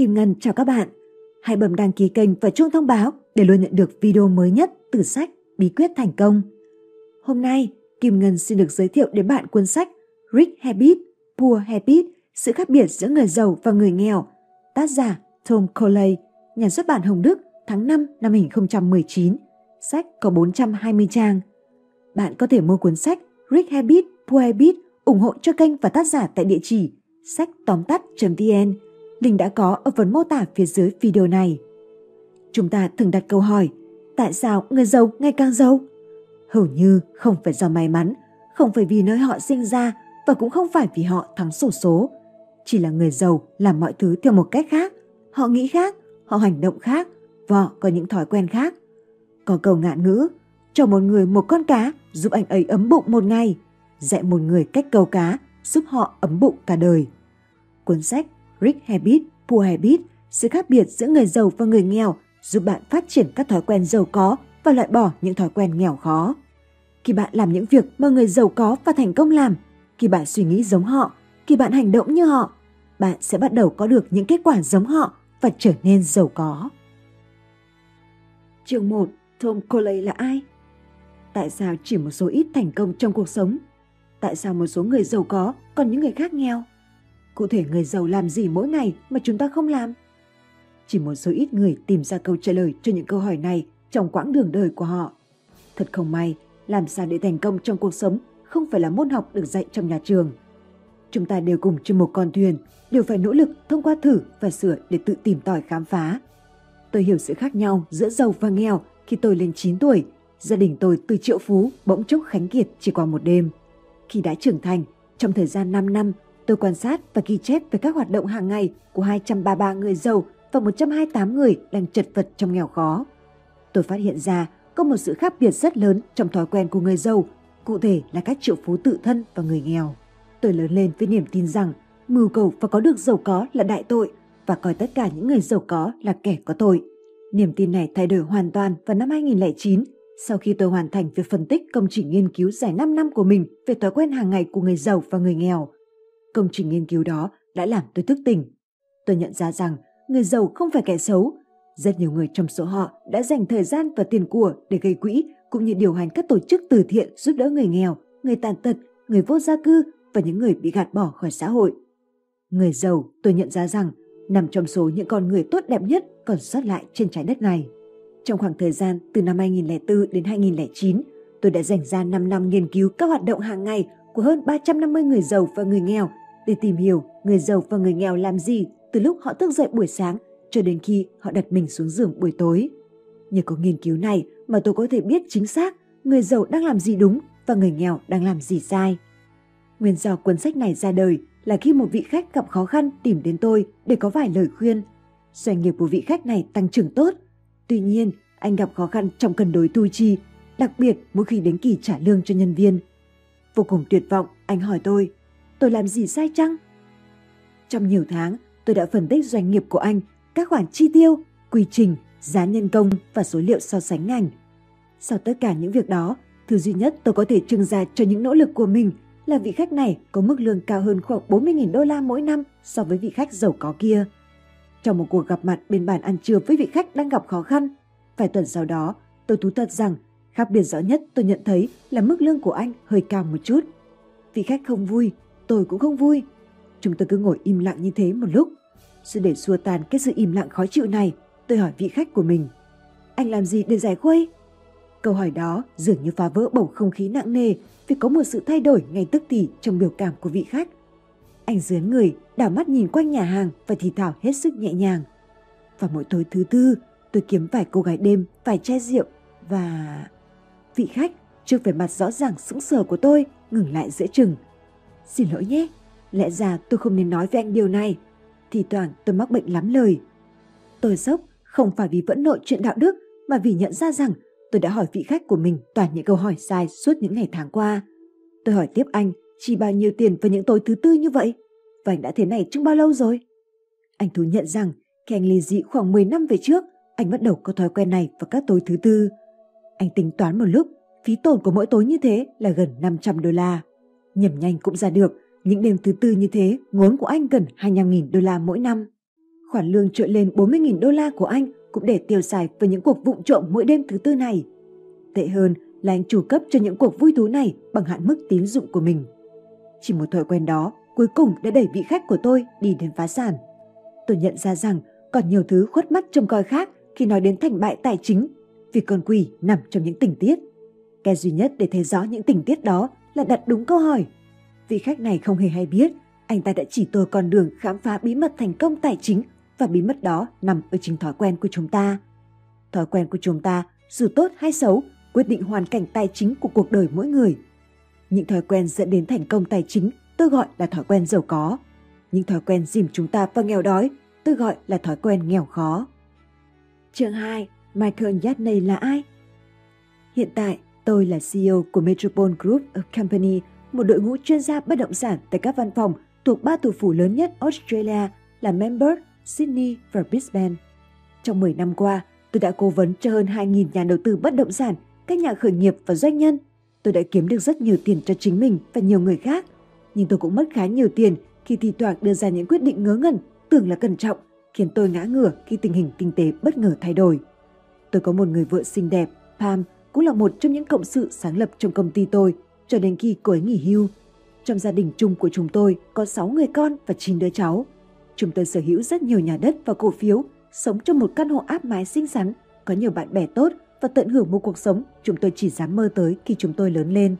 Kim Ngân chào các bạn. Hãy bấm đăng ký kênh và chuông thông báo để luôn nhận được video mới nhất từ sách Bí quyết thành công. Hôm nay, Kim Ngân xin được giới thiệu đến bạn cuốn sách Rich Habit, Poor Habit, sự khác biệt giữa người giàu và người nghèo. Tác giả Tom Coley, nhà xuất bản Hồng Đức, tháng 5 năm 2019. Sách có 420 trang. Bạn có thể mua cuốn sách Rich Habit, Poor Habit ủng hộ cho kênh và tác giả tại địa chỉ sách tóm tắt.vn. Link đã có ở phần mô tả phía dưới video này. Chúng ta thường đặt câu hỏi, tại sao người giàu ngày càng giàu? Hầu như không phải do may mắn, không phải vì nơi họ sinh ra và cũng không phải vì họ thắng sổ số. Chỉ là người giàu làm mọi thứ theo một cách khác, họ nghĩ khác, họ hành động khác và họ có những thói quen khác. Có câu ngạn ngữ, cho một người một con cá giúp anh ấy ấm bụng một ngày, dạy một người cách câu cá giúp họ ấm bụng cả đời. Cuốn sách Rich Habit, Poor Habit, sự khác biệt giữa người giàu và người nghèo giúp bạn phát triển các thói quen giàu có và loại bỏ những thói quen nghèo khó. Khi bạn làm những việc mà người giàu có và thành công làm, khi bạn suy nghĩ giống họ, khi bạn hành động như họ, bạn sẽ bắt đầu có được những kết quả giống họ và trở nên giàu có. Chương 1. Tom Coley là ai? Tại sao chỉ một số ít thành công trong cuộc sống? Tại sao một số người giàu có còn những người khác nghèo? Cụ thể người giàu làm gì mỗi ngày mà chúng ta không làm? Chỉ một số ít người tìm ra câu trả lời cho những câu hỏi này trong quãng đường đời của họ. Thật không may, làm sao để thành công trong cuộc sống không phải là môn học được dạy trong nhà trường. Chúng ta đều cùng trên một con thuyền, đều phải nỗ lực thông qua thử và sửa để tự tìm tòi khám phá. Tôi hiểu sự khác nhau giữa giàu và nghèo khi tôi lên 9 tuổi. Gia đình tôi từ triệu phú bỗng chốc khánh kiệt chỉ qua một đêm. Khi đã trưởng thành, trong thời gian 5 năm, tôi quan sát và ghi chép về các hoạt động hàng ngày của 233 người giàu và 128 người đang chật vật trong nghèo khó. Tôi phát hiện ra có một sự khác biệt rất lớn trong thói quen của người giàu, cụ thể là các triệu phú tự thân và người nghèo. Tôi lớn lên với niềm tin rằng mưu cầu và có được giàu có là đại tội và coi tất cả những người giàu có là kẻ có tội. Niềm tin này thay đổi hoàn toàn vào năm 2009 sau khi tôi hoàn thành việc phân tích công trình nghiên cứu dài 5 năm của mình về thói quen hàng ngày của người giàu và người nghèo. Công trình nghiên cứu đó đã làm tôi thức tỉnh. Tôi nhận ra rằng người giàu không phải kẻ xấu. Rất nhiều người trong số họ đã dành thời gian và tiền của để gây quỹ cũng như điều hành các tổ chức từ thiện giúp đỡ người nghèo, người tàn tật, người vô gia cư và những người bị gạt bỏ khỏi xã hội. Người giàu, tôi nhận ra rằng, nằm trong số những con người tốt đẹp nhất còn sót lại trên trái đất này. Trong khoảng thời gian từ năm 2004 đến 2009, tôi đã dành ra 5 năm nghiên cứu các hoạt động hàng ngày của hơn 350 người giàu và người nghèo để tìm hiểu người giàu và người nghèo làm gì từ lúc họ thức dậy buổi sáng cho đến khi họ đặt mình xuống giường buổi tối. Nhờ có nghiên cứu này mà tôi có thể biết chính xác người giàu đang làm gì đúng và người nghèo đang làm gì sai. Nguyên do cuốn sách này ra đời là khi một vị khách gặp khó khăn tìm đến tôi để có vài lời khuyên. Doanh nghiệp của vị khách này tăng trưởng tốt. Tuy nhiên, anh gặp khó khăn trong cân đối thu chi, đặc biệt mỗi khi đến kỳ trả lương cho nhân viên. Vô cùng tuyệt vọng, anh hỏi tôi, tôi làm gì sai chăng? Trong nhiều tháng, tôi đã phân tích doanh nghiệp của anh, các khoản chi tiêu, quy trình, giá nhân công và số liệu so sánh ngành. Sau tất cả những việc đó, thứ duy nhất tôi có thể trưng ra cho những nỗ lực của mình là vị khách này có mức lương cao hơn khoảng 40.000 đô la mỗi năm so với vị khách giàu có kia. Trong một cuộc gặp mặt bên bàn ăn trưa với vị khách đang gặp khó khăn, vài tuần sau đó, tôi thú thật rằng khác biệt rõ nhất tôi nhận thấy là mức lương của anh hơi cao một chút. Vị khách không vui, tôi cũng không vui. Chúng tôi cứ ngồi im lặng như thế một lúc. Rồi để xua tan cái sự im lặng khó chịu này, tôi hỏi vị khách của mình. Anh làm gì để giải khuây? Câu hỏi đó dường như phá vỡ bầu không khí nặng nề vì có một sự thay đổi ngay tức thì trong biểu cảm của vị khách. Anh dướn người, đảo mắt nhìn quanh nhà hàng và thì thảo hết sức nhẹ nhàng. Và mỗi tối thứ tư, tôi kiếm vài cô gái đêm, vài chai rượu và... Vị khách, trước vẻ mặt rõ ràng sững sờ của tôi, ngừng lại giữa chừng. Xin lỗi nhé, lẽ ra tôi không nên nói với anh điều này. Thì toàn tôi mắc bệnh lắm lời. Tôi sốc không phải vì vẫn nội chuyện đạo đức mà vì nhận ra rằng tôi đã hỏi vị khách của mình toàn những câu hỏi sai suốt những ngày tháng qua. Tôi hỏi tiếp anh chi bao nhiêu tiền vào những tối thứ tư như vậy? Và anh đã thế này trong bao lâu rồi? Anh thú nhận rằng khi anh ly dị khoảng 10 năm về trước, anh bắt đầu có thói quen này vào các tối thứ tư. Anh tính toán một lúc, phí tổn của mỗi tối như thế là gần 500 đô la. Nhầm nhanh cũng ra được, những đêm thứ tư như thế, ngốn của anh gần 25.000 đô la mỗi năm. Khoản lương trội lên 40.000 đô la của anh cũng để tiêu xài với những cuộc vụng trộm mỗi đêm thứ tư này. Tệ hơn là anh chủ cấp cho những cuộc vui thú này bằng hạn mức tín dụng của mình. Chỉ một thói quen đó cuối cùng đã đẩy vị khách của tôi đi đến phá sản. Tôi nhận ra rằng còn nhiều thứ khuất mắt trông coi khác khi nói đến thành bại tài chính vì con quỷ nằm trong những tình tiết. Cái duy nhất để thấy rõ những tình tiết đó là đặt đúng câu hỏi. Vị khách này không hề hay biết anh ta đã chỉ tôi con đường khám phá bí mật thành công tài chính và bí mật đó nằm ở chính thói quen của chúng ta. Thói quen của chúng ta, dù tốt hay xấu, quyết định hoàn cảnh tài chính của cuộc đời mỗi người. Những thói quen dẫn đến thành công tài chính tôi gọi là thói quen giàu có. Những thói quen dìm chúng ta vào nghèo đói tôi gọi là thói quen nghèo khó. Chương 2. Michael Yatney là ai? Hiện tại, tôi là CEO của Metropole Group of Company, một đội ngũ chuyên gia bất động sản tại các văn phòng thuộc ba thủ phủ lớn nhất Australia là Melbourne, Sydney và Brisbane. Trong 10 năm qua, tôi đã cố vấn cho hơn 2.000 nhà đầu tư bất động sản, các nhà khởi nghiệp và doanh nhân. Tôi đã kiếm được rất nhiều tiền cho chính mình và nhiều người khác, nhưng tôi cũng mất khá nhiều tiền khi thi thoảng đưa ra những quyết định ngớ ngẩn, tưởng là cẩn trọng, khiến tôi ngã ngửa khi tình hình kinh tế bất ngờ thay đổi. Tôi có một người vợ xinh đẹp, Pam, cũng là một trong những cộng sự sáng lập trong công ty tôi cho đến khi cô ấy nghỉ hưu. Trong gia đình chung của chúng tôi có 6 người con và 9 đứa cháu. Chúng tôi sở hữu rất nhiều nhà đất và cổ phiếu, sống trong một căn hộ áp mái xinh xắn, có nhiều bạn bè tốt và tận hưởng một cuộc sống chúng tôi chỉ dám mơ tới khi chúng tôi lớn lên.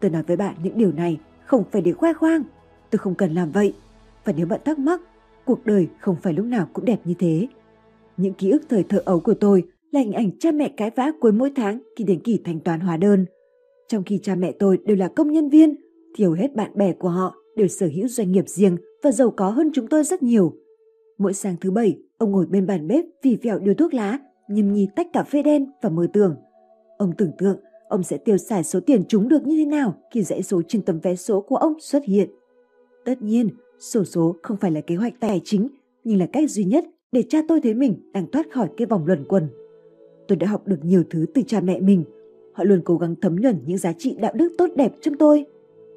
Tôi nói với bạn những điều này không phải để khoe khoang. Tôi không cần làm vậy. Và nếu bạn thắc mắc, cuộc đời không phải lúc nào cũng đẹp như thế. Những ký ức thời thơ ấu của tôi là hình ảnh cha mẹ cái vã cuối mỗi tháng khi đến kỳ thanh toán hóa đơn. Trong khi cha mẹ tôi đều là công nhân viên, thì hầu hết bạn bè của họ đều sở hữu doanh nghiệp riêng và giàu có hơn chúng tôi rất nhiều. Mỗi sáng thứ bảy, ông ngồi bên bàn bếp vì vẹo điều thuốc lá, nhâm nhi tách cà phê đen và mơ tưởng. Ông tưởng tượng ông sẽ tiêu xài số tiền chúng được như thế nào khi dãy số trên tấm vé số của ông xuất hiện. Tất nhiên, sổ số không phải là kế hoạch tài chính, nhưng là cách duy nhất để cha tôi thấy mình đang thoát khỏi cái vòng luẩn quẩn. Tôi đã học được nhiều thứ từ cha mẹ mình. Họ luôn cố gắng thấm nhuần những giá trị đạo đức tốt đẹp trong tôi.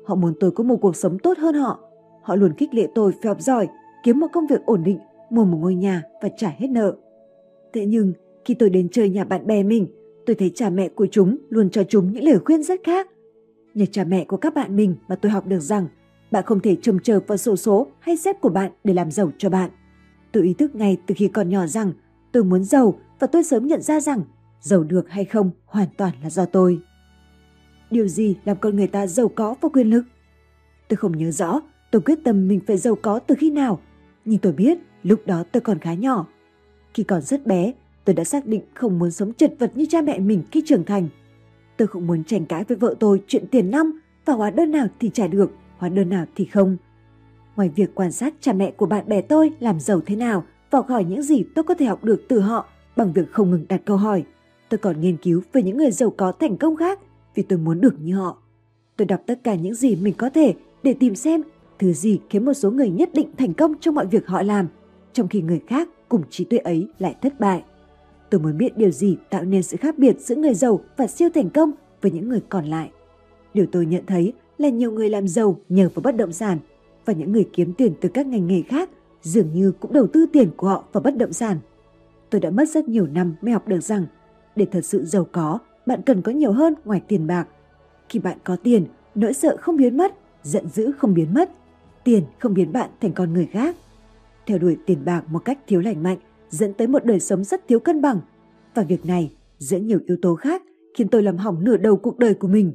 Họ muốn tôi có một cuộc sống tốt hơn họ. Họ luôn khích lệ tôi phải học giỏi, kiếm một công việc ổn định, mua một ngôi nhà và trả hết nợ. Thế nhưng, khi tôi đến chơi nhà bạn bè mình, tôi thấy cha mẹ của chúng luôn cho chúng những lời khuyên rất khác. Nhờ cha mẹ của các bạn mình mà tôi học được rằng bạn không thể trông chờ vào sổ số hay xếp của bạn để làm giàu cho bạn. Tôi ý thức ngay từ khi còn nhỏ rằng tôi muốn giàu và tôi sớm nhận ra rằng giàu được hay không hoàn toàn là do tôi. Điều gì làm con người ta giàu có và quyền lực? Tôi không nhớ rõ tôi quyết tâm mình phải giàu có từ khi nào, nhưng tôi biết lúc đó tôi còn khá nhỏ. Khi còn rất bé, tôi đã xác định không muốn sống chật vật như cha mẹ mình khi trưởng thành. Tôi không muốn tranh cãi với vợ tôi chuyện tiền năm và hóa đơn nào thì trả được, hóa đơn nào thì không. Ngoài việc quan sát cha mẹ của bạn bè tôi làm giàu thế nào và hỏi những gì tôi có thể học được từ họ bằng việc không ngừng đặt câu hỏi, tôi còn nghiên cứu về những người giàu có thành công khác vì tôi muốn được như họ. Tôi đọc tất cả những gì mình có thể để tìm xem thứ gì khiến một số người nhất định thành công trong mọi việc họ làm, trong khi người khác cùng trí tuệ ấy lại thất bại. Tôi muốn biết điều gì tạo nên sự khác biệt giữa người giàu và siêu thành công với những người còn lại. Điều tôi nhận thấy là nhiều người làm giàu nhờ vào bất động sản và những người kiếm tiền từ các ngành nghề khác dường như cũng đầu tư tiền của họ vào bất động sản. Tôi đã mất rất nhiều năm mới học được rằng để thật sự giàu có, bạn cần có nhiều hơn ngoài tiền bạc. Khi bạn có tiền, nỗi sợ không biến mất, giận dữ không biến mất, tiền không biến bạn thành con người khác. Theo đuổi tiền bạc một cách thiếu lành mạnh dẫn tới một đời sống rất thiếu cân bằng. Và việc này, giữa nhiều yếu tố khác, khiến tôi làm hỏng nửa đầu cuộc đời của mình.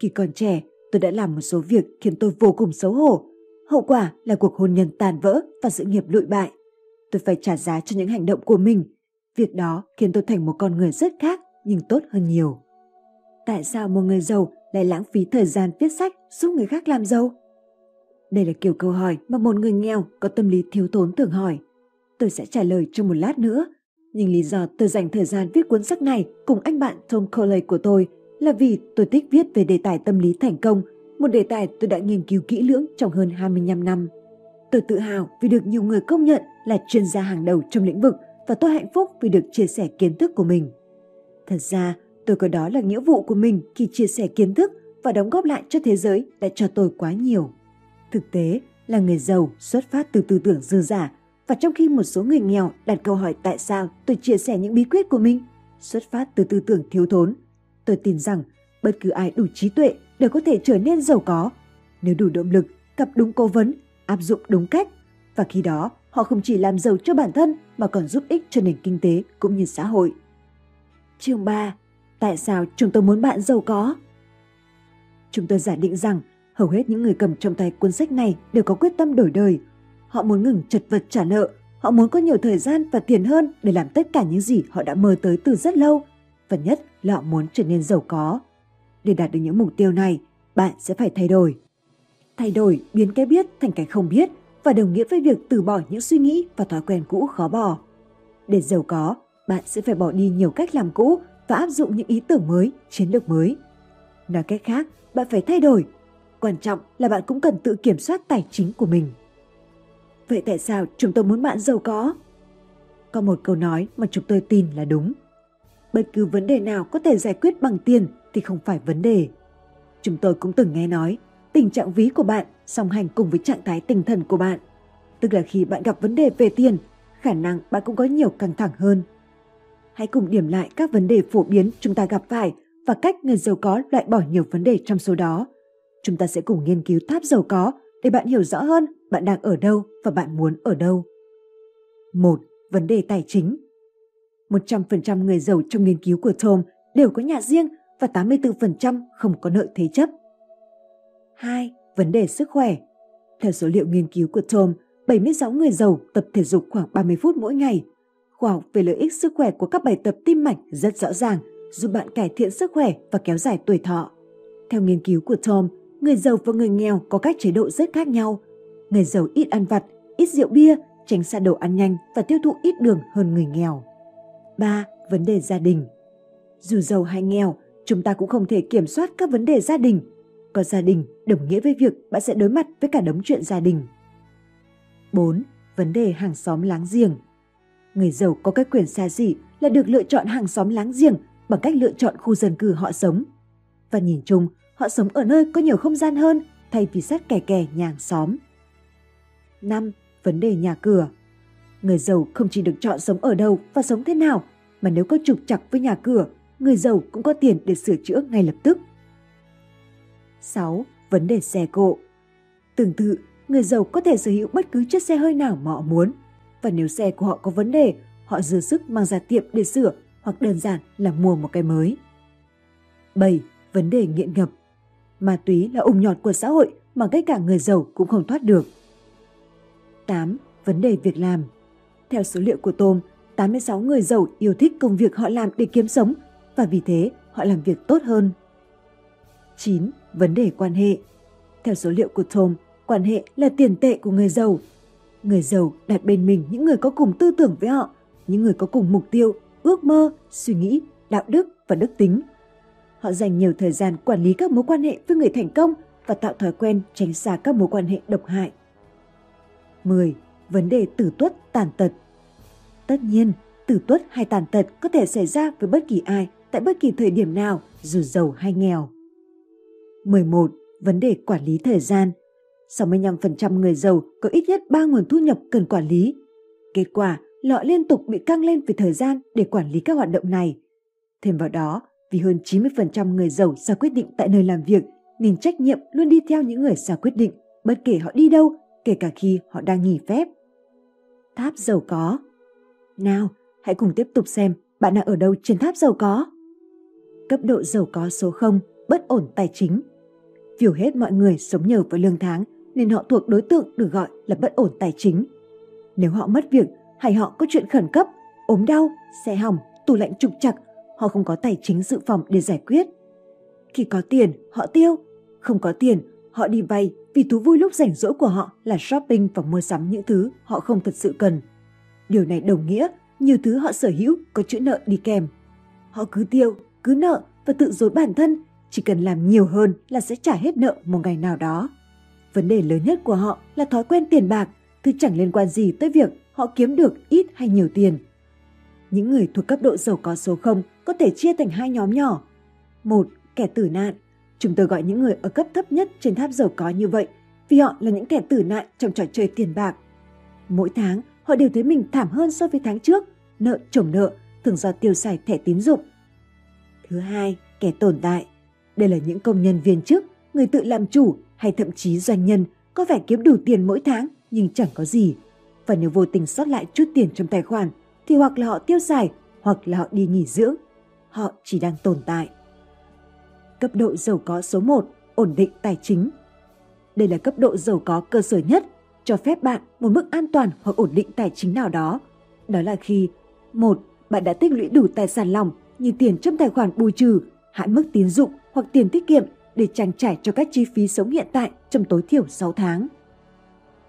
Khi còn trẻ, tôi đã làm một số việc khiến tôi vô cùng xấu hổ. Hậu quả là cuộc hôn nhân tàn vỡ và sự nghiệp lụi bại. Tôi phải trả giá cho những hành động của mình. Việc đó khiến tôi thành một con người rất khác nhưng tốt hơn nhiều. Tại sao một người giàu lại lãng phí thời gian viết sách giúp người khác làm giàu? Đây là kiểu câu hỏi mà một người nghèo có tâm lý thiếu thốn thường hỏi. Tôi sẽ trả lời trong một lát nữa. Nhưng lý do tôi dành thời gian viết cuốn sách này cùng anh bạn Tom Coley của tôi là vì tôi thích viết về đề tài tâm lý thành công, một đề tài tôi đã nghiên cứu kỹ lưỡng trong hơn 25 năm. Tôi tự hào vì được nhiều người công nhận là chuyên gia hàng đầu trong lĩnh vực và tôi hạnh phúc vì được chia sẻ kiến thức của mình. Thật ra, tôi coi đó là nghĩa vụ của mình khi chia sẻ kiến thức và đóng góp lại cho thế giới đã cho tôi quá nhiều. Thực tế là người giàu xuất phát từ tư tưởng dư giả Và trong khi một số người nghèo đặt câu hỏi tại sao tôi chia sẻ những bí quyết của mình, xuất phát từ tư tưởng thiếu thốn, tôi tin rằng bất cứ ai đủ trí tuệ đều có thể trở nên giàu có. Nếu đủ động lực, gặp đúng cố vấn, áp dụng đúng cách, và khi đó họ không chỉ làm giàu cho bản thân mà còn giúp ích cho nền kinh tế cũng như xã hội. Chương 3. Tại sao chúng tôi muốn bạn giàu có? Chúng tôi giả định rằng hầu hết những người cầm trong tay cuốn sách này đều có quyết tâm đổi đời. Họ muốn ngừng chật vật trả nợ, họ muốn có nhiều thời gian và tiền hơn để làm tất cả những gì họ đã mơ tới từ rất lâu. Và nhất là họ muốn trở nên giàu có. Để đạt được những mục tiêu này, bạn sẽ phải thay đổi. Thay đổi biến cái biết thành cái không biết và đồng nghĩa với việc từ bỏ những suy nghĩ và thói quen cũ khó bỏ. Để giàu có, bạn sẽ phải bỏ đi nhiều cách làm cũ và áp dụng những ý tưởng mới, chiến lược mới. Nói cách khác, bạn phải thay đổi. Quan trọng là bạn cũng cần tự kiểm soát tài chính của mình. Vậy tại sao chúng tôi muốn bạn giàu có? Có một câu nói mà chúng tôi tin là đúng. Bất cứ vấn đề nào có thể giải quyết bằng tiền thì không phải vấn đề. Chúng tôi cũng từng nghe nói, tình trạng ví của bạn song hành cùng với trạng thái tinh thần của bạn. Tức là khi bạn gặp vấn đề về tiền, khả năng bạn cũng có nhiều căng thẳng hơn. Hãy cùng điểm lại các vấn đề phổ biến chúng ta gặp phải và cách người giàu có loại bỏ nhiều vấn đề trong số đó. Chúng ta sẽ cùng nghiên cứu tháp giàu có để bạn hiểu rõ hơn bạn đang ở đâu và bạn muốn ở đâu. 1. Vấn đề tài chính 100% người giàu trong nghiên cứu của Tom đều có nhà riêng và 84% không có nợ thế chấp. 2. Vấn đề sức khỏe Theo số liệu nghiên cứu của Tom, 76 người giàu tập thể dục khoảng 30 phút mỗi ngày. Khoa học về lợi ích sức khỏe của các bài tập tim mạch rất rõ ràng, giúp bạn cải thiện sức khỏe và kéo dài tuổi thọ. Theo nghiên cứu của Tom, người giàu và người nghèo có các chế độ rất khác nhau. Người giàu ít ăn vặt, ít rượu bia, tránh xa đồ ăn nhanh và tiêu thụ ít đường hơn người nghèo. 3. Vấn đề gia đình Dù giàu hay nghèo, chúng ta cũng không thể kiểm soát các vấn đề gia đình. Có gia đình đồng nghĩa với việc bạn sẽ đối mặt với cả đống chuyện gia đình. 4. Vấn đề hàng xóm láng giềng Người giàu có cái quyền xa xỉ là được lựa chọn hàng xóm láng giềng bằng cách lựa chọn khu dân cư họ sống. Và nhìn chung, họ sống ở nơi có nhiều không gian hơn thay vì sát kè kè nhà hàng xóm. 5. Vấn đề nhà cửa Người giàu không chỉ được chọn sống ở đâu và sống thế nào, mà nếu có trục chặt với nhà cửa, người giàu cũng có tiền để sửa chữa ngay lập tức. 6. Vấn đề xe cộ Tương tự, người giàu có thể sở hữu bất cứ chiếc xe hơi nào mà họ muốn. Và nếu xe của họ có vấn đề, họ dư sức mang ra tiệm để sửa hoặc đơn giản là mua một cái mới. 7. Vấn đề nghiện ngập Ma túy là ủng nhọt của xã hội mà ngay cả người giàu cũng không thoát được. 8. Vấn đề việc làm Theo số liệu của Tom, 86 người giàu yêu thích công việc họ làm để kiếm sống và vì thế họ làm việc tốt hơn. 9. Vấn đề quan hệ Theo số liệu của Tom, quan hệ là tiền tệ của người giàu. Người giàu đặt bên mình những người có cùng tư tưởng với họ, những người có cùng mục tiêu, ước mơ, suy nghĩ, đạo đức và đức tính. Họ dành nhiều thời gian quản lý các mối quan hệ với người thành công và tạo thói quen tránh xa các mối quan hệ độc hại. 10. Vấn đề tử tuất tàn tật Tất nhiên, tử tuất hay tàn tật có thể xảy ra với bất kỳ ai tại bất kỳ thời điểm nào, dù giàu hay nghèo. 11. Vấn đề quản lý thời gian 65% người giàu có ít nhất 3 nguồn thu nhập cần quản lý. Kết quả là họ liên tục bị căng lên về thời gian để quản lý các hoạt động này. Thêm vào đó, vì hơn 90% người giàu ra quyết định tại nơi làm việc, nên trách nhiệm luôn đi theo những người ra quyết định, bất kể họ đi đâu, kể cả khi họ đang nghỉ phép. Tháp giàu có Nào, hãy cùng tiếp tục xem bạn đang ở đâu trên tháp giàu có. Cấp độ giàu có số 0, bất ổn tài chính. Vì hết mọi người sống nhờ vào lương tháng nên họ thuộc đối tượng được gọi là bất ổn tài chính. Nếu họ mất việc hay họ có chuyện khẩn cấp, ốm đau, xe hỏng, tủ lạnh trục chặt, họ không có tài chính dự phòng để giải quyết. Khi có tiền, họ tiêu. Không có tiền, họ đi vay vì thú vui lúc rảnh rỗi của họ là shopping và mua sắm những thứ họ không thật sự cần. Điều này đồng nghĩa nhiều thứ họ sở hữu có chữ nợ đi kèm. Họ cứ tiêu, cứ nợ và tự dối bản thân, chỉ cần làm nhiều hơn là sẽ trả hết nợ một ngày nào đó. Vấn đề lớn nhất của họ là thói quen tiền bạc, thứ chẳng liên quan gì tới việc họ kiếm được ít hay nhiều tiền. Những người thuộc cấp độ giàu có số 0 có thể chia thành hai nhóm nhỏ. Một, kẻ tử nạn. Chúng tôi gọi những người ở cấp thấp nhất trên tháp giàu có như vậy vì họ là những kẻ tử nạn trong trò chơi tiền bạc. Mỗi tháng, họ đều thấy mình thảm hơn so với tháng trước, nợ chồng nợ, thường do tiêu xài thẻ tín dụng. Thứ hai, kẻ tồn tại. Đây là những công nhân viên chức, người tự làm chủ hay thậm chí doanh nhân có vẻ kiếm đủ tiền mỗi tháng nhưng chẳng có gì. Và nếu vô tình sót lại chút tiền trong tài khoản thì hoặc là họ tiêu xài hoặc là họ đi nghỉ dưỡng. Họ chỉ đang tồn tại. Cấp độ giàu có số 1, ổn định tài chính. Đây là cấp độ giàu có cơ sở nhất, cho phép bạn một mức an toàn hoặc ổn định tài chính nào đó. Đó là khi một Bạn đã tích lũy đủ tài sản lòng như tiền trong tài khoản bù trừ, hạn mức tín dụng hoặc tiền tiết kiệm để trang trải cho các chi phí sống hiện tại trong tối thiểu 6 tháng.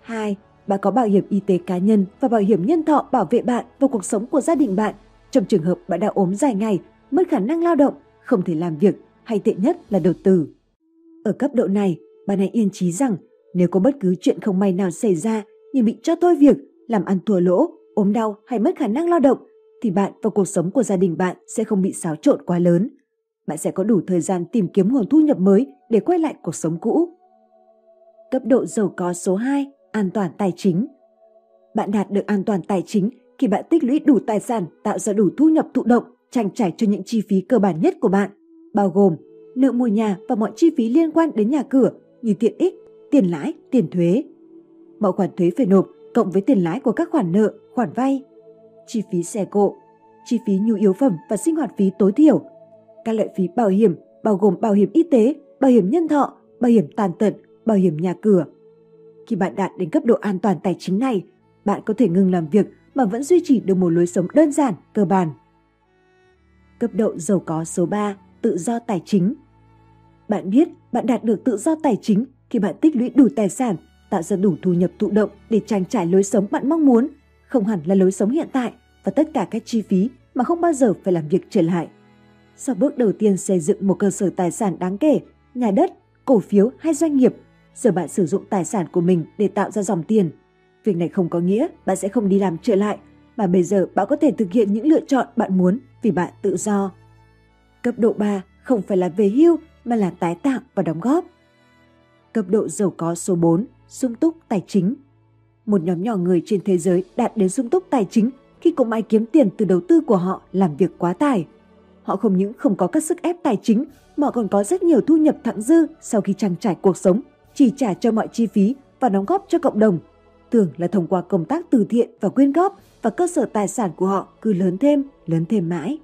2. Bạn có bảo hiểm y tế cá nhân và bảo hiểm nhân thọ bảo vệ bạn và cuộc sống của gia đình bạn trong trường hợp bạn đã ốm dài ngày, mất khả năng lao động, không thể làm việc hay tệ nhất là đột tử. Ở cấp độ này, bạn hãy yên trí rằng nếu có bất cứ chuyện không may nào xảy ra như bị cho thôi việc, làm ăn thua lỗ, ốm đau hay mất khả năng lao động, thì bạn và cuộc sống của gia đình bạn sẽ không bị xáo trộn quá lớn. Bạn sẽ có đủ thời gian tìm kiếm nguồn thu nhập mới để quay lại cuộc sống cũ. Cấp độ giàu có số 2, an toàn tài chính. Bạn đạt được an toàn tài chính khi bạn tích lũy đủ tài sản tạo ra đủ thu nhập thụ động trang trải cho những chi phí cơ bản nhất của bạn, bao gồm nợ mua nhà và mọi chi phí liên quan đến nhà cửa như tiện ích, tiền lãi, tiền thuế. Mọi khoản thuế phải nộp cộng với tiền lãi của các khoản nợ, khoản vay, chi phí xe cộ, chi phí nhu yếu phẩm và sinh hoạt phí tối thiểu, các loại phí bảo hiểm bao gồm bảo hiểm y tế, bảo hiểm nhân thọ, bảo hiểm tàn tật, bảo hiểm nhà cửa. Khi bạn đạt đến cấp độ an toàn tài chính này, bạn có thể ngừng làm việc mà vẫn duy trì được một lối sống đơn giản, cơ bản. Cấp độ giàu có số 3, tự do tài chính. Bạn biết bạn đạt được tự do tài chính khi bạn tích lũy đủ tài sản, tạo ra đủ thu nhập thụ động để trang trải lối sống bạn mong muốn, không hẳn là lối sống hiện tại và tất cả các chi phí mà không bao giờ phải làm việc trở lại. Sau bước đầu tiên xây dựng một cơ sở tài sản đáng kể, nhà đất, cổ phiếu hay doanh nghiệp, giờ bạn sử dụng tài sản của mình để tạo ra dòng tiền. Việc này không có nghĩa bạn sẽ không đi làm trở lại, mà bây giờ bạn có thể thực hiện những lựa chọn bạn muốn vì bạn tự do. Cấp độ 3 không phải là về hưu mà là tái tạo và đóng góp. Cấp độ giàu có số 4, sung túc tài chính. Một nhóm nhỏ người trên thế giới đạt đến sung túc tài chính khi có ai kiếm tiền từ đầu tư của họ làm việc quá tải. Họ không những không có các sức ép tài chính mà còn có rất nhiều thu nhập thặng dư sau khi trang trải cuộc sống, chỉ trả cho mọi chi phí và đóng góp cho cộng đồng. Tưởng là thông qua công tác từ thiện và quyên góp và cơ sở tài sản của họ cứ lớn thêm, lớn thêm mãi.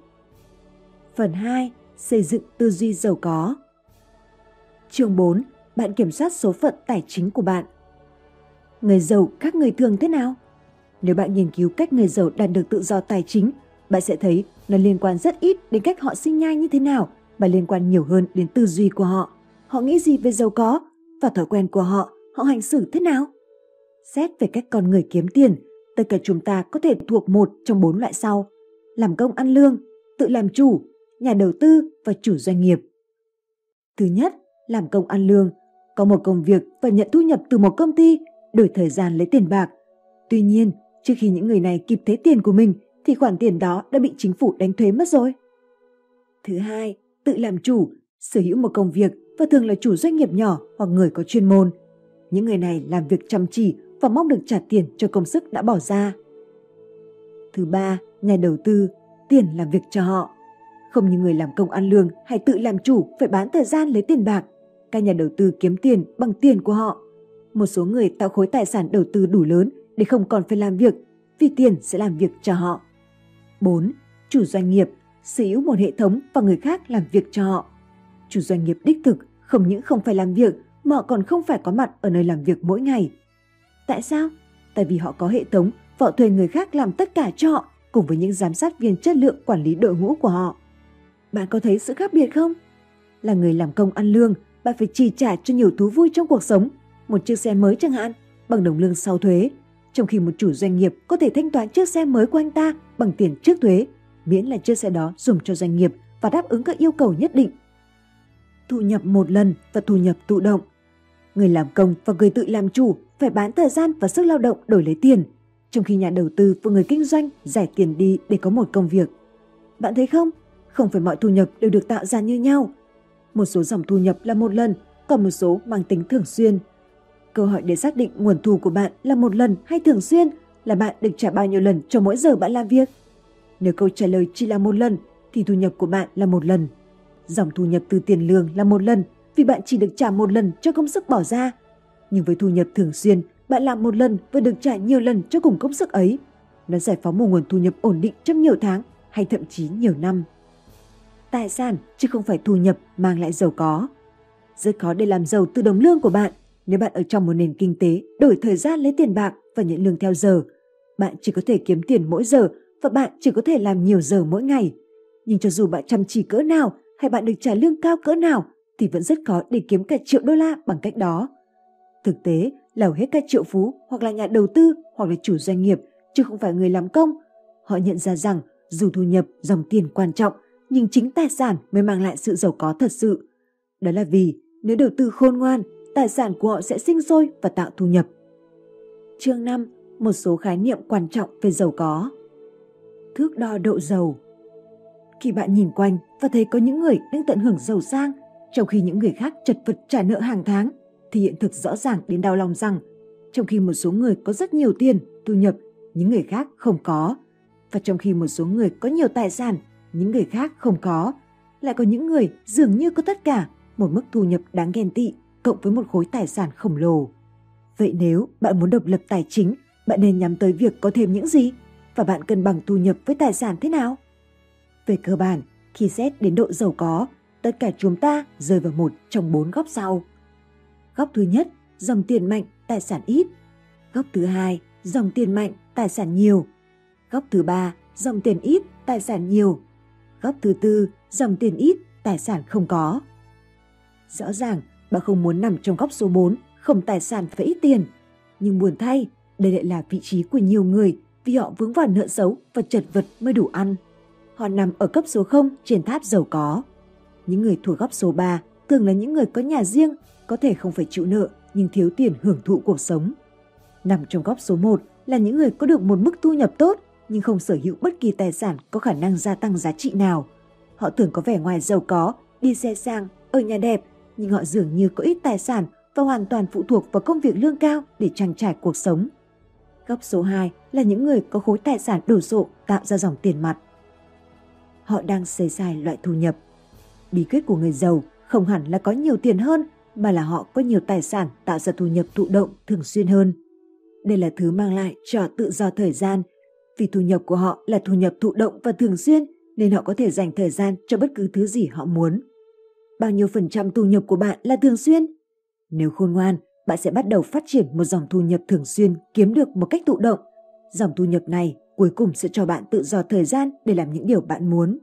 Phần 2. Xây dựng tư duy giàu có Chương 4. Bạn kiểm soát số phận tài chính của bạn Người giàu khác người thường thế nào? Nếu bạn nghiên cứu cách người giàu đạt được tự do tài chính, bạn sẽ thấy nó liên quan rất ít đến cách họ sinh nhai như thế nào mà liên quan nhiều hơn đến tư duy của họ. Họ nghĩ gì về giàu có và thói quen của họ, họ hành xử thế nào? Xét về cách con người kiếm tiền, tất cả chúng ta có thể thuộc một trong bốn loại sau. Làm công ăn lương, tự làm chủ, nhà đầu tư và chủ doanh nghiệp. Thứ nhất, làm công ăn lương, có một công việc và nhận thu nhập từ một công ty, đổi thời gian lấy tiền bạc. Tuy nhiên, trước khi những người này kịp thấy tiền của mình thì khoản tiền đó đã bị chính phủ đánh thuế mất rồi. Thứ hai, tự làm chủ, sở hữu một công việc và thường là chủ doanh nghiệp nhỏ hoặc người có chuyên môn. Những người này làm việc chăm chỉ và mong được trả tiền cho công sức đã bỏ ra. Thứ ba, nhà đầu tư, tiền làm việc cho họ. Không như người làm công ăn lương hay tự làm chủ phải bán thời gian lấy tiền bạc. Các nhà đầu tư kiếm tiền bằng tiền của họ. Một số người tạo khối tài sản đầu tư đủ lớn để không còn phải làm việc vì tiền sẽ làm việc cho họ. 4. Chủ doanh nghiệp sở hữu một hệ thống và người khác làm việc cho họ. Chủ doanh nghiệp đích thực không những không phải làm việc mà họ còn không phải có mặt ở nơi làm việc mỗi ngày. Tại sao? Tại vì họ có hệ thống và họ thuê người khác làm tất cả cho họ cùng với những giám sát viên chất lượng quản lý đội ngũ của họ. Bạn có thấy sự khác biệt không? Là người làm công ăn lương, bạn phải chi trả cho nhiều thú vui trong cuộc sống, một chiếc xe mới chẳng hạn, bằng đồng lương sau thuế, trong khi một chủ doanh nghiệp có thể thanh toán chiếc xe mới của anh ta bằng tiền trước thuế, miễn là chiếc xe đó dùng cho doanh nghiệp và đáp ứng các yêu cầu nhất định. Thu nhập một lần và thu nhập thụ động. Người làm công và người tự làm chủ phải bán thời gian và sức lao động đổi lấy tiền, trong khi nhà đầu tư và người kinh doanh giải tiền đi để có một công việc. Bạn thấy không? Không phải mọi thu nhập đều được tạo ra như nhau. Một số dòng thu nhập là một lần, còn một số mang tính thường xuyên – Câu hỏi để xác định nguồn thu của bạn là một lần hay thường xuyên là bạn được trả bao nhiêu lần cho mỗi giờ bạn làm việc? Nếu câu trả lời chỉ là một lần thì thu nhập của bạn là một lần. Dòng thu nhập từ tiền lương là một lần vì bạn chỉ được trả một lần cho công sức bỏ ra. Nhưng với thu nhập thường xuyên, bạn làm một lần và được trả nhiều lần cho cùng công sức ấy. Nó giải phóng một nguồn thu nhập ổn định trong nhiều tháng hay thậm chí nhiều năm. Tài sản chứ không phải thu nhập mang lại giàu có. Rất khó để làm giàu từ đồng lương của bạn nếu bạn ở trong một nền kinh tế đổi thời gian lấy tiền bạc và nhận lương theo giờ. Bạn chỉ có thể kiếm tiền mỗi giờ và bạn chỉ có thể làm nhiều giờ mỗi ngày. Nhưng cho dù bạn chăm chỉ cỡ nào hay bạn được trả lương cao cỡ nào thì vẫn rất khó để kiếm cả triệu đô la bằng cách đó. Thực tế là hầu hết các triệu phú hoặc là nhà đầu tư hoặc là chủ doanh nghiệp chứ không phải người làm công. Họ nhận ra rằng dù thu nhập, dòng tiền quan trọng nhưng chính tài sản mới mang lại sự giàu có thật sự. Đó là vì nếu đầu tư khôn ngoan, tài sản của họ sẽ sinh sôi và tạo thu nhập. Chương 5. Một số khái niệm quan trọng về giàu có. Thước đo độ giàu Khi bạn nhìn quanh và thấy có những người đang tận hưởng giàu sang, trong khi những người khác chật vật trả nợ hàng tháng, thì hiện thực rõ ràng đến đau lòng rằng trong khi một số người có rất nhiều tiền, thu nhập, những người khác không có. Và trong khi một số người có nhiều tài sản, những người khác không có. Lại có những người dường như có tất cả, một mức thu nhập đáng ghen tị, cộng với một khối tài sản khổng lồ. Vậy nếu bạn muốn độc lập tài chính, bạn nên nhắm tới việc có thêm những gì? Và bạn cân bằng thu nhập với tài sản thế nào? Về cơ bản, khi xét đến độ giàu có, tất cả chúng ta rơi vào một trong bốn góc sau. Góc thứ nhất, dòng tiền mạnh, tài sản ít. Góc thứ hai, dòng tiền mạnh, tài sản nhiều. Góc thứ ba, dòng tiền ít, tài sản nhiều. Góc thứ tư, dòng tiền ít, tài sản không có. Rõ ràng, bà không muốn nằm trong góc số 4, không tài sản và ít tiền. Nhưng buồn thay, đây lại là vị trí của nhiều người vì họ vướng vào nợ xấu và chật vật mới đủ ăn. Họ nằm ở cấp số 0 trên tháp giàu có. Những người thuộc góc số 3 thường là những người có nhà riêng, có thể không phải chịu nợ nhưng thiếu tiền hưởng thụ cuộc sống. Nằm trong góc số 1 là những người có được một mức thu nhập tốt nhưng không sở hữu bất kỳ tài sản có khả năng gia tăng giá trị nào. Họ thường có vẻ ngoài giàu có, đi xe sang, ở nhà đẹp, nhưng họ dường như có ít tài sản và hoàn toàn phụ thuộc vào công việc lương cao để trang trải cuộc sống. Góc số 2 là những người có khối tài sản đổ sộ tạo ra dòng tiền mặt. Họ đang xây dài loại thu nhập. Bí quyết của người giàu không hẳn là có nhiều tiền hơn, mà là họ có nhiều tài sản tạo ra thu nhập thụ động thường xuyên hơn. Đây là thứ mang lại cho tự do thời gian vì thu nhập của họ là thu nhập thụ động và thường xuyên, nên họ có thể dành thời gian cho bất cứ thứ gì họ muốn. Bao nhiêu phần trăm thu nhập của bạn là thường xuyên? Nếu khôn ngoan, bạn sẽ bắt đầu phát triển một dòng thu nhập thường xuyên kiếm được một cách thụ động. Dòng thu nhập này cuối cùng sẽ cho bạn tự do thời gian để làm những điều bạn muốn.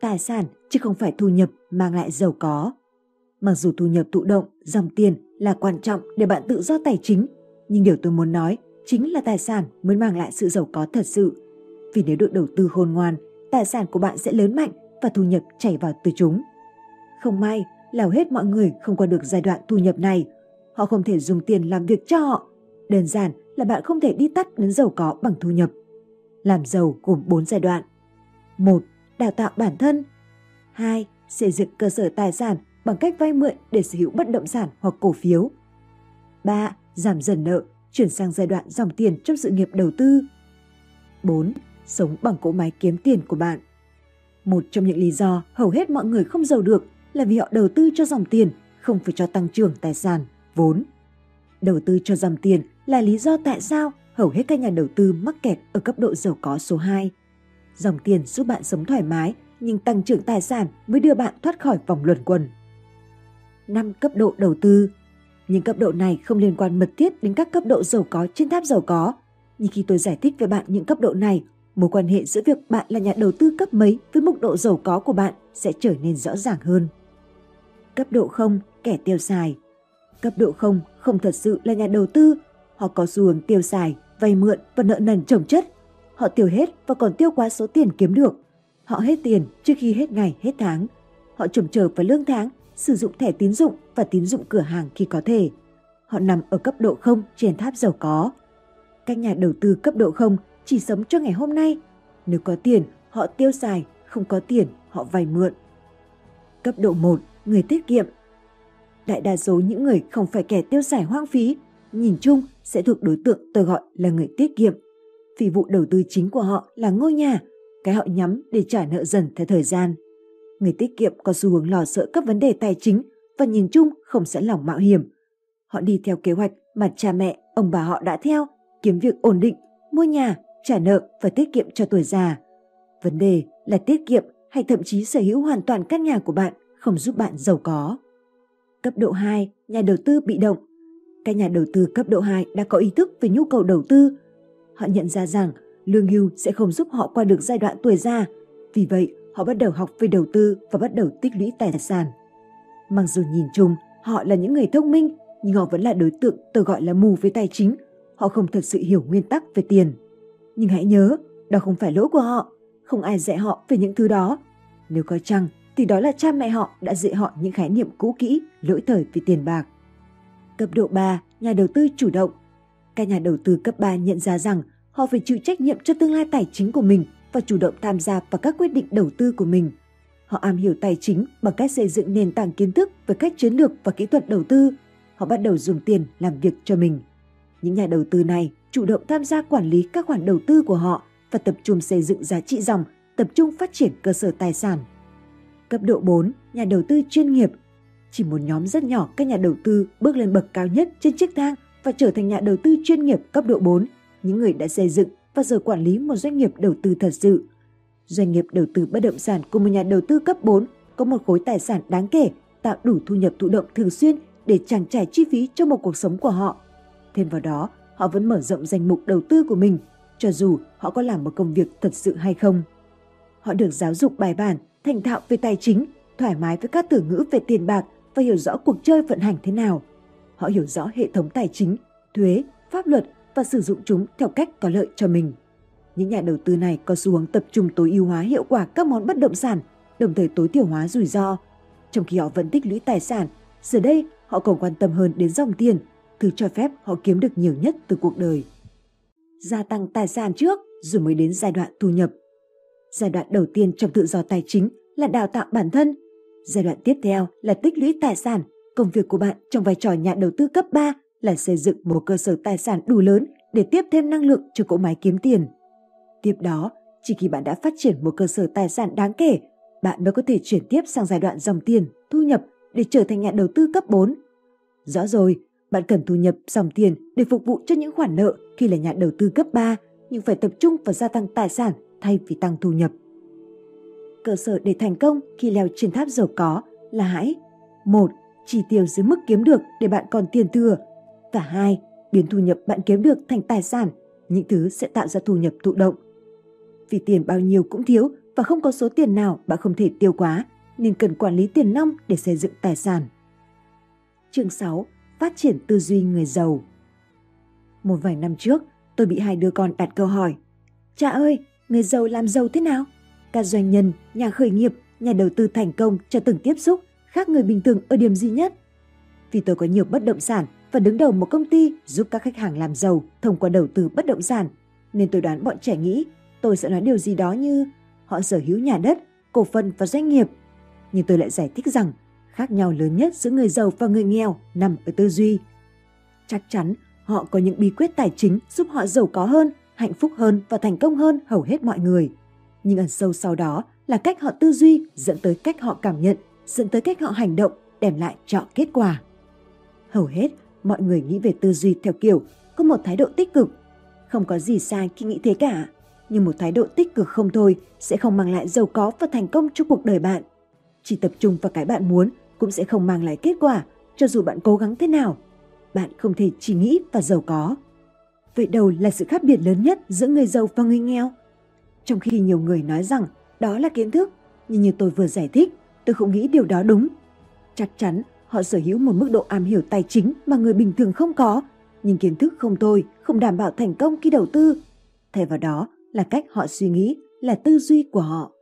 Tài sản chứ không phải thu nhập mang lại giàu có. Mặc dù thu nhập thụ động, dòng tiền là quan trọng để bạn tự do tài chính, nhưng điều tôi muốn nói chính là tài sản mới mang lại sự giàu có thật sự. Vì nếu được đầu tư khôn ngoan, tài sản của bạn sẽ lớn mạnh và thu nhập chảy vào từ chúng. Không may lào hết mọi người không qua được giai đoạn thu nhập này. Họ không thể dùng tiền làm việc cho họ. Đơn giản là bạn không thể đi tắt đến giàu có bằng thu nhập. Làm giàu gồm 4 giai đoạn. 1. Đào tạo bản thân. 2. Xây dựng cơ sở tài sản bằng cách vay mượn để sở hữu bất động sản hoặc cổ phiếu. 3. Giảm dần nợ, chuyển sang giai đoạn dòng tiền trong sự nghiệp đầu tư. 4. Sống bằng cỗ máy kiếm tiền của bạn. Một trong những lý do hầu hết mọi người không giàu được là vì họ đầu tư cho dòng tiền, không phải cho tăng trưởng tài sản, vốn. Đầu tư cho dòng tiền là lý do tại sao hầu hết các nhà đầu tư mắc kẹt ở cấp độ giàu có số 2. Dòng tiền giúp bạn sống thoải mái, nhưng tăng trưởng tài sản mới đưa bạn thoát khỏi vòng luẩn quẩn. 5 cấp độ đầu tư nhưng cấp độ này không liên quan mật thiết đến các cấp độ giàu có trên tháp giàu có. Nhưng khi tôi giải thích với bạn những cấp độ này, mối quan hệ giữa việc bạn là nhà đầu tư cấp mấy với mức độ giàu có của bạn sẽ trở nên rõ ràng hơn. Cấp độ không kẻ tiêu xài. Cấp độ không không thật sự là nhà đầu tư, họ có xu hướng tiêu xài, vay mượn và nợ nần chồng chất. Họ tiêu hết và còn tiêu quá số tiền kiếm được. Họ hết tiền trước khi hết ngày, hết tháng. Họ trồng chờ vào lương tháng sử dụng thẻ tín dụng và tín dụng cửa hàng khi có thể. Họ nằm ở cấp độ không trên tháp giàu có. Các nhà đầu tư cấp độ không chỉ sống cho ngày hôm nay. Nếu có tiền, họ tiêu xài, không có tiền, họ vay mượn. Cấp độ 1, người tiết kiệm. Đại đa số những người không phải kẻ tiêu xài hoang phí, nhìn chung sẽ thuộc đối tượng tôi gọi là người tiết kiệm. Vì vụ đầu tư chính của họ là ngôi nhà, cái họ nhắm để trả nợ dần theo thời gian. Người tiết kiệm có xu hướng lo sợ các vấn đề tài chính và nhìn chung không sẵn lòng mạo hiểm. Họ đi theo kế hoạch mà cha mẹ, ông bà họ đã theo, kiếm việc ổn định, mua nhà, trả nợ và tiết kiệm cho tuổi già. Vấn đề là tiết kiệm hay thậm chí sở hữu hoàn toàn căn nhà của bạn không giúp bạn giàu có. Cấp độ 2, nhà đầu tư bị động. Các nhà đầu tư cấp độ 2 đã có ý thức về nhu cầu đầu tư. Họ nhận ra rằng lương hưu sẽ không giúp họ qua được giai đoạn tuổi già. Vì vậy, họ bắt đầu học về đầu tư và bắt đầu tích lũy tài sản. Mặc dù nhìn chung, họ là những người thông minh, nhưng họ vẫn là đối tượng tôi gọi là mù với tài chính. Họ không thật sự hiểu nguyên tắc về tiền. Nhưng hãy nhớ, đó không phải lỗi của họ. Không ai dạy họ về những thứ đó. Nếu có chăng, thì đó là cha mẹ họ đã dạy họ những khái niệm cũ kỹ, lỗi thời về tiền bạc. Cấp độ 3, nhà đầu tư chủ động. Các nhà đầu tư cấp 3 nhận ra rằng họ phải chịu trách nhiệm cho tương lai tài chính của mình và chủ động tham gia vào các quyết định đầu tư của mình. Họ am hiểu tài chính bằng cách xây dựng nền tảng kiến thức về cách chiến lược và kỹ thuật đầu tư. Họ bắt đầu dùng tiền làm việc cho mình. Những nhà đầu tư này chủ động tham gia quản lý các khoản đầu tư của họ và tập trung xây dựng giá trị dòng, tập trung phát triển cơ sở tài sản. Cấp độ 4, nhà đầu tư chuyên nghiệp. Chỉ một nhóm rất nhỏ các nhà đầu tư bước lên bậc cao nhất trên chiếc thang và trở thành nhà đầu tư chuyên nghiệp cấp độ 4, những người đã xây dựng và giờ quản lý một doanh nghiệp đầu tư thật sự. Doanh nghiệp đầu tư bất động sản của một nhà đầu tư cấp 4 có một khối tài sản đáng kể, tạo đủ thu nhập thụ động thường xuyên để trang trải chi phí cho một cuộc sống của họ. Thêm vào đó, họ vẫn mở rộng danh mục đầu tư của mình, cho dù họ có làm một công việc thật sự hay không. Họ được giáo dục bài bản, thành thạo về tài chính, thoải mái với các từ ngữ về tiền bạc và hiểu rõ cuộc chơi vận hành thế nào. Họ hiểu rõ hệ thống tài chính, thuế, pháp luật và sử dụng chúng theo cách có lợi cho mình. Những nhà đầu tư này có xu hướng tập trung tối ưu hóa hiệu quả các món bất động sản, đồng thời tối thiểu hóa rủi ro. Trong khi họ vẫn tích lũy tài sản, giờ đây họ còn quan tâm hơn đến dòng tiền, thứ cho phép họ kiếm được nhiều nhất từ cuộc đời. Gia tăng tài sản trước rồi mới đến giai đoạn thu nhập. Giai đoạn đầu tiên trong tự do tài chính là đào tạo bản thân. Giai đoạn tiếp theo là tích lũy tài sản. Công việc của bạn trong vai trò nhà đầu tư cấp 3 là xây dựng một cơ sở tài sản đủ lớn để tiếp thêm năng lượng cho cỗ máy kiếm tiền. Tiếp đó, chỉ khi bạn đã phát triển một cơ sở tài sản đáng kể, bạn mới có thể chuyển tiếp sang giai đoạn dòng tiền, thu nhập để trở thành nhà đầu tư cấp 4. Rõ rồi, bạn cần thu nhập dòng tiền để phục vụ cho những khoản nợ khi là nhà đầu tư cấp 3, nhưng phải tập trung vào gia tăng tài sản thay vì tăng thu nhập. Cơ sở để thành công khi leo trên tháp giàu có là hãy một chỉ tiêu dưới mức kiếm được để bạn còn tiền thừa và hai Biến thu nhập bạn kiếm được thành tài sản, những thứ sẽ tạo ra thu nhập thụ động. Vì tiền bao nhiêu cũng thiếu và không có số tiền nào bạn không thể tiêu quá, nên cần quản lý tiền nong để xây dựng tài sản. Chương 6. Phát triển tư duy người giàu Một vài năm trước, tôi bị hai đứa con đặt câu hỏi. Cha ơi, người giàu làm giàu thế nào? Các doanh nhân, nhà khởi nghiệp, nhà đầu tư thành công cho từng tiếp xúc khác người bình thường ở điểm gì nhất? Vì tôi có nhiều bất động sản và đứng đầu một công ty giúp các khách hàng làm giàu thông qua đầu tư bất động sản, nên tôi đoán bọn trẻ nghĩ tôi sẽ nói điều gì đó như họ sở hữu nhà đất, cổ phần và doanh nghiệp. Nhưng tôi lại giải thích rằng khác nhau lớn nhất giữa người giàu và người nghèo nằm ở tư duy. Chắc chắn họ có những bí quyết tài chính giúp họ giàu có hơn hạnh phúc hơn và thành công hơn hầu hết mọi người. Nhưng ẩn sâu sau đó là cách họ tư duy dẫn tới cách họ cảm nhận, dẫn tới cách họ hành động đem lại cho kết quả. Hầu hết, mọi người nghĩ về tư duy theo kiểu có một thái độ tích cực. Không có gì sai khi nghĩ thế cả, nhưng một thái độ tích cực không thôi sẽ không mang lại giàu có và thành công cho cuộc đời bạn. Chỉ tập trung vào cái bạn muốn cũng sẽ không mang lại kết quả, cho dù bạn cố gắng thế nào. Bạn không thể chỉ nghĩ và giàu có. Vậy đâu là sự khác biệt lớn nhất giữa người giàu và người nghèo? Trong khi nhiều người nói rằng đó là kiến thức, nhưng như tôi vừa giải thích, tôi không nghĩ điều đó đúng. Chắc chắn họ sở hữu một mức độ am hiểu tài chính mà người bình thường không có, nhưng kiến thức không thôi, không đảm bảo thành công khi đầu tư. Thay vào đó là cách họ suy nghĩ, là tư duy của họ.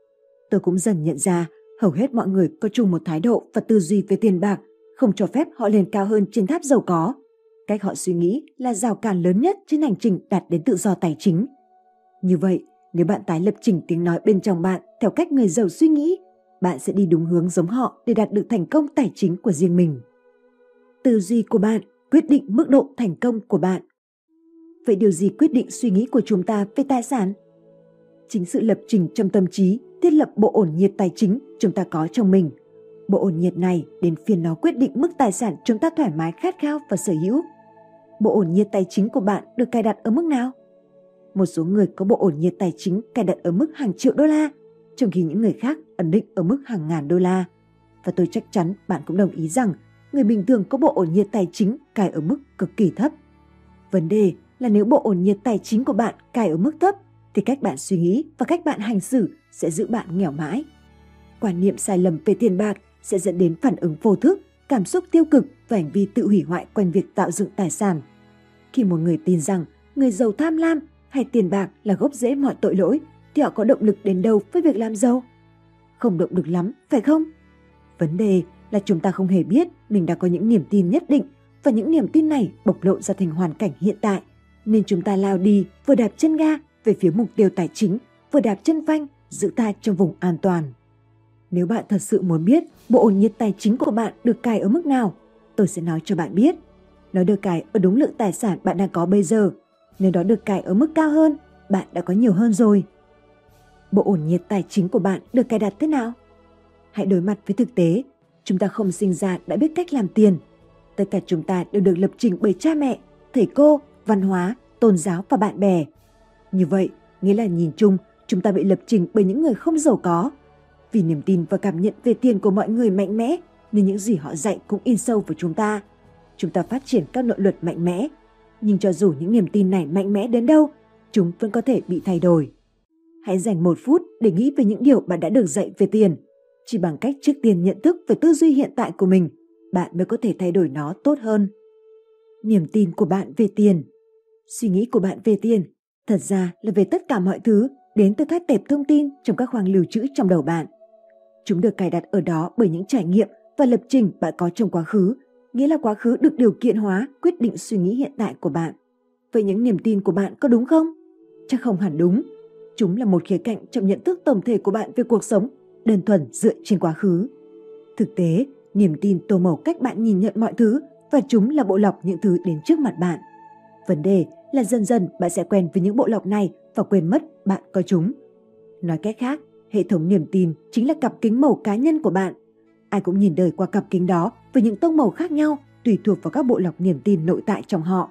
Tôi cũng dần nhận ra hầu hết mọi người có chung một thái độ và tư duy về tiền bạc, không cho phép họ lên cao hơn trên tháp giàu có. Cách họ suy nghĩ là rào cản lớn nhất trên hành trình đạt đến tự do tài chính. Như vậy, nếu bạn tái lập trình tiếng nói bên trong bạn theo cách người giàu suy nghĩ, bạn sẽ đi đúng hướng giống họ để đạt được thành công tài chính của riêng mình. Tư duy của bạn quyết định mức độ thành công của bạn. Vậy điều gì quyết định suy nghĩ của chúng ta về tài sản? Chính sự lập trình trong tâm trí thiết lập bộ ổn nhiệt tài chính chúng ta có trong mình. Bộ ổn nhiệt này đến phiên nó quyết định mức tài sản chúng ta thoải mái khát khao và sở hữu. Bộ ổn nhiệt tài chính của bạn được cài đặt ở mức nào? Một số người có bộ ổn nhiệt tài chính cài đặt ở mức hàng triệu đô la, trong khi những người khác ẩn định ở mức hàng ngàn đô la. Và tôi chắc chắn bạn cũng đồng ý rằng người bình thường có bộ ổn nhiệt tài chính cài ở mức cực kỳ thấp. Vấn đề là nếu bộ ổn nhiệt tài chính của bạn cài ở mức thấp thì cách bạn suy nghĩ và cách bạn hành xử sẽ giữ bạn nghèo mãi. Quan niệm sai lầm về tiền bạc sẽ dẫn đến phản ứng vô thức, cảm xúc tiêu cực và hành vi tự hủy hoại quanh việc tạo dựng tài sản. Khi một người tin rằng người giàu tham lam hay tiền bạc là gốc rễ mọi tội lỗi thì họ có động lực đến đâu với việc làm giàu? Không động lực lắm, phải không? Vấn đề là chúng ta không hề biết mình đã có những niềm tin nhất định và những niềm tin này bộc lộ ra thành hoàn cảnh hiện tại nên chúng ta lao đi vừa đạp chân ga về phía mục tiêu tài chính vừa đạp chân phanh giữ ta trong vùng an toàn. Nếu bạn thật sự muốn biết bộ ổn nhiệt tài chính của bạn được cài ở mức nào, tôi sẽ nói cho bạn biết. Nó được cài ở đúng lượng tài sản bạn đang có bây giờ. Nếu đó được cài ở mức cao hơn, bạn đã có nhiều hơn rồi. Bộ ổn nhiệt tài chính của bạn được cài đặt thế nào? Hãy đối mặt với thực tế. Chúng ta không sinh ra đã biết cách làm tiền. Tất cả chúng ta đều được lập trình bởi cha mẹ, thầy cô, văn hóa, tôn giáo và bạn bè. Như vậy, nghĩa là nhìn chung, chúng ta bị lập trình bởi những người không giàu có. Vì niềm tin và cảm nhận về tiền của mọi người mạnh mẽ, nên những gì họ dạy cũng in sâu vào chúng ta. Chúng ta phát triển các nội luật mạnh mẽ, nhưng cho dù những niềm tin này mạnh mẽ đến đâu, chúng vẫn có thể bị thay đổi. Hãy dành một phút để nghĩ về những điều bạn đã được dạy về tiền. Chỉ bằng cách trước tiên nhận thức về tư duy hiện tại của mình, bạn mới có thể thay đổi nó tốt hơn. Niềm tin của bạn về tiền Suy nghĩ của bạn về tiền thật ra là về tất cả mọi thứ đến từ các tệp thông tin trong các khoang lưu trữ trong đầu bạn. Chúng được cài đặt ở đó bởi những trải nghiệm và lập trình bạn có trong quá khứ, nghĩa là quá khứ được điều kiện hóa quyết định suy nghĩ hiện tại của bạn. Vậy những niềm tin của bạn có đúng không? Chắc không hẳn đúng. Chúng là một khía cạnh trong nhận thức tổng thể của bạn về cuộc sống, đơn thuần dựa trên quá khứ. Thực tế, niềm tin tô màu cách bạn nhìn nhận mọi thứ và chúng là bộ lọc những thứ đến trước mặt bạn. Vấn đề là dần dần bạn sẽ quen với những bộ lọc này và quên mất bạn có chúng. Nói cách khác, hệ thống niềm tin chính là cặp kính màu cá nhân của bạn. Ai cũng nhìn đời qua cặp kính đó với những tông màu khác nhau tùy thuộc vào các bộ lọc niềm tin nội tại trong họ.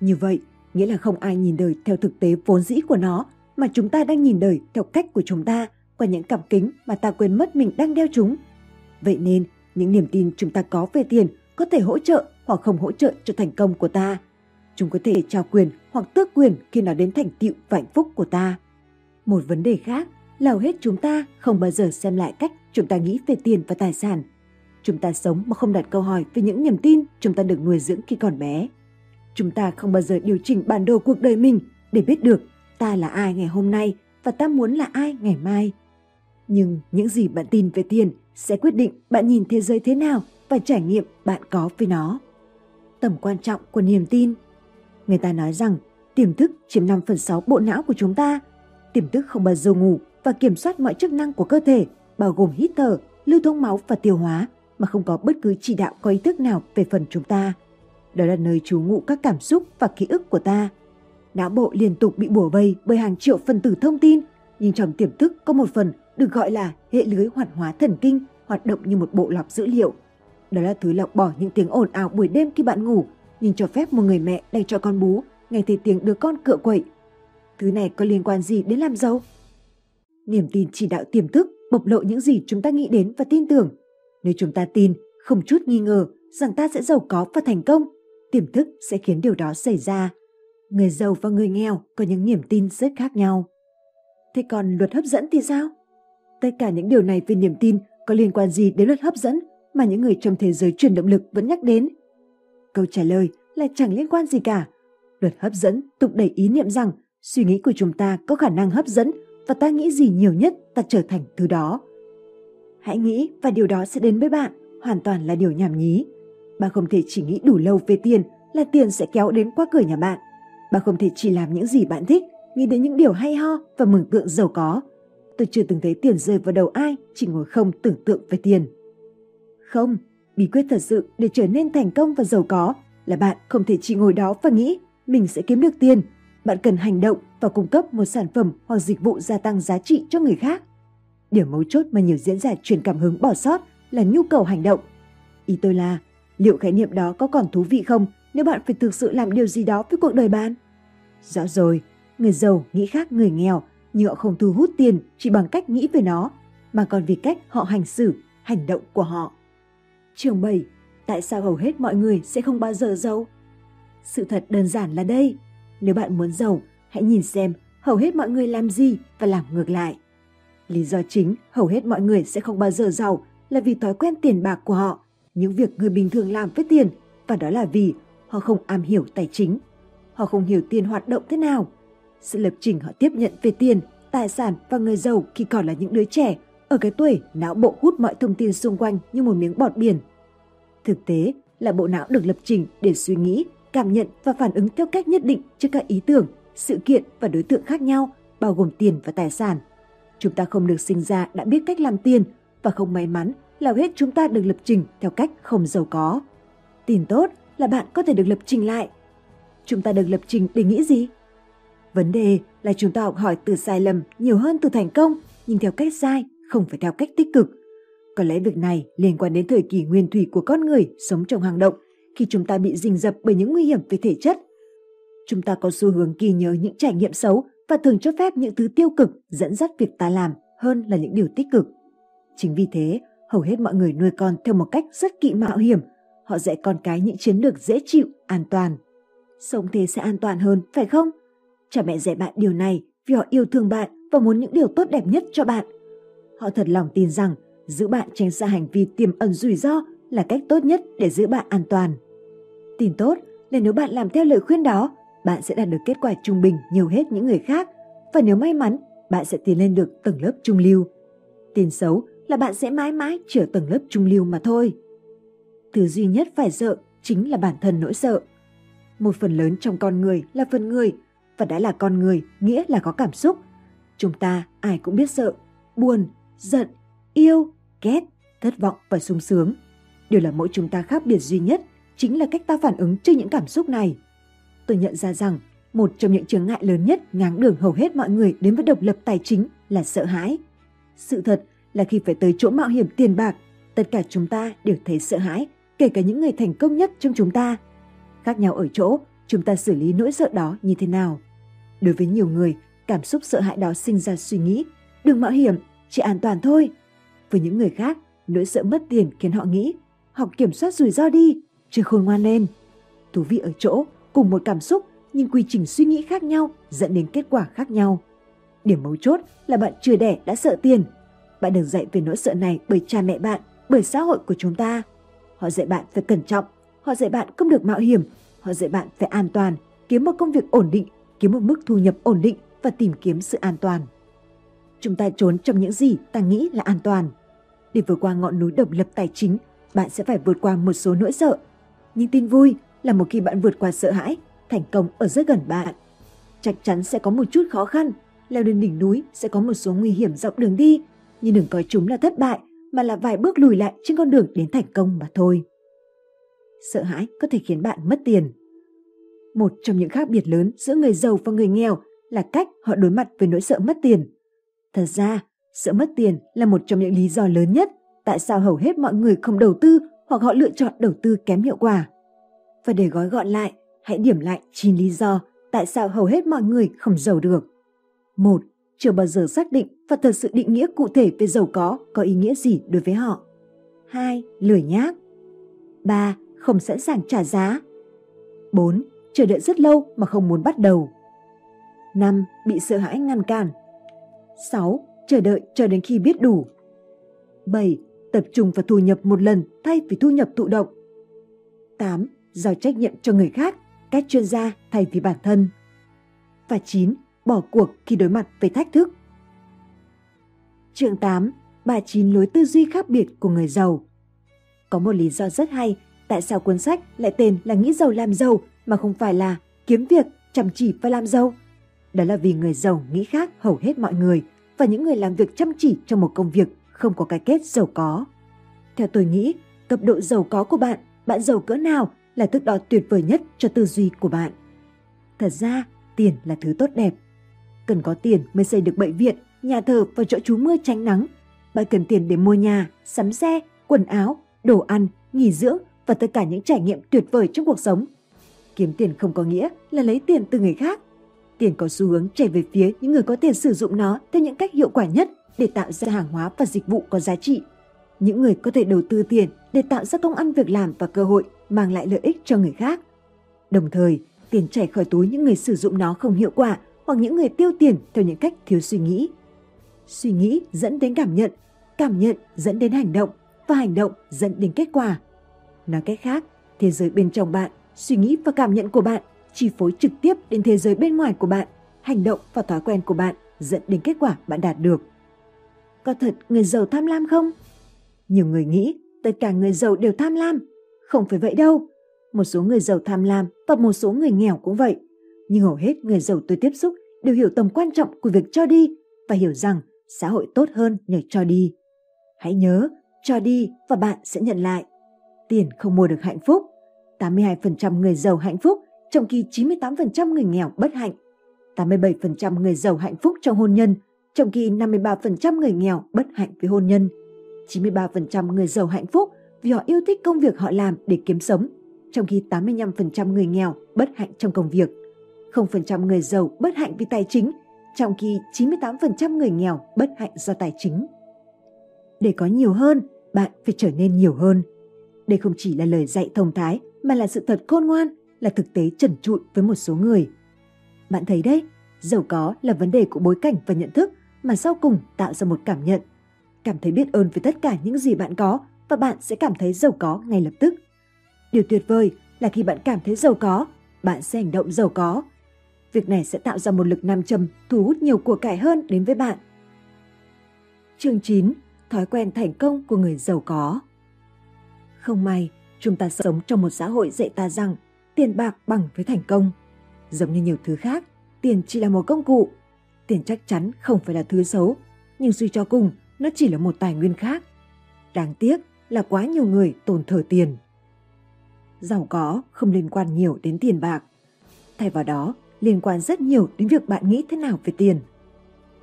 Như vậy, nghĩa là không ai nhìn đời theo thực tế vốn dĩ của nó, mà chúng ta đang nhìn đời theo cách của chúng ta qua những cặp kính mà ta quên mất mình đang đeo chúng. Vậy nên, những niềm tin chúng ta có về tiền có thể hỗ trợ hoặc không hỗ trợ cho thành công của ta – chúng có thể trao quyền hoặc tước quyền khi nó đến thành tựu và hạnh phúc của ta. Một vấn đề khác là hết chúng ta, không bao giờ xem lại cách chúng ta nghĩ về tiền và tài sản. Chúng ta sống mà không đặt câu hỏi về những niềm tin chúng ta được nuôi dưỡng khi còn bé. Chúng ta không bao giờ điều chỉnh bản đồ cuộc đời mình để biết được ta là ai ngày hôm nay và ta muốn là ai ngày mai. Nhưng những gì bạn tin về tiền sẽ quyết định bạn nhìn thế giới thế nào và trải nghiệm bạn có với nó. Tầm quan trọng của niềm tin Người ta nói rằng tiềm thức chiếm 5 phần 6 bộ não của chúng ta. Tiềm thức không bao giờ ngủ và kiểm soát mọi chức năng của cơ thể, bao gồm hít thở, lưu thông máu và tiêu hóa, mà không có bất cứ chỉ đạo có ý thức nào về phần chúng ta. Đó là nơi trú ngụ các cảm xúc và ký ức của ta. Não bộ liên tục bị bủa vây bởi hàng triệu phần tử thông tin, nhưng trong tiềm thức có một phần được gọi là hệ lưới hoạt hóa thần kinh hoạt động như một bộ lọc dữ liệu. Đó là thứ lọc bỏ những tiếng ồn ào buổi đêm khi bạn ngủ nhưng cho phép một người mẹ đang cho con bú nghe thấy tiếng đứa con cựa quậy. Thứ này có liên quan gì đến làm giàu? Niềm tin chỉ đạo tiềm thức bộc lộ những gì chúng ta nghĩ đến và tin tưởng. Nếu chúng ta tin, không chút nghi ngờ rằng ta sẽ giàu có và thành công, tiềm thức sẽ khiến điều đó xảy ra. Người giàu và người nghèo có những niềm tin rất khác nhau. Thế còn luật hấp dẫn thì sao? Tất cả những điều này về niềm tin có liên quan gì đến luật hấp dẫn mà những người trong thế giới truyền động lực vẫn nhắc đến? Câu trả lời là chẳng liên quan gì cả. Luật hấp dẫn tục đẩy ý niệm rằng suy nghĩ của chúng ta có khả năng hấp dẫn và ta nghĩ gì nhiều nhất ta trở thành thứ đó. Hãy nghĩ và điều đó sẽ đến với bạn, hoàn toàn là điều nhảm nhí. Bạn không thể chỉ nghĩ đủ lâu về tiền là tiền sẽ kéo đến qua cửa nhà bạn. Bạn không thể chỉ làm những gì bạn thích, nghĩ đến những điều hay ho và mừng tượng giàu có. Tôi chưa từng thấy tiền rơi vào đầu ai chỉ ngồi không tưởng tượng về tiền. Không, bí quyết thật sự để trở nên thành công và giàu có là bạn không thể chỉ ngồi đó và nghĩ mình sẽ kiếm được tiền. Bạn cần hành động và cung cấp một sản phẩm hoặc dịch vụ gia tăng giá trị cho người khác. Điểm mấu chốt mà nhiều diễn giả truyền cảm hứng bỏ sót là nhu cầu hành động. Ý tôi là, liệu khái niệm đó có còn thú vị không nếu bạn phải thực sự làm điều gì đó với cuộc đời bạn? Rõ rồi, người giàu nghĩ khác người nghèo, nhưng họ không thu hút tiền chỉ bằng cách nghĩ về nó, mà còn vì cách họ hành xử, hành động của họ. Chương 7. Tại sao hầu hết mọi người sẽ không bao giờ giàu? Sự thật đơn giản là đây. Nếu bạn muốn giàu, hãy nhìn xem hầu hết mọi người làm gì và làm ngược lại. Lý do chính hầu hết mọi người sẽ không bao giờ giàu là vì thói quen tiền bạc của họ, những việc người bình thường làm với tiền, và đó là vì họ không am hiểu tài chính. Họ không hiểu tiền hoạt động thế nào. Sự lập trình họ tiếp nhận về tiền, tài sản và người giàu khi còn là những đứa trẻ ở cái tuổi não bộ hút mọi thông tin xung quanh như một miếng bọt biển. Thực tế là bộ não được lập trình để suy nghĩ, cảm nhận và phản ứng theo cách nhất định trước các ý tưởng, sự kiện và đối tượng khác nhau, bao gồm tiền và tài sản. Chúng ta không được sinh ra đã biết cách làm tiền và không may mắn là hết chúng ta được lập trình theo cách không giàu có. Tin tốt là bạn có thể được lập trình lại. Chúng ta được lập trình để nghĩ gì? Vấn đề là chúng ta học hỏi từ sai lầm nhiều hơn từ thành công, nhưng theo cách sai, không phải theo cách tích cực. Có lẽ việc này liên quan đến thời kỳ nguyên thủy của con người sống trong hang động, khi chúng ta bị rình rập bởi những nguy hiểm về thể chất. Chúng ta có xu hướng ghi nhớ những trải nghiệm xấu và thường cho phép những thứ tiêu cực dẫn dắt việc ta làm hơn là những điều tích cực. Chính vì thế, hầu hết mọi người nuôi con theo một cách rất kỵ mạo hiểm. Họ dạy con cái những chiến lược dễ chịu, an toàn. Sống thế sẽ an toàn hơn, phải không? Cha mẹ dạy bạn điều này vì họ yêu thương bạn và muốn những điều tốt đẹp nhất cho bạn. Họ thật lòng tin rằng giữ bạn tránh xa hành vi tiềm ẩn rủi ro là cách tốt nhất để giữ bạn an toàn. Tin tốt là nếu bạn làm theo lời khuyên đó, bạn sẽ đạt được kết quả trung bình nhiều hết những người khác và nếu may mắn, bạn sẽ tiến lên được tầng lớp trung lưu. Tin xấu là bạn sẽ mãi mãi trở tầng lớp trung lưu mà thôi. Thứ duy nhất phải sợ chính là bản thân nỗi sợ. Một phần lớn trong con người là phần người, và đã là con người nghĩa là có cảm xúc. Chúng ta ai cũng biết sợ, buồn, giận, yêu, ghét, thất vọng và sung sướng. Điều là mỗi chúng ta khác biệt duy nhất chính là cách ta phản ứng trước những cảm xúc này. Tôi nhận ra rằng một trong những chướng ngại lớn nhất ngáng đường hầu hết mọi người đến với độc lập tài chính là sợ hãi. Sự thật là khi phải tới chỗ mạo hiểm tiền bạc, tất cả chúng ta đều thấy sợ hãi, kể cả những người thành công nhất trong chúng ta. Khác nhau ở chỗ, chúng ta xử lý nỗi sợ đó như thế nào. Đối với nhiều người, cảm xúc sợ hãi đó sinh ra suy nghĩ, đừng mạo hiểm, chỉ an toàn thôi. Với những người khác, nỗi sợ mất tiền khiến họ nghĩ, học kiểm soát rủi ro đi, chưa khôn ngoan lên. Thú vị ở chỗ, cùng một cảm xúc nhưng quy trình suy nghĩ khác nhau dẫn đến kết quả khác nhau. Điểm mấu chốt là bạn chưa đẻ đã sợ tiền. Bạn được dạy về nỗi sợ này bởi cha mẹ bạn, bởi xã hội của chúng ta. Họ dạy bạn phải cẩn trọng, họ dạy bạn không được mạo hiểm, họ dạy bạn phải an toàn, kiếm một công việc ổn định, kiếm một mức thu nhập ổn định và tìm kiếm sự an toàn. Chúng ta trốn trong những gì ta nghĩ là an toàn. Để vượt qua ngọn núi độc lập tài chính, bạn sẽ phải vượt qua một số nỗi sợ. Nhưng tin vui là một khi bạn vượt qua sợ hãi, thành công ở rất gần bạn. Chắc chắn sẽ có một chút khó khăn, leo lên đỉnh núi sẽ có một số nguy hiểm dọc đường đi, nhưng đừng coi chúng là thất bại mà là vài bước lùi lại trên con đường đến thành công mà thôi. Sợ hãi có thể khiến bạn mất tiền. Một trong những khác biệt lớn giữa người giàu và người nghèo là cách họ đối mặt với nỗi sợ mất tiền. Thật ra, sợ mất tiền là một trong những lý do lớn nhất tại sao hầu hết mọi người không đầu tư hoặc họ lựa chọn đầu tư kém hiệu quả. Và để gói gọn lại, hãy điểm lại 9 lý do tại sao hầu hết mọi người không giàu được. 1. chưa bao giờ xác định và thật sự định nghĩa cụ thể về giàu có có ý nghĩa gì đối với họ. 2. Lười nhác 3. Không sẵn sàng trả giá 4. Chờ đợi rất lâu mà không muốn bắt đầu 5. Bị sợ hãi ngăn cản 6. Chờ đợi cho đến khi biết đủ 7. Tập trung vào thu nhập một lần thay vì thu nhập thụ động 8. Giao trách nhiệm cho người khác, các chuyên gia thay vì bản thân Và 9 bỏ cuộc khi đối mặt với thách thức. Chương 8. 39 lối tư duy khác biệt của người giàu Có một lý do rất hay tại sao cuốn sách lại tên là Nghĩ giàu làm giàu mà không phải là kiếm việc, chăm chỉ và làm giàu. Đó là vì người giàu nghĩ khác hầu hết mọi người và những người làm việc chăm chỉ trong một công việc không có cái kết giàu có. Theo tôi nghĩ, cấp độ giàu có của bạn, bạn giàu cỡ nào là thước đo tuyệt vời nhất cho tư duy của bạn. Thật ra, tiền là thứ tốt đẹp. Cần có tiền mới xây được bệnh viện, nhà thờ và chỗ trú mưa tránh nắng. Bạn cần tiền để mua nhà, sắm xe, quần áo, đồ ăn, nghỉ dưỡng và tất cả những trải nghiệm tuyệt vời trong cuộc sống. Kiếm tiền không có nghĩa là lấy tiền từ người khác. Tiền có xu hướng chảy về phía những người có tiền sử dụng nó theo những cách hiệu quả nhất để tạo ra hàng hóa và dịch vụ có giá trị. Những người có thể đầu tư tiền để tạo ra công ăn việc làm và cơ hội mang lại lợi ích cho người khác. Đồng thời, tiền chảy khỏi túi những người sử dụng nó không hiệu quả hoặc những người tiêu tiền theo những cách thiếu suy nghĩ. Suy nghĩ dẫn đến cảm nhận, cảm nhận dẫn đến hành động và hành động dẫn đến kết quả. Nói cách khác, thế giới bên trong bạn, suy nghĩ và cảm nhận của bạn chi phối trực tiếp đến thế giới bên ngoài của bạn, hành động và thói quen của bạn dẫn đến kết quả bạn đạt được. Có thật người giàu tham lam không? Nhiều người nghĩ tất cả người giàu đều tham lam. Không phải vậy đâu. Một số người giàu tham lam và một số người nghèo cũng vậy. Nhưng hầu hết người giàu tôi tiếp xúc đều hiểu tầm quan trọng của việc cho đi và hiểu rằng xã hội tốt hơn nhờ cho đi. Hãy nhớ, cho đi và bạn sẽ nhận lại. Tiền không mua được hạnh phúc. 82% người giàu hạnh phúc, trong khi 98% người nghèo bất hạnh. 87% người giàu hạnh phúc trong hôn nhân, trong khi 53% người nghèo bất hạnh với hôn nhân. 93% người giàu hạnh phúc vì họ yêu thích công việc họ làm để kiếm sống, trong khi 85% người nghèo bất hạnh trong công việc. 0% người giàu bất hạnh vì tài chính, trong khi 98% người nghèo bất hạnh do tài chính. Để có nhiều hơn, bạn phải trở nên nhiều hơn. Đây không chỉ là lời dạy thông thái mà là sự thật khôn ngoan, là thực tế trần trụi với một số người. Bạn thấy đấy, giàu có là vấn đề của bối cảnh và nhận thức mà sau cùng tạo ra một cảm nhận. Cảm thấy biết ơn với tất cả những gì bạn có và bạn sẽ cảm thấy giàu có ngay lập tức. Điều tuyệt vời là khi bạn cảm thấy giàu có, bạn sẽ hành động giàu có. Việc này sẽ tạo ra một lực nam châm thu hút nhiều của cải hơn đến với bạn. Chương 9. Thói quen thành công của người giàu có Không may, chúng ta sống trong một xã hội dạy ta rằng tiền bạc bằng với thành công. Giống như nhiều thứ khác, tiền chỉ là một công cụ. Tiền chắc chắn không phải là thứ xấu, nhưng suy cho cùng, nó chỉ là một tài nguyên khác. Đáng tiếc là quá nhiều người tồn thờ tiền. Giàu có không liên quan nhiều đến tiền bạc. Thay vào đó, liên quan rất nhiều đến việc bạn nghĩ thế nào về tiền.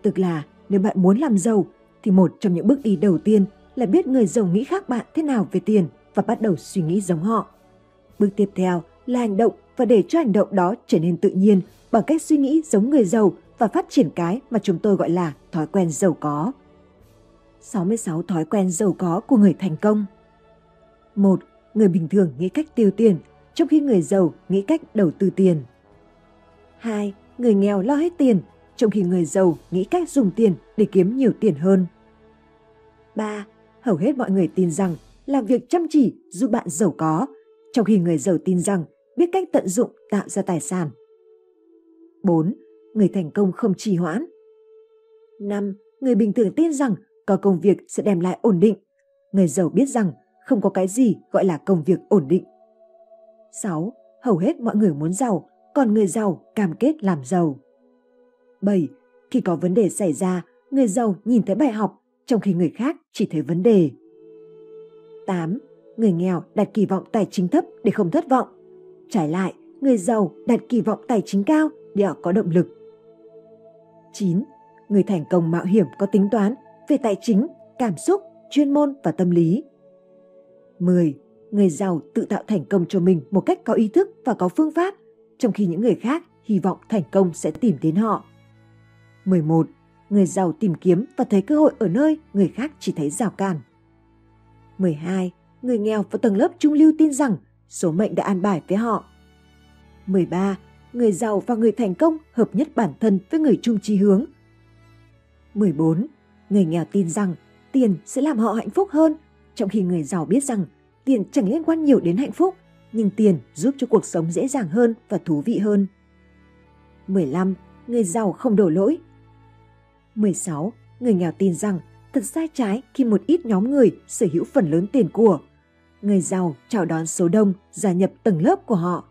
Tức là nếu bạn muốn làm giàu thì một trong những bước đi đầu tiên là biết người giàu nghĩ khác bạn thế nào về tiền và bắt đầu suy nghĩ giống họ. Bước tiếp theo là hành động và để cho hành động đó trở nên tự nhiên bằng cách suy nghĩ giống người giàu và phát triển cái mà chúng tôi gọi là thói quen giàu có. 66 thói quen giàu có của người thành công. 1. Người bình thường nghĩ cách tiêu tiền, trong khi người giàu nghĩ cách đầu tư tiền. 2. Người nghèo lo hết tiền, trong khi người giàu nghĩ cách dùng tiền để kiếm nhiều tiền hơn. 3. Hầu hết mọi người tin rằng làm việc chăm chỉ giúp bạn giàu có, trong khi người giàu tin rằng biết cách tận dụng tạo ra tài sản. 4. Người thành công không trì hoãn. 5. Người bình thường tin rằng có công việc sẽ đem lại ổn định. Người giàu biết rằng không có cái gì gọi là công việc ổn định. 6. Hầu hết mọi người muốn giàu, còn người giàu cam kết làm giàu. 7. Khi có vấn đề xảy ra, người giàu nhìn thấy bài học, trong khi người khác chỉ thấy vấn đề. 8. Người nghèo đặt kỳ vọng tài chính thấp để không thất vọng. Trái lại, người giàu đặt kỳ vọng tài chính cao để họ có động lực. 9. Người thành công mạo hiểm có tính toán về tài chính, cảm xúc, chuyên môn và tâm lý. 10. Người giàu tự tạo thành công cho mình một cách có ý thức và có phương pháp, trong khi những người khác hy vọng thành công sẽ tìm đến họ. 11. Người giàu tìm kiếm và thấy cơ hội ở nơi người khác chỉ thấy rào cản. 12. Người nghèo và tầng lớp trung lưu tin rằng số mệnh đã an bài với họ. 13. Người giàu và người thành công hợp nhất bản thân với người chung chí hướng. 14. Người nghèo tin rằng tiền sẽ làm họ hạnh phúc hơn, trong khi người giàu biết rằng tiền chẳng liên quan nhiều đến hạnh phúc, nhưng tiền giúp cho cuộc sống dễ dàng hơn và thú vị hơn. 15. Người giàu không đổ lỗi. 16. Người nghèo tin rằng thật sai trái khi một ít nhóm người sở hữu phần lớn tiền của. Người giàu chào đón số đông gia nhập tầng lớp của họ.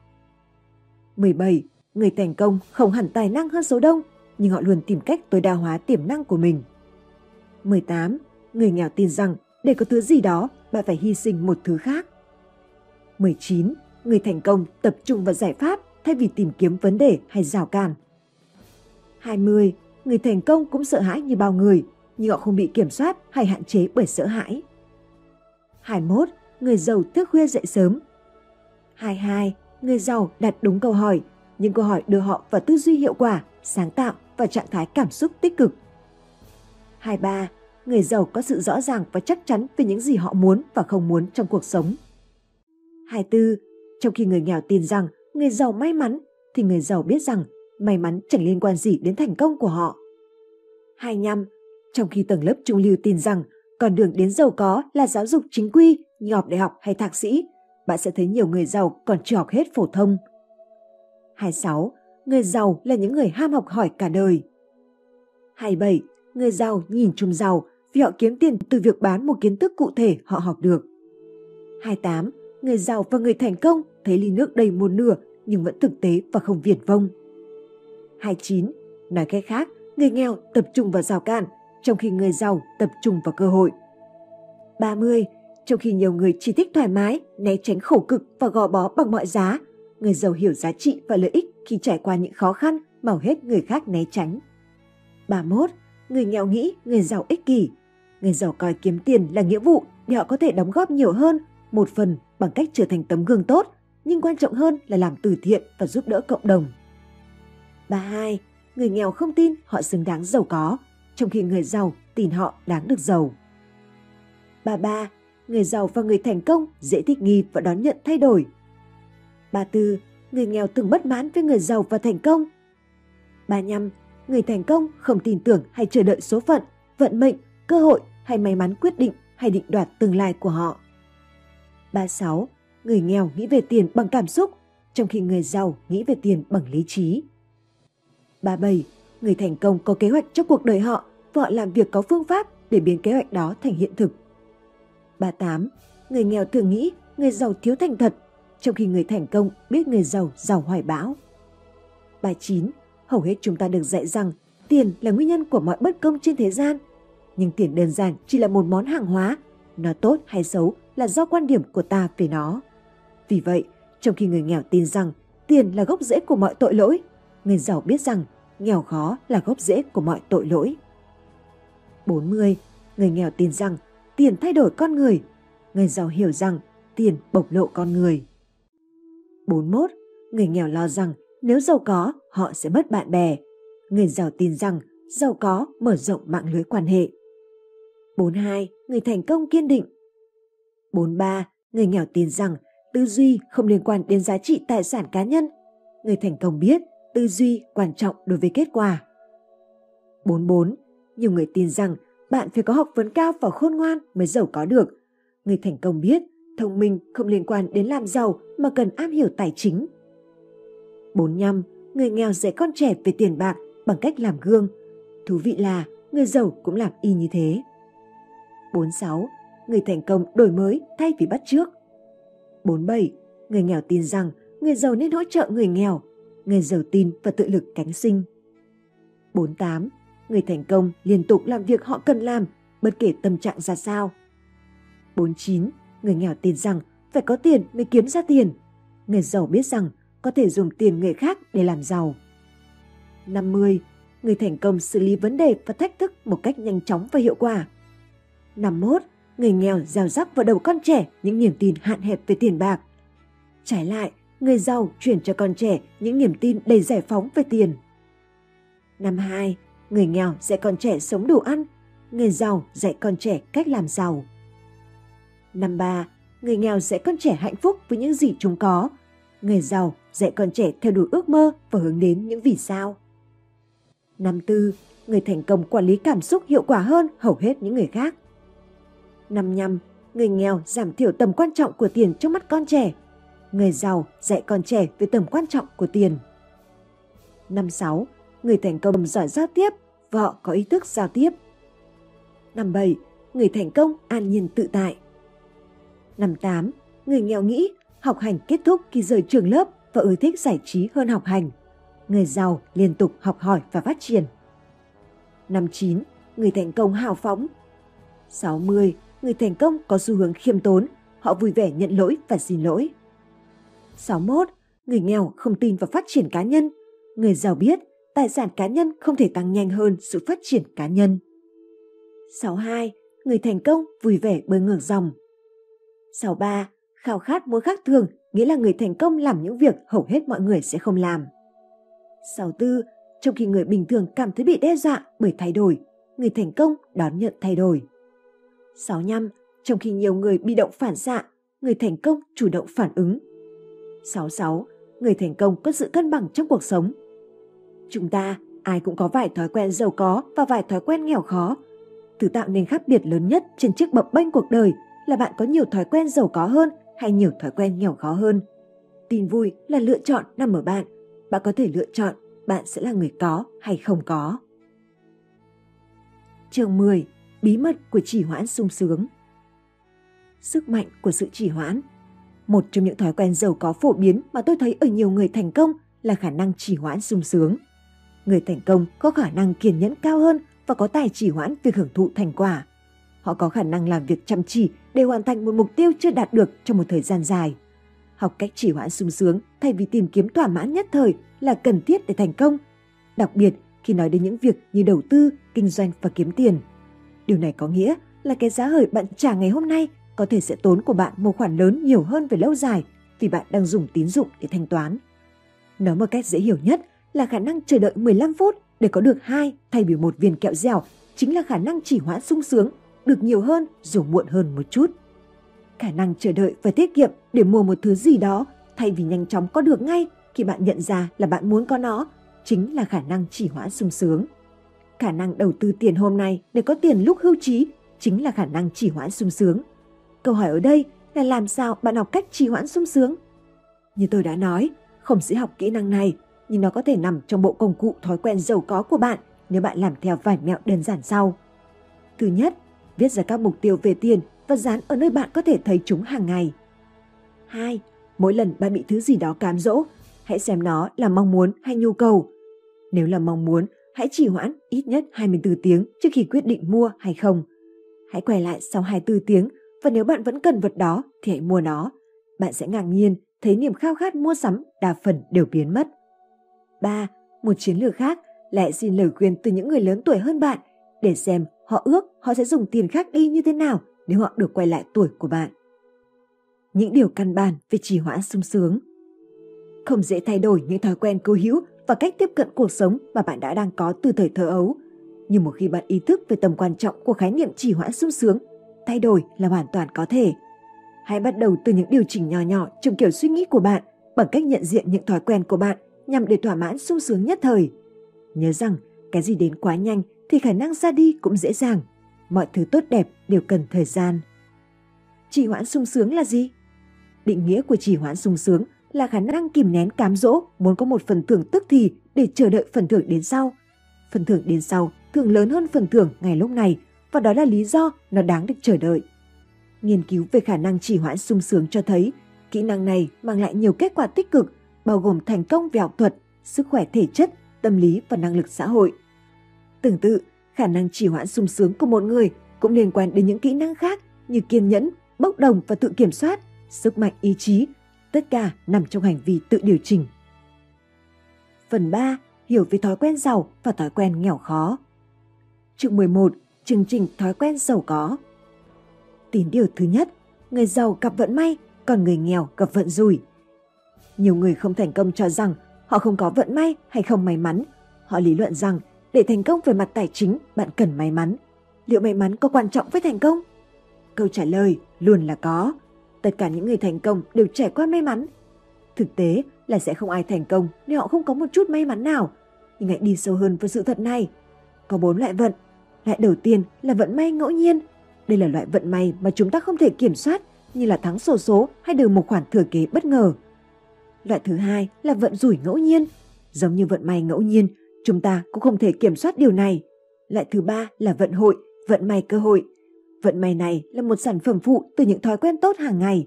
17. Người thành công không hẳn tài năng hơn số đông, nhưng họ luôn tìm cách tối đa hóa tiềm năng của mình. 18. Người nghèo tin rằng để có thứ gì đó, bạn phải hy sinh một thứ khác. 19. người thành công tập trung vào giải pháp thay vì tìm kiếm vấn đề hay rào cản. 20. Người thành công cũng sợ hãi như bao người, nhưng họ không bị kiểm soát hay hạn chế bởi sợ hãi. 21. Người giàu thức khuya dậy sớm. 22. Người giàu đặt đúng câu hỏi, những câu hỏi đưa họ vào tư duy hiệu quả, sáng tạo và trạng thái cảm xúc tích cực. 23. Người giàu có sự rõ ràng và chắc chắn về những gì họ muốn và không muốn trong cuộc sống. 24. Trong khi người nghèo tin rằng người giàu may mắn, thì người giàu biết rằng may mắn chẳng liên quan gì đến thành công của họ. 25. Trong khi tầng lớp trung lưu tin rằng con đường đến giàu có là giáo dục chính quy như học đại học hay thạc sĩ, bạn sẽ thấy nhiều người giàu còn chưa học hết phổ thông. 26. Người giàu là những người ham học hỏi cả đời. 27. Người giàu nhìn chung giàu vì họ kiếm tiền từ việc bán một kiến thức cụ thể họ học được. 28. Người giàu và người thành công thấy ly nước đầy một nửa nhưng vẫn thực tế và không viển vông. 29. Nói cách khác, người nghèo tập trung vào rào cản, trong khi người giàu tập trung vào cơ hội. 30. Trong khi nhiều người chỉ thích thoải mái, né tránh khổ cực và gò bó bằng mọi giá, người giàu hiểu giá trị và lợi ích khi trải qua những khó khăn mà hết người khác né tránh. 31. Người nghèo nghĩ người giàu ích kỷ. Người giàu coi kiếm tiền là nghĩa vụ để họ có thể đóng góp nhiều hơn, một phần bằng cách trở thành tấm gương tốt, nhưng quan trọng hơn là làm từ thiện và giúp đỡ cộng đồng. 32. Người nghèo không tin họ xứng đáng giàu có, trong khi người giàu tin họ đáng được giàu. 33. Người giàu và người thành công dễ thích nghi và đón nhận thay đổi. 34. Người nghèo từng bất mãn với người giàu và thành công. 35. Người thành công không tin tưởng hay chờ đợi số phận, vận mệnh, cơ hội hay may mắn quyết định hay định đoạt tương lai của họ. 36. Người nghèo nghĩ về tiền bằng cảm xúc, trong khi người giàu nghĩ về tiền bằng lý trí. 37. Người thành công có kế hoạch cho cuộc đời họ và họ làm việc có phương pháp để biến kế hoạch đó thành hiện thực. 38. Người nghèo thường nghĩ người giàu thiếu thành thật, trong khi người thành công biết người giàu giàu hoài bão. 39. Hầu hết chúng ta được dạy rằng tiền là nguyên nhân của mọi bất công trên thế gian. Nhưng tiền đơn giản chỉ là một món hàng hóa, nó tốt hay xấu là do quan điểm của ta về nó. Vì vậy, trong khi người nghèo tin rằng tiền là gốc rễ của mọi tội lỗi, người giàu biết rằng nghèo khó là gốc rễ của mọi tội lỗi. 40. Người nghèo tin rằng tiền thay đổi con người. Người giàu hiểu rằng tiền bộc lộ con người. 41. Người nghèo lo rằng nếu giàu có, họ sẽ mất bạn bè. Người giàu tin rằng giàu có mở rộng mạng lưới quan hệ. 42. Người thành công kiên định. 43. Người nghèo tin rằng tư duy không liên quan đến giá trị tài sản cá nhân. Người thành công biết tư duy quan trọng đối với kết quả. 44. Nhiều người tin rằng bạn phải có học vấn cao và khôn ngoan mới giàu có được. Người thành công biết thông minh không liên quan đến làm giàu mà cần am hiểu tài chính. 45. Người nghèo dạy con trẻ về tiền bạc bằng cách làm gương. Thú vị là người giàu cũng làm y như thế. 46. Người thành công đổi mới thay vì bắt trước. 47. Người nghèo tin rằng người giàu nên hỗ trợ người nghèo. Người giàu tin và tự lực cánh sinh. 48. Người thành công liên tục làm việc họ cần làm, bất kể tâm trạng ra sao. 49. Người nghèo tin rằng phải có tiền mới kiếm ra tiền. Người giàu biết rằng có thể dùng tiền người khác để làm giàu. 50. Người thành công xử lý vấn đề và thách thức một cách nhanh chóng và hiệu quả. 51. Người nghèo gieo rắc vào đầu con trẻ những niềm tin hạn hẹp về tiền bạc. Trái lại, người giàu chuyển cho con trẻ những niềm tin đầy giải phóng về tiền. 52. Người nghèo dạy con trẻ sống đủ ăn, người giàu dạy con trẻ cách làm giàu. Năm ba, người nghèo dạy con trẻ hạnh phúc với những gì chúng có. Người giàu dạy con trẻ theo đuổi ước mơ và hướng đến những vì sao. Năm tư, người thành công quản lý cảm xúc hiệu quả hơn hầu hết những người khác. Năm năm, người nghèo giảm thiểu tầm quan trọng của tiền trong mắt con trẻ. Người giàu dạy con trẻ về tầm quan trọng của tiền. Năm sáu, người thành công giỏi giao tiếp và họ có ý thức giao tiếp. Năm bảy, người thành công an nhiên tự tại. Năm tám người nghèo nghĩ học hành kết thúc khi rời trường lớp và ưa thích giải trí hơn học hành. Người giàu liên tục học hỏi và phát triển. Năm 9, người thành công hào phóng. 60, người thành công có xu hướng khiêm tốn, họ vui vẻ nhận lỗi và xin lỗi. 61. Người nghèo không tin vào phát triển cá nhân. Người giàu biết tài sản cá nhân không thể tăng nhanh hơn sự phát triển cá nhân. 62. Người thành công vui vẻ bơi ngược dòng. 63. Khao khát muốn khác thường nghĩa là người thành công làm những việc hầu hết mọi người sẽ không làm. 64. Trong khi người bình thường cảm thấy bị đe dọa bởi thay đổi, người thành công đón nhận thay đổi. 65. Trong khi nhiều người bị động phản xạ, người thành công chủ động phản ứng. 66. Người thành công có sự cân bằng trong cuộc sống. Chúng ta ai cũng có vài thói quen giàu có và vài thói quen nghèo khó. Thứ tạo nên khác biệt lớn nhất trên chiếc bập bênh cuộc đời là bạn có nhiều thói quen giàu có hơn hay nhiều thói quen nghèo khó hơn. Tin vui là lựa chọn nằm ở bạn. Bạn có thể lựa chọn bạn sẽ là người có hay không có. Chương 10. Bí mật của chỉ hoãn sung sướng Sức mạnh của sự chỉ hoãn Một trong những thói quen giàu có phổ biến mà tôi thấy ở nhiều người thành công là khả năng chỉ hoãn sung sướng. Người thành công có khả năng kiên nhẫn cao hơn và có tài chỉ hoãn việc hưởng thụ thành quả. Họ có khả năng làm việc chăm chỉ để hoàn thành một mục tiêu chưa đạt được trong một thời gian dài. Học cách chỉ hoãn sung sướng thay vì tìm kiếm thỏa mãn nhất thời là cần thiết để thành công. Đặc biệt khi nói đến những việc như đầu tư, kinh doanh và kiếm tiền. Điều này có nghĩa là cái giá hời bạn trả ngày hôm nay có thể sẽ tốn của bạn một khoản lớn nhiều hơn về lâu dài vì bạn đang dùng tín dụng để thanh toán. Nói một cách dễ hiểu nhất là khả năng chờ đợi 15 phút để có được hai thay vì một viên kẹo dẻo chính là khả năng chỉ hoãn sung sướng được nhiều hơn dù muộn hơn một chút. Khả năng chờ đợi và tiết kiệm để mua một thứ gì đó thay vì nhanh chóng có được ngay khi bạn nhận ra là bạn muốn có nó chính là khả năng chỉ hoãn sung sướng. Khả năng đầu tư tiền hôm nay để có tiền lúc hưu trí chính là khả năng chỉ hoãn sung sướng. Câu hỏi ở đây là làm sao bạn học cách trì hoãn sung sướng? Như tôi đã nói, không dễ học kỹ năng này, nhưng nó có thể nằm trong bộ công cụ thói quen giàu có của bạn nếu bạn làm theo vài mẹo đơn giản sau. Thứ nhất, viết ra các mục tiêu về tiền và dán ở nơi bạn có thể thấy chúng hàng ngày. 2. Mỗi lần bạn bị thứ gì đó cám dỗ, hãy xem nó là mong muốn hay nhu cầu. Nếu là mong muốn, hãy trì hoãn ít nhất 24 tiếng trước khi quyết định mua hay không. Hãy quay lại sau 24 tiếng và nếu bạn vẫn cần vật đó thì hãy mua nó. Bạn sẽ ngạc nhiên thấy niềm khao khát mua sắm đa phần đều biến mất. 3. Một chiến lược khác là hãy xin lời khuyên từ những người lớn tuổi hơn bạn để xem họ ước họ sẽ dùng tiền khác đi như thế nào nếu họ được quay lại tuổi của bạn. Những điều căn bản về trì hoãn sung sướng Không dễ thay đổi những thói quen cố hữu và cách tiếp cận cuộc sống mà bạn đã đang có từ thời thơ ấu. Nhưng một khi bạn ý thức về tầm quan trọng của khái niệm trì hoãn sung sướng, thay đổi là hoàn toàn có thể. Hãy bắt đầu từ những điều chỉnh nhỏ nhỏ trong kiểu suy nghĩ của bạn bằng cách nhận diện những thói quen của bạn nhằm để thỏa mãn sung sướng nhất thời. Nhớ rằng, cái gì đến quá nhanh thì khả năng ra đi cũng dễ dàng. Mọi thứ tốt đẹp đều cần thời gian. Trì hoãn sung sướng là gì? Định nghĩa của trì hoãn sung sướng là khả năng kìm nén cám dỗ muốn có một phần thưởng tức thì để chờ đợi phần thưởng đến sau. Phần thưởng đến sau thường lớn hơn phần thưởng ngày lúc này và đó là lý do nó đáng được chờ đợi. Nghiên cứu về khả năng trì hoãn sung sướng cho thấy kỹ năng này mang lại nhiều kết quả tích cực bao gồm thành công về học thuật, sức khỏe thể chất, tâm lý và năng lực xã hội. Tương tự, khả năng trì hoãn sung sướng của một người cũng liên quan đến những kỹ năng khác như kiên nhẫn, bốc đồng và tự kiểm soát, sức mạnh ý chí, tất cả nằm trong hành vi tự điều chỉnh. Phần 3. Hiểu về thói quen giàu và thói quen nghèo khó. Chương 11. Chương trình thói quen giàu có. Tín điều thứ nhất, người giàu gặp vận may, còn người nghèo gặp vận rủi. Nhiều người không thành công cho rằng họ không có vận may hay không may mắn. Họ lý luận rằng để thành công về mặt tài chính, bạn cần may mắn. Liệu may mắn có quan trọng với thành công? Câu trả lời luôn là có. Tất cả những người thành công đều trải qua may mắn. Thực tế là sẽ không ai thành công nếu họ không có một chút may mắn nào. Nhưng hãy đi sâu hơn với sự thật này. Có bốn loại vận. Loại đầu tiên là vận may ngẫu nhiên. Đây là loại vận may mà chúng ta không thể kiểm soát như là thắng sổ số hay được một khoản thừa kế bất ngờ. Loại thứ hai là vận rủi ngẫu nhiên. Giống như vận may ngẫu nhiên, chúng ta cũng không thể kiểm soát điều này. Loại thứ ba là vận hội, vận may cơ hội. Vận may này là một sản phẩm phụ từ những thói quen tốt hàng ngày.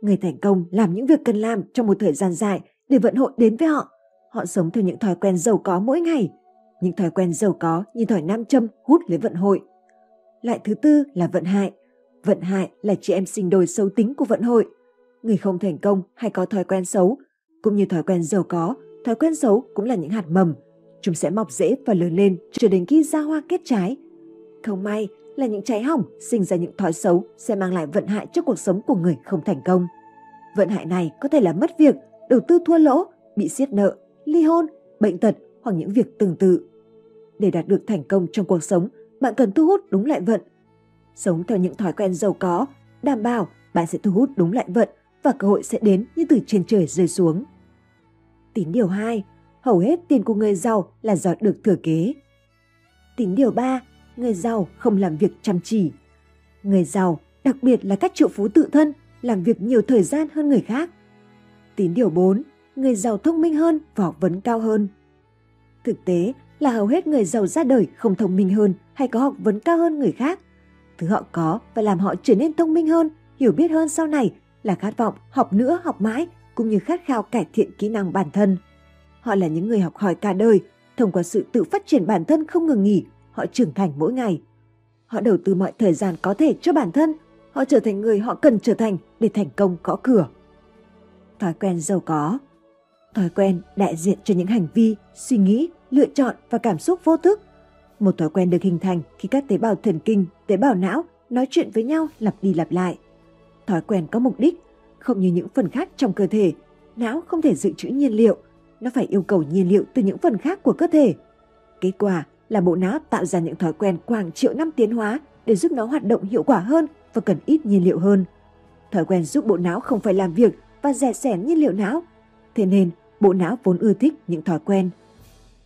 Người thành công làm những việc cần làm trong một thời gian dài để vận hội đến với họ. Họ sống theo những thói quen giàu có mỗi ngày. Những thói quen giàu có như thỏi nam châm hút lấy vận hội. Loại thứ tư là vận hại. Vận hại là chị em sinh đôi xấu tính của vận hội. Người không thành công hay có thói quen xấu, cũng như thói quen giàu có, thói quen xấu cũng là những hạt mầm. Chúng sẽ mọc rễ và lớn lên cho đến khi ra hoa kết trái. Không may là những trái hỏng sinh ra những thói xấu sẽ mang lại vận hại cho cuộc sống của người không thành công. Vận hại này có thể là mất việc, đầu tư thua lỗ, bị siết nợ, ly hôn, bệnh tật hoặc những việc tương tự. Để đạt được thành công trong cuộc sống, bạn cần thu hút đúng lại vận. Sống theo những thói quen giàu có, đảm bảo bạn sẽ thu hút đúng lại vận và cơ hội sẽ đến như từ trên trời rơi xuống. Tín điều 2. Hầu hết tiền của người giàu là do được thừa kế. Tín điều 3. Người giàu không làm việc chăm chỉ. Người giàu, đặc biệt là các triệu phú tự thân, làm việc nhiều thời gian hơn người khác. Tín điều 4. Người giàu thông minh hơn và học vấn cao hơn. Thực tế là hầu hết người giàu ra đời không thông minh hơn hay có học vấn cao hơn người khác. Thứ họ có và làm họ trở nên thông minh hơn, hiểu biết hơn sau này là khát vọng học nữa học mãi cũng như khát khao cải thiện kỹ năng bản thân. Họ là những người học hỏi cả đời, thông qua sự tự phát triển bản thân không ngừng nghỉ, họ trưởng thành mỗi ngày. Họ đầu tư mọi thời gian có thể cho bản thân, họ trở thành người họ cần trở thành để thành công có cửa. Thói quen giàu có Thói quen đại diện cho những hành vi, suy nghĩ, lựa chọn và cảm xúc vô thức. Một thói quen được hình thành khi các tế bào thần kinh, tế bào não nói chuyện với nhau lặp đi lặp lại. Thói quen có mục đích, không như những phần khác trong cơ thể. Não không thể dự trữ nhiên liệu, nó phải yêu cầu nhiên liệu từ những phần khác của cơ thể. Kết quả là bộ não tạo ra những thói quen quảng triệu năm tiến hóa để giúp nó hoạt động hiệu quả hơn và cần ít nhiên liệu hơn. Thói quen giúp bộ não không phải làm việc và rẻ sẻn nhiên liệu não. Thế nên, bộ não vốn ưa thích những thói quen.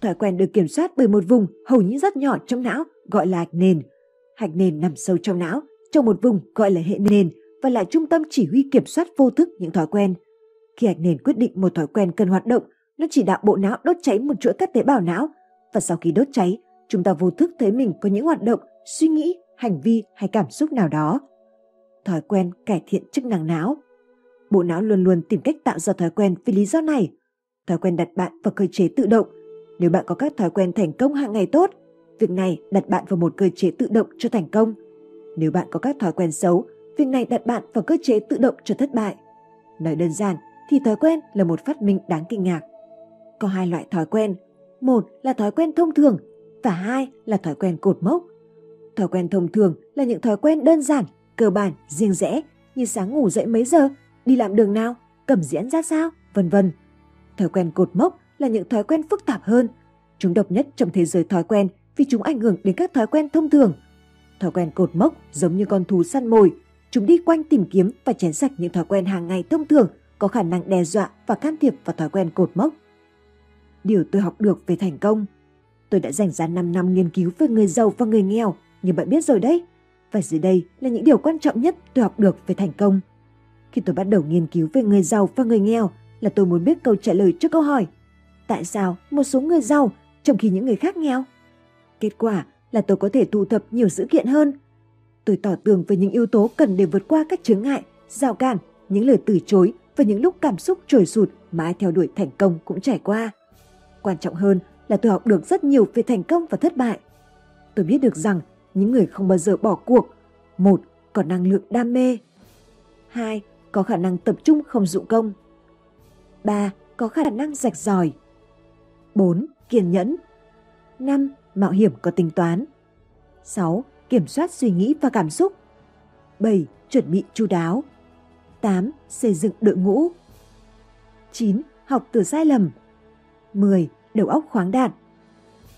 Thói quen được kiểm soát bởi một vùng hầu như rất nhỏ trong não gọi là hạch nền. Hạch nền nằm sâu trong não, trong một vùng gọi là hệ nền và là trung tâm chỉ huy kiểm soát vô thức những thói quen. Khi hạch nền quyết định một thói quen cần hoạt động, nó chỉ đạo bộ não đốt cháy một chuỗi các tế bào não và sau khi đốt cháy, chúng ta vô thức thấy mình có những hoạt động, suy nghĩ, hành vi hay cảm xúc nào đó. Thói quen cải thiện chức năng não. Bộ não luôn luôn tìm cách tạo ra thói quen vì lý do này. Thói quen đặt bạn vào cơ chế tự động. Nếu bạn có các thói quen thành công hàng ngày tốt, việc này đặt bạn vào một cơ chế tự động cho thành công. Nếu bạn có các thói quen xấu, việc này đặt bạn vào cơ chế tự động cho thất bại. Nói đơn giản thì thói quen là một phát minh đáng kinh ngạc. Có hai loại thói quen, một là thói quen thông thường và hai là thói quen cột mốc. Thói quen thông thường là những thói quen đơn giản, cơ bản, riêng rẽ như sáng ngủ dậy mấy giờ, đi làm đường nào, cầm diễn ra sao, vân vân. Thói quen cột mốc là những thói quen phức tạp hơn. Chúng độc nhất trong thế giới thói quen vì chúng ảnh hưởng đến các thói quen thông thường. Thói quen cột mốc giống như con thú săn mồi, chúng đi quanh tìm kiếm và chén sạch những thói quen hàng ngày thông thường có khả năng đe dọa và can thiệp vào thói quen cột mốc. Điều tôi học được về thành công Tôi đã dành ra 5 năm nghiên cứu về người giàu và người nghèo, như bạn biết rồi đấy. Và dưới đây là những điều quan trọng nhất tôi học được về thành công. Khi tôi bắt đầu nghiên cứu về người giàu và người nghèo là tôi muốn biết câu trả lời cho câu hỏi Tại sao một số người giàu trong khi những người khác nghèo? Kết quả là tôi có thể thu thập nhiều dữ kiện hơn. Tôi tỏ tường về những yếu tố cần để vượt qua các chướng ngại, rào cản, những lời từ chối và những lúc cảm xúc trồi sụt mà ai theo đuổi thành công cũng trải qua. Quan trọng hơn là tôi học được rất nhiều về thành công và thất bại. Tôi biết được rằng những người không bao giờ bỏ cuộc, một, có năng lượng đam mê. Hai, có khả năng tập trung không dụng công. Ba, có khả năng rạch ròi. Bốn, kiên nhẫn. Năm, mạo hiểm có tính toán. Sáu, kiểm soát suy nghĩ và cảm xúc. Bảy, chuẩn bị chu đáo. Tám, xây dựng đội ngũ. Chín, học từ sai lầm. 10. Đầu óc khoáng đạt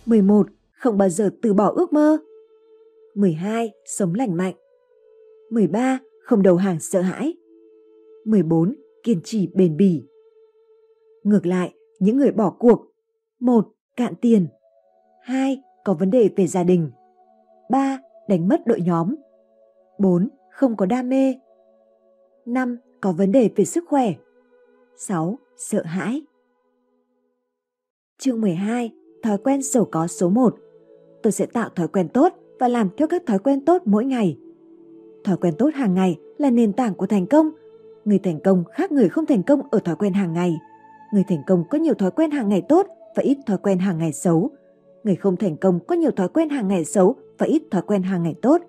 11. Không bao giờ từ bỏ ước mơ 12. Sống lành mạnh 13. Không đầu hàng sợ hãi 14. Kiên trì bền bỉ Ngược lại, những người bỏ cuộc 1. Cạn tiền 2. Có vấn đề về gia đình 3. Đánh mất đội nhóm 4. Không có đam mê 5. Có vấn đề về sức khỏe 6. Sợ hãi Chương 12 Thói quen giàu có số 1 Tôi sẽ tạo thói quen tốt và làm theo các thói quen tốt mỗi ngày. Thói quen tốt hàng ngày là nền tảng của thành công. Người thành công khác người không thành công ở thói quen hàng ngày. Người thành công có nhiều thói quen hàng ngày tốt và ít thói quen hàng ngày xấu. Người không thành công có nhiều thói quen hàng ngày xấu và ít thói quen hàng ngày tốt.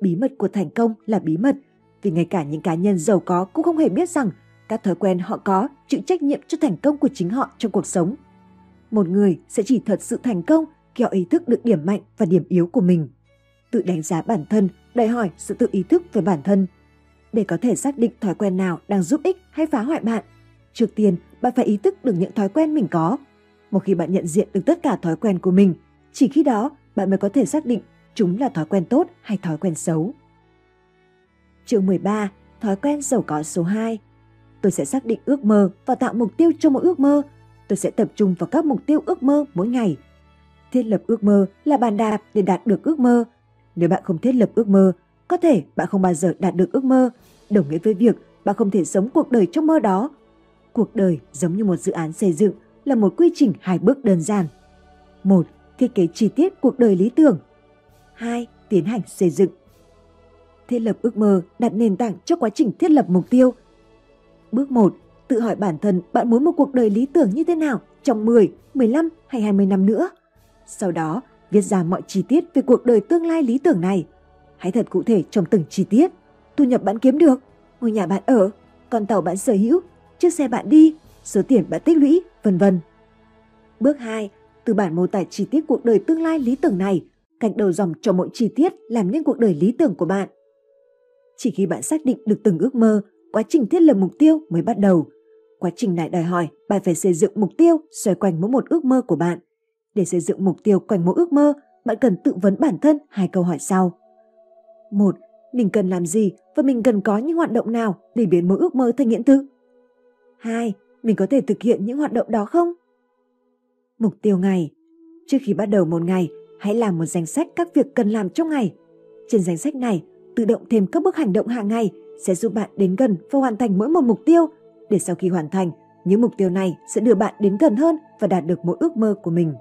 Bí mật của thành công là bí mật. vì ngay cả những cá nhân giàu có cũng không hề biết rằng các thói quen họ có chịu trách nhiệm cho thành công của chính họ trong cuộc sống. Một người sẽ chỉ thật sự thành công khi họ ý thức được điểm mạnh và điểm yếu của mình. Tự đánh giá bản thân đòi hỏi sự tự ý thức về bản thân. Để có thể xác định thói quen nào đang giúp ích hay phá hoại bạn, trước tiên bạn phải ý thức được những thói quen mình có. Một khi bạn nhận diện được tất cả thói quen của mình, chỉ khi đó bạn mới có thể xác định chúng là thói quen tốt hay thói quen xấu. Chương 13. Thói quen giàu có số 2 Tôi sẽ xác định ước mơ và tạo mục tiêu cho mỗi ước mơ. Tôi sẽ tập trung vào các mục tiêu ước mơ mỗi ngày. Thiết lập ước mơ là bàn đạp để đạt được ước mơ. Nếu bạn không thiết lập ước mơ, có thể bạn không bao giờ đạt được ước mơ, đồng nghĩa với việc bạn không thể sống cuộc đời trong mơ đó. Cuộc đời giống như một dự án xây dựng là một quy trình hai bước đơn giản. một Thiết kế chi tiết cuộc đời lý tưởng. 2. Tiến hành xây dựng. Thiết lập ước mơ đặt nền tảng cho quá trình thiết lập mục tiêu. Bước 1. Tự hỏi bản thân bạn muốn một cuộc đời lý tưởng như thế nào trong 10, 15 hay 20 năm nữa. Sau đó, viết ra mọi chi tiết về cuộc đời tương lai lý tưởng này. Hãy thật cụ thể trong từng chi tiết. Thu nhập bạn kiếm được, ngôi nhà bạn ở, con tàu bạn sở hữu, chiếc xe bạn đi, số tiền bạn tích lũy, vân vân. Bước 2. Từ bản mô tả chi tiết cuộc đời tương lai lý tưởng này, cạnh đầu dòng cho mỗi chi tiết làm nên cuộc đời lý tưởng của bạn. Chỉ khi bạn xác định được từng ước mơ, quá trình thiết lập mục tiêu mới bắt đầu. Quá trình này đòi hỏi bạn phải xây dựng mục tiêu xoay quanh mỗi một ước mơ của bạn. Để xây dựng mục tiêu quanh mỗi ước mơ, bạn cần tự vấn bản thân hai câu hỏi sau. Một, mình cần làm gì và mình cần có những hoạt động nào để biến mỗi ước mơ thành hiện thực? Hai, mình có thể thực hiện những hoạt động đó không? Mục tiêu ngày Trước khi bắt đầu một ngày, hãy làm một danh sách các việc cần làm trong ngày. Trên danh sách này, tự động thêm các bước hành động hàng ngày sẽ giúp bạn đến gần và hoàn thành mỗi một mục tiêu. Để sau khi hoàn thành, những mục tiêu này sẽ đưa bạn đến gần hơn và đạt được mỗi ước mơ của mình.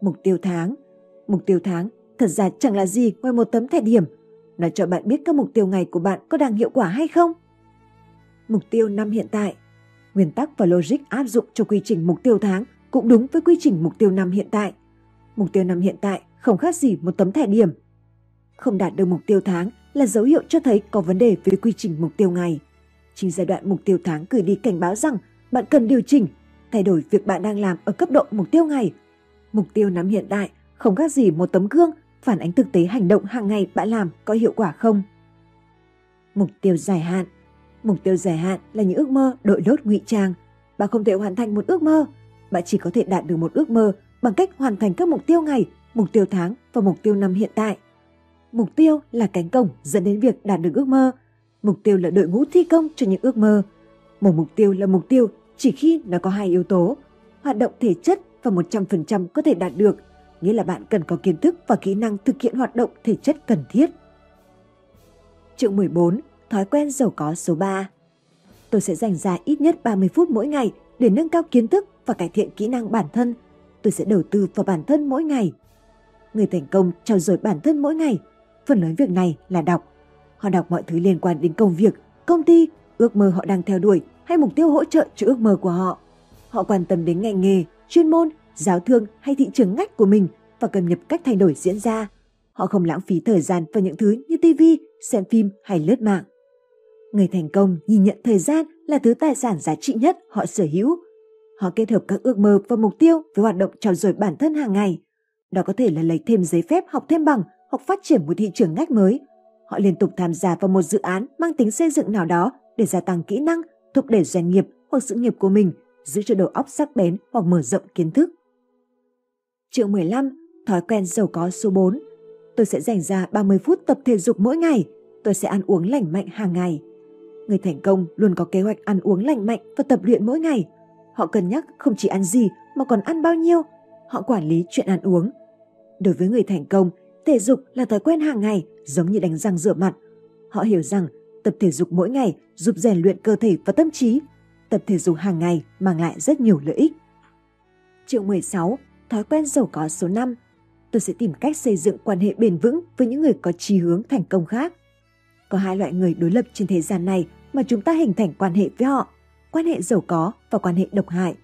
Mục tiêu tháng Mục tiêu tháng thật ra chẳng là gì ngoài một tấm thẻ điểm. Nó cho bạn biết các mục tiêu ngày của bạn có đang hiệu quả hay không. Mục tiêu năm hiện tại Nguyên tắc và logic áp dụng cho quy trình mục tiêu tháng cũng đúng với quy trình mục tiêu năm hiện tại. Mục tiêu năm hiện tại không khác gì một tấm thẻ điểm. Không đạt được mục tiêu tháng là dấu hiệu cho thấy có vấn đề với quy trình mục tiêu ngày. Chính giai đoạn mục tiêu tháng gửi đi cảnh báo rằng bạn cần điều chỉnh, thay đổi việc bạn đang làm ở cấp độ mục tiêu ngày. Mục tiêu năm hiện tại không khác gì một tấm gương phản ánh thực tế hành động hàng ngày bạn làm có hiệu quả không. Mục tiêu dài hạn Mục tiêu dài hạn là những ước mơ đội lốt ngụy trang. Bạn không thể hoàn thành một ước mơ, bạn chỉ có thể đạt được một ước mơ bằng cách hoàn thành các mục tiêu ngày, mục tiêu tháng và mục tiêu năm hiện tại. Mục tiêu là cánh cổng dẫn đến việc đạt được ước mơ. Mục tiêu là đội ngũ thi công cho những ước mơ. Một mục tiêu là mục tiêu chỉ khi nó có hai yếu tố, hoạt động thể chất và 100% có thể đạt được, nghĩa là bạn cần có kiến thức và kỹ năng thực hiện hoạt động thể chất cần thiết. Chương 14. Thói quen giàu có số 3 Tôi sẽ dành ra ít nhất 30 phút mỗi ngày để nâng cao kiến thức và cải thiện kỹ năng bản thân. Tôi sẽ đầu tư vào bản thân mỗi ngày. Người thành công trau dồi bản thân mỗi ngày. Phần lớn việc này là đọc. Họ đọc mọi thứ liên quan đến công việc, công ty, ước mơ họ đang theo đuổi hay mục tiêu hỗ trợ cho ước mơ của họ. Họ quan tâm đến ngành nghề, chuyên môn, giáo thương hay thị trường ngách của mình và cập nhật cách thay đổi diễn ra. Họ không lãng phí thời gian vào những thứ như TV, xem phim hay lướt mạng. Người thành công nhìn nhận thời gian là thứ tài sản giá trị nhất họ sở hữu. Họ kết hợp các ước mơ và mục tiêu với hoạt động trao dồi bản thân hàng ngày. Đó có thể là lấy thêm giấy phép học thêm bằng hoặc phát triển một thị trường ngách mới. Họ liên tục tham gia vào một dự án mang tính xây dựng nào đó để gia tăng kỹ năng, thúc đẩy doanh nghiệp hoặc sự nghiệp của mình, giữ cho đầu óc sắc bén hoặc mở rộng kiến thức. Chương 15. Thói quen giàu có số 4 Tôi sẽ dành ra 30 phút tập thể dục mỗi ngày. Tôi sẽ ăn uống lành mạnh hàng ngày. Người thành công luôn có kế hoạch ăn uống lành mạnh và tập luyện mỗi ngày. Họ cân nhắc không chỉ ăn gì mà còn ăn bao nhiêu. Họ quản lý chuyện ăn uống. Đối với người thành công, thể dục là thói quen hàng ngày giống như đánh răng rửa mặt. Họ hiểu rằng tập thể dục mỗi ngày giúp rèn luyện cơ thể và tâm trí. Tập thể dục hàng ngày mang lại rất nhiều lợi ích. Triệu 16. Thói quen giàu có số 5 Tôi sẽ tìm cách xây dựng quan hệ bền vững với những người có chí hướng thành công khác. Có hai loại người đối lập trên thế gian này mà chúng ta hình thành quan hệ với họ, quan hệ giàu có và quan hệ độc hại.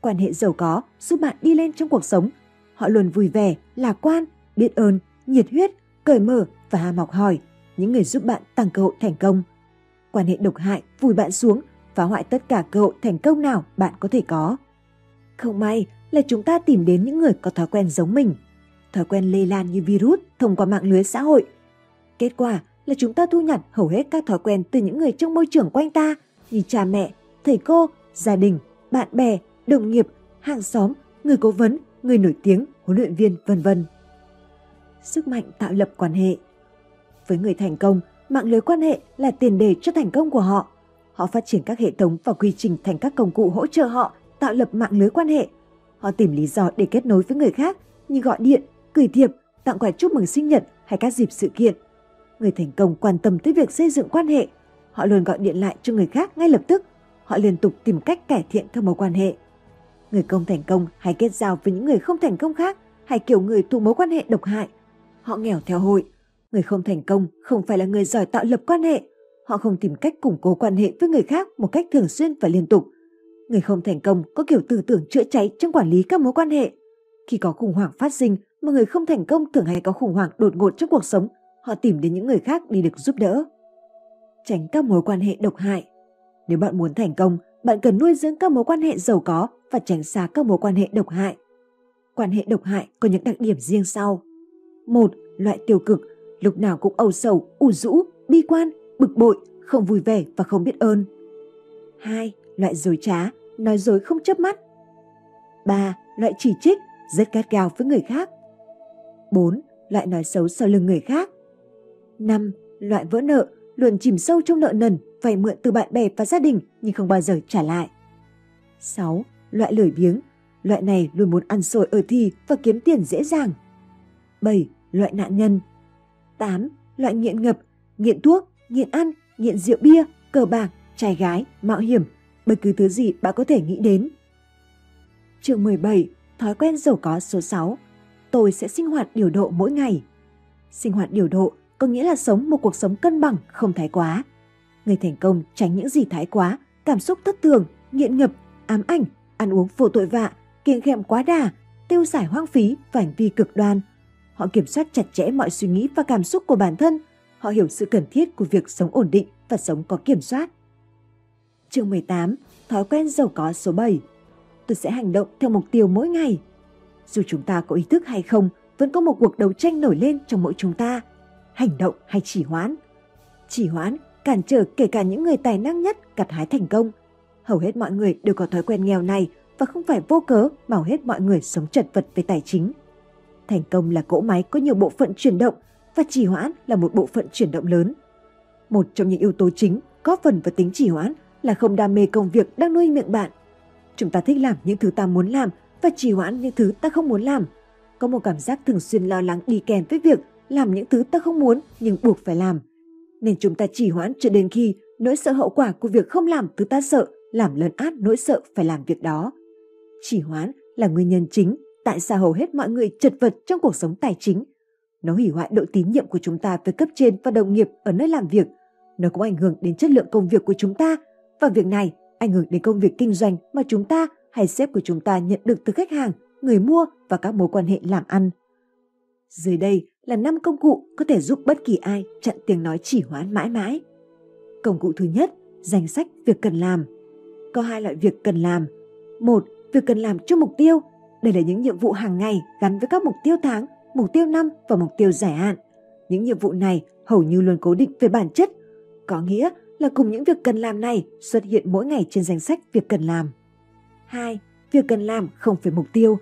Quan hệ giàu có giúp bạn đi lên trong cuộc sống. Họ luôn vui vẻ, lạc quan, biết ơn, nhiệt huyết, cởi mở và ham học hỏi, những người giúp bạn tăng cơ hội thành công. Quan hệ độc hại vùi bạn xuống, phá hoại tất cả cơ hội thành công nào bạn có thể có. Không may là chúng ta tìm đến những người có thói quen giống mình. Thói quen lây lan như virus thông qua mạng lưới xã hội. Kết quả là chúng ta thu nhặt hầu hết các thói quen từ những người trong môi trường quanh ta như cha mẹ, thầy cô, gia đình, bạn bè, đồng nghiệp, hàng xóm, người cố vấn, người nổi tiếng, huấn luyện viên, vân vân. Sức mạnh tạo lập quan hệ Với người thành công, mạng lưới quan hệ là tiền đề cho thành công của họ. Họ phát triển các hệ thống và quy trình thành các công cụ hỗ trợ họ tạo lập mạng lưới quan hệ. Họ tìm lý do để kết nối với người khác như gọi điện, gửi thiệp, tặng quà chúc mừng sinh nhật hay các dịp sự kiện. Người thành công quan tâm tới việc xây dựng quan hệ. Họ luôn gọi điện lại cho người khác ngay lập tức. Họ liên tục tìm cách cải thiện các mối quan hệ. Người công thành công hay kết giao với những người không thành công khác hay kiểu người thuộc mối quan hệ độc hại. Họ nghèo theo hội. Người không thành công không phải là người giỏi tạo lập quan hệ. Họ không tìm cách củng cố quan hệ với người khác một cách thường xuyên và liên tục. Người không thành công có kiểu tư tưởng chữa cháy trong quản lý các mối quan hệ. Khi có khủng hoảng phát sinh mà người không thành công thường hay có khủng hoảng đột ngột trong cuộc sống, họ tìm đến những người khác để được giúp đỡ. Tránh các mối quan hệ độc hại. Nếu bạn muốn thành công, bạn cần nuôi dưỡng các mối quan hệ giàu có và tránh xa các mối quan hệ độc hại. Quan hệ độc hại có những đặc điểm riêng sau. Một, loại tiêu cực, lúc nào cũng âu sầu, ủ rũ, bi quan, bực bội, không vui vẻ và không biết ơn. Hai, loại dối trá, nói dối không chớp mắt. ba Loại chỉ trích, rất gắt gao với người khác. bốn Loại nói xấu sau lưng người khác. năm Loại vỡ nợ, luôn chìm sâu trong nợ nần, vay mượn từ bạn bè và gia đình nhưng không bao giờ trả lại. 6. Loại lười biếng, loại này luôn muốn ăn sôi ở thì và kiếm tiền dễ dàng. 7. Loại nạn nhân. 8. Loại nghiện ngập, nghiện thuốc, nghiện ăn, nghiện rượu bia, cờ bạc, trai gái, mạo hiểm, bất cứ thứ gì bạn có thể nghĩ đến. Chương 17. Thói quen giàu có số 6. Tôi sẽ sinh hoạt điều độ mỗi ngày. Sinh hoạt điều độ có nghĩa là sống một cuộc sống cân bằng, không thái quá. Người thành công tránh những gì thái quá, cảm xúc thất thường, nghiện ngập, ám ảnh, ăn uống vô tội vạ, kiêng khem quá đà, tiêu xài hoang phí và hành vi cực đoan. Họ kiểm soát chặt chẽ mọi suy nghĩ và cảm xúc của bản thân. Họ hiểu sự cần thiết của việc sống ổn định và sống có kiểm soát. Chương 18, thói quen giàu có số 7. Tôi sẽ hành động theo mục tiêu mỗi ngày. Dù chúng ta có ý thức hay không, vẫn có một cuộc đấu tranh nổi lên trong mỗi chúng ta. Hành động hay chỉ hoãn? Chỉ hoãn cản trở kể cả những người tài năng nhất gặt hái thành công. Hầu hết mọi người đều có thói quen nghèo này và không phải vô cớ mà hầu hết mọi người sống chật vật về tài chính. Thành công là cỗ máy có nhiều bộ phận chuyển động và trì hoãn là một bộ phận chuyển động lớn. Một trong những yếu tố chính góp phần vào tính trì hoãn là không đam mê công việc đang nuôi miệng bạn. Chúng ta thích làm những thứ ta muốn làm và trì hoãn những thứ ta không muốn làm. Có một cảm giác thường xuyên lo lắng đi kèm với việc làm những thứ ta không muốn nhưng buộc phải làm. Nên chúng ta trì hoãn cho đến khi nỗi sợ hậu quả của việc không làm thứ ta sợ làm lấn át nỗi sợ phải làm việc đó. Trì hoãn là nguyên nhân chính tại sao hầu hết mọi người chật vật trong cuộc sống tài chính. Nó hủy hoại độ tín nhiệm của chúng ta với cấp trên và đồng nghiệp ở nơi làm việc. Nó cũng ảnh hưởng đến chất lượng công việc của chúng ta và việc này ảnh hưởng đến công việc kinh doanh mà chúng ta hay sếp của chúng ta nhận được từ khách hàng, người mua và các mối quan hệ làm ăn. Dưới đây là 5 công cụ có thể giúp bất kỳ ai chặn tiếng nói chỉ hoãn mãi mãi. Công cụ thứ nhất, danh sách việc cần làm. Có hai loại việc cần làm. Một, việc cần làm cho mục tiêu. Đây là những nhiệm vụ hàng ngày gắn với các mục tiêu tháng, mục tiêu năm và mục tiêu dài hạn. Những nhiệm vụ này hầu như luôn cố định về bản chất, có nghĩa là cùng những việc cần làm này xuất hiện mỗi ngày trên danh sách việc cần làm. 2. Việc cần làm không phải mục tiêu.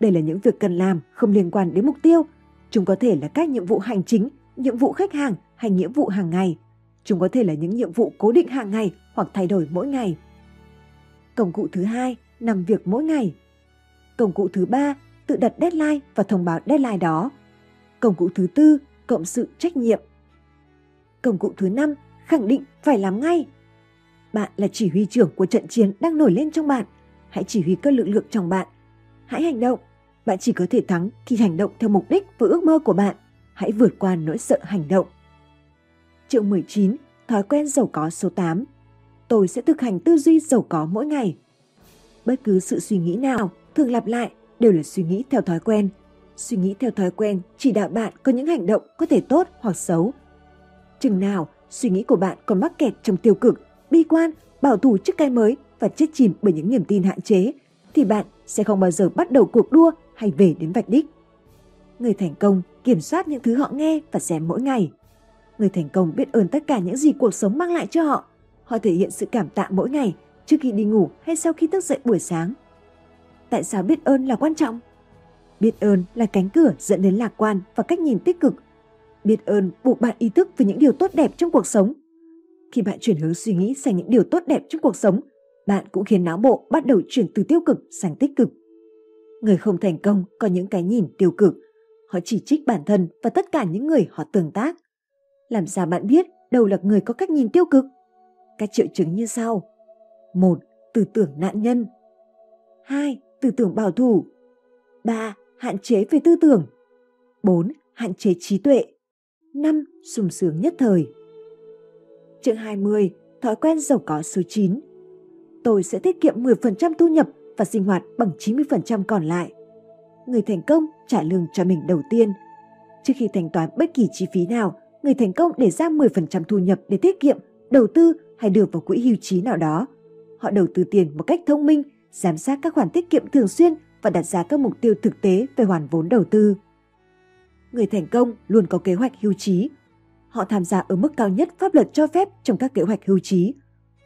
Đây là những việc cần làm không liên quan đến mục tiêu. Chúng có thể là các nhiệm vụ hành chính, nhiệm vụ khách hàng hay nhiệm vụ hàng ngày. Chúng có thể là những nhiệm vụ cố định hàng ngày hoặc thay đổi mỗi ngày. Công cụ thứ hai, nằm việc mỗi ngày. Công cụ thứ ba, tự đặt deadline và thông báo deadline đó. Công cụ thứ tư, cộng sự trách nhiệm. Công cụ thứ năm, khẳng định phải làm ngay. Bạn là chỉ huy trưởng của trận chiến đang nổi lên trong bạn. Hãy chỉ huy các lực lượng trong bạn. Hãy hành động. Bạn chỉ có thể thắng khi hành động theo mục đích và ước mơ của bạn. Hãy vượt qua nỗi sợ hành động. Chương 19. Thói quen giàu có số 8. Tôi sẽ thực hành tư duy giàu có mỗi ngày. Bất cứ sự suy nghĩ nào thường lặp lại đều là suy nghĩ theo thói quen. Suy nghĩ theo thói quen chỉ đạo bạn có những hành động có thể tốt hoặc xấu Chừng nào suy nghĩ của bạn còn mắc kẹt trong tiêu cực, bi quan, bảo thủ trước cái mới và chết chìm bởi những niềm tin hạn chế, thì bạn sẽ không bao giờ bắt đầu cuộc đua hay về đến vạch đích. Người thành công kiểm soát những thứ họ nghe và xem mỗi ngày. Người thành công biết ơn tất cả những gì cuộc sống mang lại cho họ. Họ thể hiện sự cảm tạ mỗi ngày trước khi đi ngủ hay sau khi thức dậy buổi sáng. Tại sao biết ơn là quan trọng? Biết ơn là cánh cửa dẫn đến lạc quan và cách nhìn tích cực. Biết ơn buộc bạn ý thức về những điều tốt đẹp trong cuộc sống. Khi bạn chuyển hướng suy nghĩ sang những điều tốt đẹp trong cuộc sống, bạn cũng khiến não bộ bắt đầu chuyển từ tiêu cực sang tích cực. Người không thành công có những cái nhìn tiêu cực. Họ chỉ trích bản thân và tất cả những người họ tương tác. Làm sao bạn biết đâu là người có cách nhìn tiêu cực? Các triệu chứng như sau. một Tư tưởng nạn nhân 2. Tư tưởng bảo thủ 3. Hạn chế về tư tưởng 4. Hạn chế trí tuệ 5. sung sướng nhất thời Chương 20. Thói quen giàu có số 9 Tôi sẽ tiết kiệm 10% thu nhập và sinh hoạt bằng 90% còn lại. Người thành công trả lương cho mình đầu tiên. Trước khi thanh toán bất kỳ chi phí nào, người thành công để ra 10% thu nhập để tiết kiệm, đầu tư hay đưa vào quỹ hưu trí nào đó. Họ đầu tư tiền một cách thông minh, giám sát các khoản tiết kiệm thường xuyên và đặt ra các mục tiêu thực tế về hoàn vốn đầu tư. Người thành công luôn có kế hoạch hưu trí. Họ tham gia ở mức cao nhất pháp luật cho phép trong các kế hoạch hưu trí.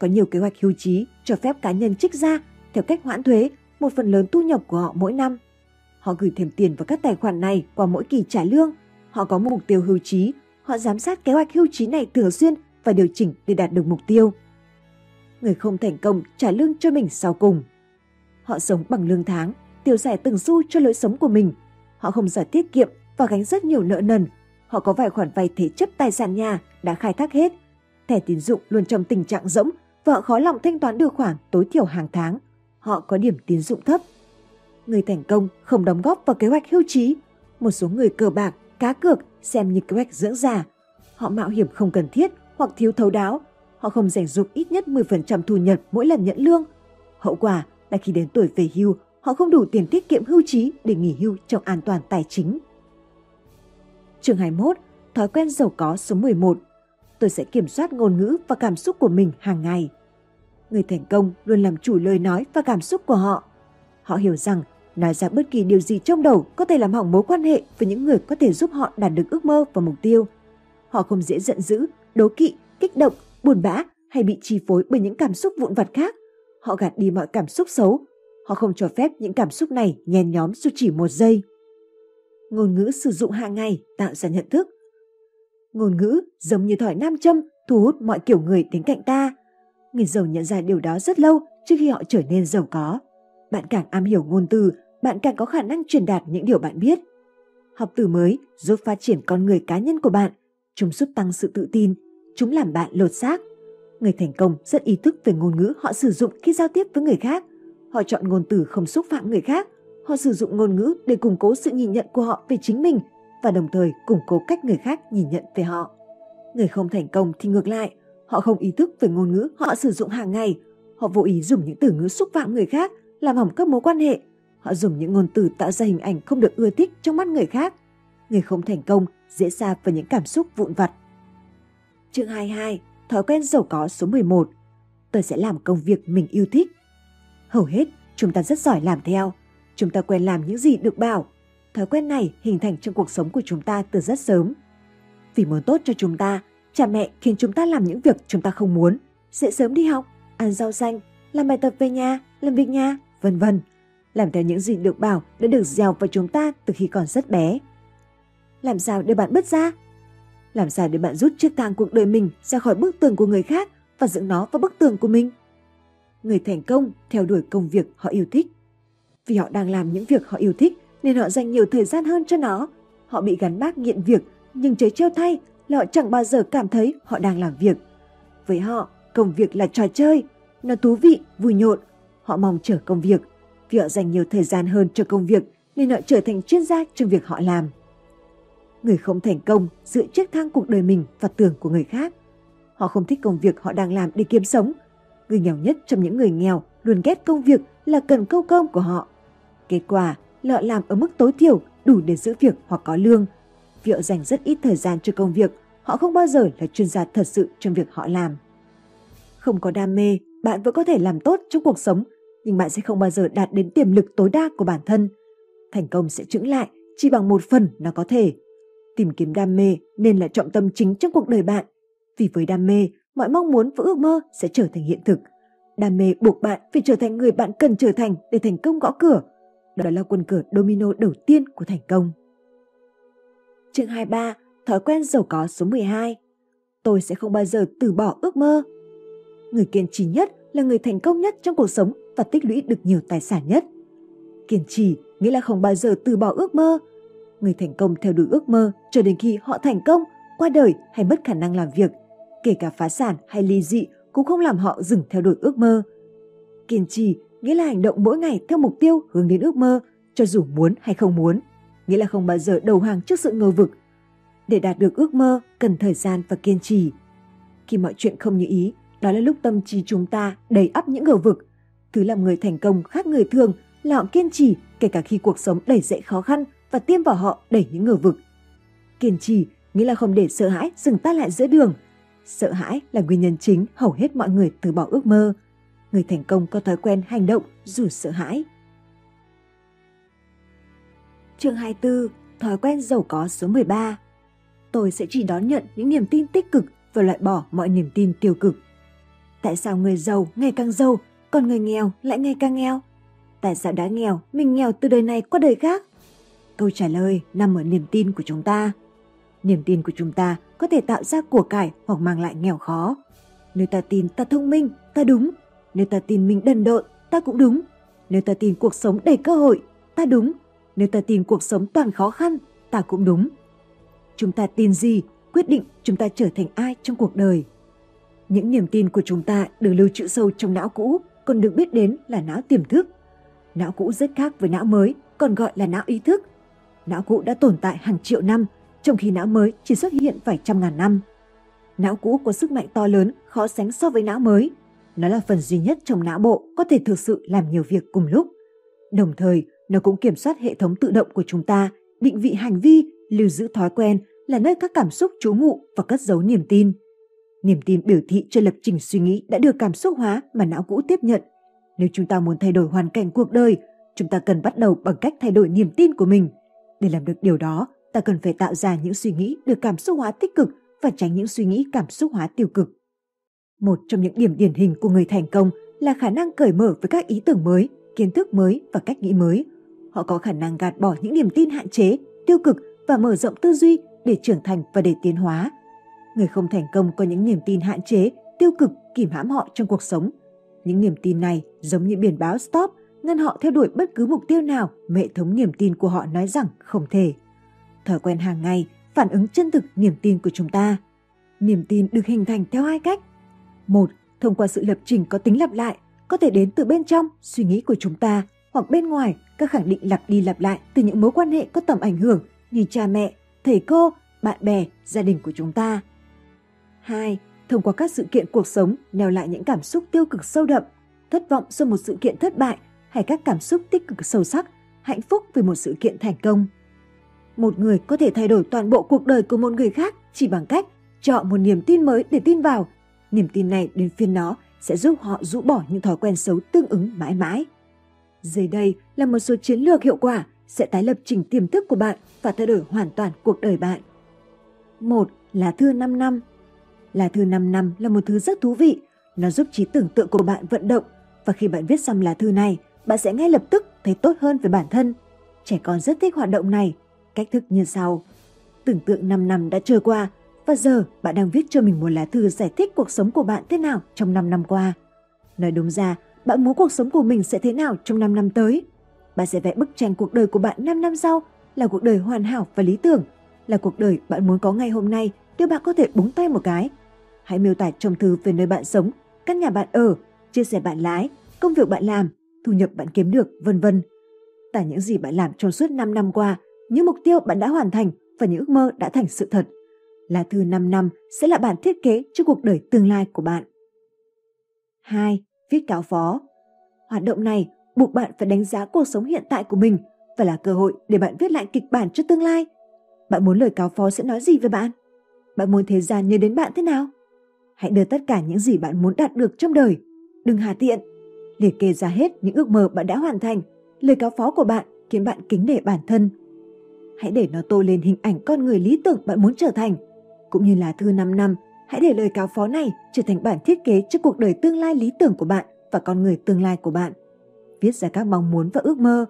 Có nhiều kế hoạch hưu trí cho phép cá nhân trích ra theo cách hoãn thuế một phần lớn thu nhập của họ mỗi năm. Họ gửi thêm tiền vào các tài khoản này qua mỗi kỳ trả lương. Họ có mục tiêu hưu trí, họ giám sát kế hoạch hưu trí này thường xuyên và điều chỉnh để đạt được mục tiêu. Người không thành công trả lương cho mình sau cùng. Họ sống bằng lương tháng, tiêu xài từng xu cho lối sống của mình. Họ không giỏi tiết kiệm và gánh rất nhiều nợ nần. Họ có vài khoản vay thế chấp tài sản nhà đã khai thác hết. Thẻ tín dụng luôn trong tình trạng rỗng và họ khó lòng thanh toán được khoản tối thiểu hàng tháng. Họ có điểm tín dụng thấp. Người thành công không đóng góp vào kế hoạch hưu trí. Một số người cờ bạc, cá cược xem như kế hoạch dưỡng già. Họ mạo hiểm không cần thiết hoặc thiếu thấu đáo. Họ không dành dụng ít nhất 10% thu nhập mỗi lần nhận lương. Hậu quả là khi đến tuổi về hưu, họ không đủ tiền tiết kiệm hưu trí để nghỉ hưu trong an toàn tài chính. Chương 21, thói quen giàu có số 11. Tôi sẽ kiểm soát ngôn ngữ và cảm xúc của mình hàng ngày. Người thành công luôn làm chủ lời nói và cảm xúc của họ. Họ hiểu rằng nói ra bất kỳ điều gì trong đầu có thể làm hỏng mối quan hệ với những người có thể giúp họ đạt được ước mơ và mục tiêu. Họ không dễ giận dữ, đố kỵ, kích động, buồn bã hay bị chi phối bởi những cảm xúc vụn vặt khác. Họ gạt đi mọi cảm xúc xấu. Họ không cho phép những cảm xúc này nhen nhóm dù chỉ một giây ngôn ngữ sử dụng hàng ngày tạo ra nhận thức. Ngôn ngữ giống như thỏi nam châm thu hút mọi kiểu người đến cạnh ta. Người giàu nhận ra điều đó rất lâu trước khi họ trở nên giàu có. Bạn càng am hiểu ngôn từ, bạn càng có khả năng truyền đạt những điều bạn biết. Học từ mới giúp phát triển con người cá nhân của bạn, chúng giúp tăng sự tự tin, chúng làm bạn lột xác. Người thành công rất ý thức về ngôn ngữ họ sử dụng khi giao tiếp với người khác. Họ chọn ngôn từ không xúc phạm người khác Họ sử dụng ngôn ngữ để củng cố sự nhìn nhận của họ về chính mình và đồng thời củng cố cách người khác nhìn nhận về họ. Người không thành công thì ngược lại, họ không ý thức về ngôn ngữ họ sử dụng hàng ngày. Họ vô ý dùng những từ ngữ xúc phạm người khác, làm hỏng các mối quan hệ. Họ dùng những ngôn từ tạo ra hình ảnh không được ưa thích trong mắt người khác. Người không thành công dễ xa vào những cảm xúc vụn vặt. Chương 22, thói quen giàu có số 11. Tôi sẽ làm công việc mình yêu thích. Hầu hết, chúng ta rất giỏi làm theo, Chúng ta quen làm những gì được bảo. Thói quen này hình thành trong cuộc sống của chúng ta từ rất sớm. Vì muốn tốt cho chúng ta, cha mẹ khiến chúng ta làm những việc chúng ta không muốn. Dậy sớm đi học, ăn rau xanh, làm bài tập về nhà, làm việc nhà, vân vân. Làm theo những gì được bảo đã được gieo vào chúng ta từ khi còn rất bé. Làm sao để bạn bứt ra? Làm sao để bạn rút chiếc thang cuộc đời mình ra khỏi bức tường của người khác và dựng nó vào bức tường của mình? Người thành công theo đuổi công việc họ yêu thích vì họ đang làm những việc họ yêu thích nên họ dành nhiều thời gian hơn cho nó. Họ bị gắn bác nghiện việc, nhưng trời trêu thay là họ chẳng bao giờ cảm thấy họ đang làm việc. Với họ, công việc là trò chơi, nó thú vị, vui nhộn. Họ mong chờ công việc, vì họ dành nhiều thời gian hơn cho công việc nên họ trở thành chuyên gia trong việc họ làm. Người không thành công dựa chiếc thang cuộc đời mình và tưởng của người khác. Họ không thích công việc họ đang làm để kiếm sống. Người nghèo nhất trong những người nghèo luôn ghét công việc là cần câu cơm của họ. Kết quả là làm ở mức tối thiểu đủ để giữ việc hoặc có lương. Vì họ dành rất ít thời gian cho công việc, họ không bao giờ là chuyên gia thật sự trong việc họ làm. Không có đam mê, bạn vẫn có thể làm tốt trong cuộc sống, nhưng bạn sẽ không bao giờ đạt đến tiềm lực tối đa của bản thân. Thành công sẽ chững lại chỉ bằng một phần nó có thể. Tìm kiếm đam mê nên là trọng tâm chính trong cuộc đời bạn. Vì với đam mê, mọi mong muốn và ước mơ sẽ trở thành hiện thực. Đam mê buộc bạn phải trở thành người bạn cần trở thành để thành công gõ cửa. Đó là quân cờ domino đầu tiên của thành công. Chương 23, thói quen giàu có số 12. Tôi sẽ không bao giờ từ bỏ ước mơ. Người kiên trì nhất là người thành công nhất trong cuộc sống và tích lũy được nhiều tài sản nhất. Kiên trì nghĩa là không bao giờ từ bỏ ước mơ. Người thành công theo đuổi ước mơ cho đến khi họ thành công, qua đời hay mất khả năng làm việc, kể cả phá sản hay ly dị cũng không làm họ dừng theo đuổi ước mơ. Kiên trì nghĩa là hành động mỗi ngày theo mục tiêu hướng đến ước mơ, cho dù muốn hay không muốn, nghĩa là không bao giờ đầu hàng trước sự ngờ vực. Để đạt được ước mơ cần thời gian và kiên trì. Khi mọi chuyện không như ý, đó là lúc tâm trí chúng ta đầy ắp những ngờ vực. Thứ làm người thành công khác người thường là họ kiên trì kể cả khi cuộc sống đầy dậy khó khăn và tiêm vào họ đẩy những ngờ vực. Kiên trì nghĩa là không để sợ hãi dừng ta lại giữa đường. Sợ hãi là nguyên nhân chính hầu hết mọi người từ bỏ ước mơ. Người thành công có thói quen hành động dù sợ hãi. Chương 24, thói quen giàu có số 13. Tôi sẽ chỉ đón nhận những niềm tin tích cực và loại bỏ mọi niềm tin tiêu cực. Tại sao người giàu ngày càng giàu, còn người nghèo lại ngày càng nghèo? Tại sao đã nghèo, mình nghèo từ đời này qua đời khác? Câu trả lời nằm ở niềm tin của chúng ta. Niềm tin của chúng ta có thể tạo ra của cải hoặc mang lại nghèo khó. Nếu ta tin ta thông minh, ta đúng. Nếu ta tin mình đần độn, ta cũng đúng. Nếu ta tin cuộc sống đầy cơ hội, ta đúng. Nếu ta tin cuộc sống toàn khó khăn, ta cũng đúng. Chúng ta tin gì quyết định chúng ta trở thành ai trong cuộc đời. Những niềm tin của chúng ta được lưu trữ sâu trong não cũ, còn được biết đến là não tiềm thức. Não cũ rất khác với não mới, còn gọi là não ý thức. Não cũ đã tồn tại hàng triệu năm, trong khi não mới chỉ xuất hiện vài trăm ngàn năm. Não cũ có sức mạnh to lớn, khó sánh so với não mới. Nó là phần duy nhất trong não bộ có thể thực sự làm nhiều việc cùng lúc. Đồng thời, nó cũng kiểm soát hệ thống tự động của chúng ta, định vị hành vi, lưu giữ thói quen, là nơi các cảm xúc trú ngụ và cất giấu niềm tin. Niềm tin biểu thị cho lập trình suy nghĩ đã được cảm xúc hóa mà não cũ tiếp nhận. Nếu chúng ta muốn thay đổi hoàn cảnh cuộc đời, chúng ta cần bắt đầu bằng cách thay đổi niềm tin của mình. Để làm được điều đó, ta cần phải tạo ra những suy nghĩ được cảm xúc hóa tích cực và tránh những suy nghĩ cảm xúc hóa tiêu cực. Một trong những điểm điển hình của người thành công là khả năng cởi mở với các ý tưởng mới, kiến thức mới và cách nghĩ mới. Họ có khả năng gạt bỏ những niềm tin hạn chế, tiêu cực và mở rộng tư duy để trưởng thành và để tiến hóa. Người không thành công có những niềm tin hạn chế, tiêu cực kìm hãm họ trong cuộc sống. Những niềm tin này giống như biển báo stop, ngăn họ theo đuổi bất cứ mục tiêu nào mà hệ thống niềm tin của họ nói rằng không thể. Thói quen hàng ngày phản ứng chân thực niềm tin của chúng ta. Niềm tin được hình thành theo hai cách. Một, thông qua sự lập trình có tính lặp lại, có thể đến từ bên trong suy nghĩ của chúng ta hoặc bên ngoài các khẳng định lặp đi lặp lại từ những mối quan hệ có tầm ảnh hưởng như cha mẹ, thầy cô, bạn bè, gia đình của chúng ta. 2. Thông qua các sự kiện cuộc sống nêu lại những cảm xúc tiêu cực sâu đậm, thất vọng sau một sự kiện thất bại hay các cảm xúc tích cực sâu sắc, hạnh phúc về một sự kiện thành công. Một người có thể thay đổi toàn bộ cuộc đời của một người khác chỉ bằng cách chọn một niềm tin mới để tin vào. Niềm tin này đến phiên nó sẽ giúp họ rũ bỏ những thói quen xấu tương ứng mãi mãi. Dưới đây là một số chiến lược hiệu quả sẽ tái lập trình tiềm thức của bạn và thay đổi hoàn toàn cuộc đời bạn. 1. Lá thư 5 năm Lá thư 5 năm là một thứ rất thú vị. Nó giúp trí tưởng tượng của bạn vận động và khi bạn viết xong lá thư này, bạn sẽ ngay lập tức thấy tốt hơn về bản thân. Trẻ con rất thích hoạt động này. Cách thức như sau. Tưởng tượng 5 năm đã trôi qua và giờ bạn đang viết cho mình một lá thư giải thích cuộc sống của bạn thế nào trong 5 năm qua. Nói đúng ra, bạn muốn cuộc sống của mình sẽ thế nào trong 5 năm tới. Bạn sẽ vẽ bức tranh cuộc đời của bạn 5 năm sau là cuộc đời hoàn hảo và lý tưởng, là cuộc đời bạn muốn có ngày hôm nay nếu bạn có thể búng tay một cái. Hãy miêu tả trong thư về nơi bạn sống, căn nhà bạn ở, chia sẻ bạn lái, công việc bạn làm, thu nhập bạn kiếm được, vân vân. Tả những gì bạn làm trong suốt 5 năm qua, những mục tiêu bạn đã hoàn thành và những ước mơ đã thành sự thật. Lá thư 5 năm sẽ là bản thiết kế cho cuộc đời tương lai của bạn. 2. Viết cáo phó Hoạt động này buộc bạn phải đánh giá cuộc sống hiện tại của mình và là cơ hội để bạn viết lại kịch bản cho tương lai. Bạn muốn lời cáo phó sẽ nói gì về bạn? Bạn muốn thế gian nhớ đến bạn thế nào? Hãy đưa tất cả những gì bạn muốn đạt được trong đời. Đừng hà tiện. Liệt kê ra hết những ước mơ bạn đã hoàn thành. Lời cáo phó của bạn khiến bạn kính nể bản thân. Hãy để nó tô lên hình ảnh con người lý tưởng bạn muốn trở thành. Cũng như là thư 5 năm, hãy để lời cáo phó này trở thành bản thiết kế cho cuộc đời tương lai lý tưởng của bạn và con người tương lai của bạn. Viết ra các mong muốn và ước mơ.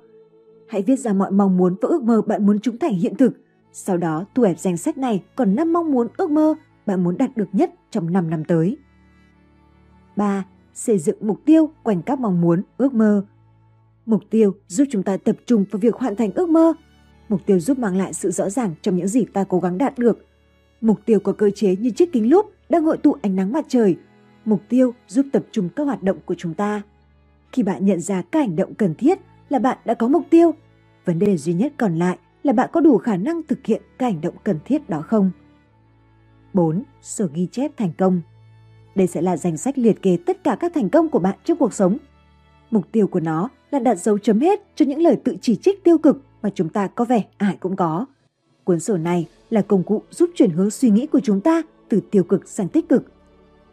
Hãy viết ra mọi mong muốn và ước mơ bạn muốn chúng thành hiện thực. Sau đó thu hẹp danh sách này còn 5 mong muốn ước mơ bạn muốn đạt được nhất trong 5 năm tới. 3. Xây dựng mục tiêu quanh các mong muốn, ước mơ. Mục tiêu giúp chúng ta tập trung vào việc hoàn thành ước mơ. Mục tiêu giúp mang lại sự rõ ràng trong những gì ta cố gắng đạt được. Mục tiêu có cơ chế như chiếc kính lúp đang hội tụ ánh nắng mặt trời. Mục tiêu giúp tập trung các hoạt động của chúng ta. Khi bạn nhận ra các hành động cần thiết là bạn đã có mục tiêu. Vấn đề duy nhất còn lại là bạn có đủ khả năng thực hiện các hành động cần thiết đó không? 4. Sổ ghi chép thành công đây sẽ là danh sách liệt kê tất cả các thành công của bạn trong cuộc sống. Mục tiêu của nó là đặt dấu chấm hết cho những lời tự chỉ trích tiêu cực mà chúng ta có vẻ ai cũng có. Cuốn sổ này là công cụ giúp chuyển hướng suy nghĩ của chúng ta từ tiêu cực sang tích cực.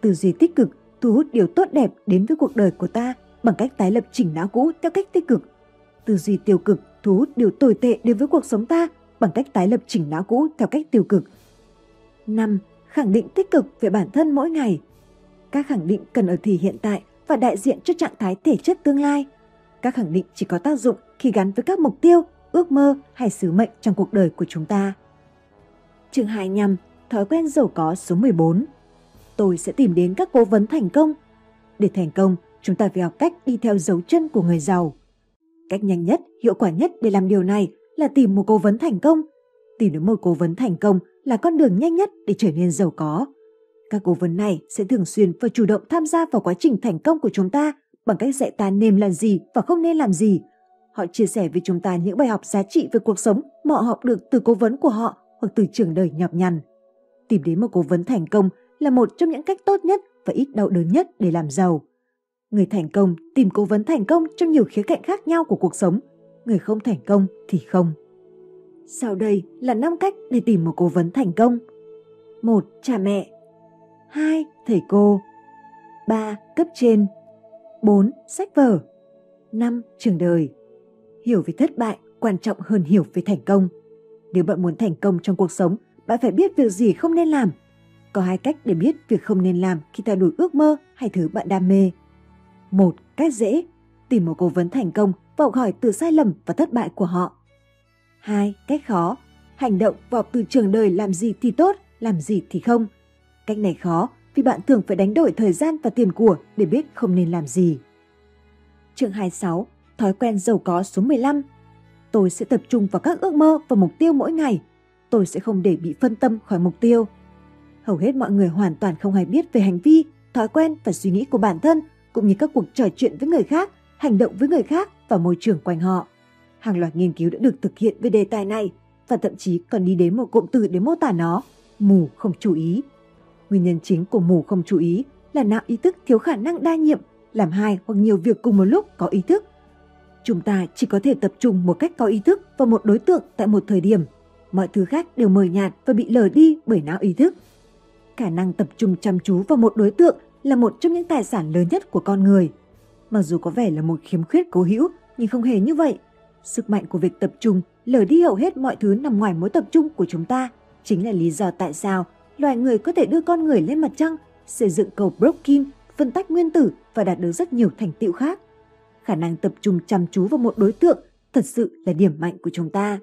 Tư duy tích cực thu hút điều tốt đẹp đến với cuộc đời của ta bằng cách tái lập chỉnh não cũ theo cách tích cực. Tư duy tiêu cực thu hút điều tồi tệ đến với cuộc sống ta bằng cách tái lập chỉnh não cũ theo cách tiêu cực. 5 khẳng định tích cực về bản thân mỗi ngày. Các khẳng định cần ở thì hiện tại và đại diện cho trạng thái thể chất tương lai. Các khẳng định chỉ có tác dụng khi gắn với các mục tiêu, ước mơ hay sứ mệnh trong cuộc đời của chúng ta. Chương 25, thói quen giàu có số 14. Tôi sẽ tìm đến các cố vấn thành công. Để thành công, chúng ta phải học cách đi theo dấu chân của người giàu. Cách nhanh nhất, hiệu quả nhất để làm điều này là tìm một cố vấn thành công. Tìm đến một cố vấn thành công là con đường nhanh nhất để trở nên giàu có. Các cố vấn này sẽ thường xuyên và chủ động tham gia vào quá trình thành công của chúng ta bằng cách dạy ta nên làm gì và không nên làm gì. Họ chia sẻ với chúng ta những bài học giá trị về cuộc sống mà họ học được từ cố vấn của họ hoặc từ trường đời nhọc nhằn. Tìm đến một cố vấn thành công là một trong những cách tốt nhất và ít đau đớn nhất để làm giàu. Người thành công tìm cố vấn thành công trong nhiều khía cạnh khác nhau của cuộc sống, người không thành công thì không. Sau đây là 5 cách để tìm một cố vấn thành công. 1. Cha mẹ 2. Thầy cô 3. Cấp trên 4. Sách vở 5. Trường đời Hiểu về thất bại quan trọng hơn hiểu về thành công. Nếu bạn muốn thành công trong cuộc sống, bạn phải biết việc gì không nên làm. Có hai cách để biết việc không nên làm khi theo đuổi ước mơ hay thứ bạn đam mê. Một, cách dễ, tìm một cố vấn thành công và học hỏi từ sai lầm và thất bại của họ. hai Cách khó. Hành động và từ trường đời làm gì thì tốt, làm gì thì không. Cách này khó vì bạn thường phải đánh đổi thời gian và tiền của để biết không nên làm gì. Chương 26. Thói quen giàu có số 15. Tôi sẽ tập trung vào các ước mơ và mục tiêu mỗi ngày. Tôi sẽ không để bị phân tâm khỏi mục tiêu. Hầu hết mọi người hoàn toàn không hay biết về hành vi, thói quen và suy nghĩ của bản thân cũng như các cuộc trò chuyện với người khác, hành động với người khác và môi trường quanh họ. Hàng loạt nghiên cứu đã được thực hiện về đề tài này và thậm chí còn đi đến một cụm từ để mô tả nó, mù không chú ý. Nguyên nhân chính của mù không chú ý là não ý thức thiếu khả năng đa nhiệm, làm hai hoặc nhiều việc cùng một lúc có ý thức. Chúng ta chỉ có thể tập trung một cách có ý thức vào một đối tượng tại một thời điểm. Mọi thứ khác đều mờ nhạt và bị lờ đi bởi não ý thức. Khả năng tập trung chăm chú vào một đối tượng là một trong những tài sản lớn nhất của con người. Mặc dù có vẻ là một khiếm khuyết cố hữu, nhưng không hề như vậy. Sức mạnh của việc tập trung lờ đi hầu hết mọi thứ nằm ngoài mối tập trung của chúng ta. Chính là lý do tại sao loài người có thể đưa con người lên mặt trăng, xây dựng cầu Brookkin, phân tách nguyên tử và đạt được rất nhiều thành tựu khác. Khả năng tập trung chăm chú vào một đối tượng thật sự là điểm mạnh của chúng ta.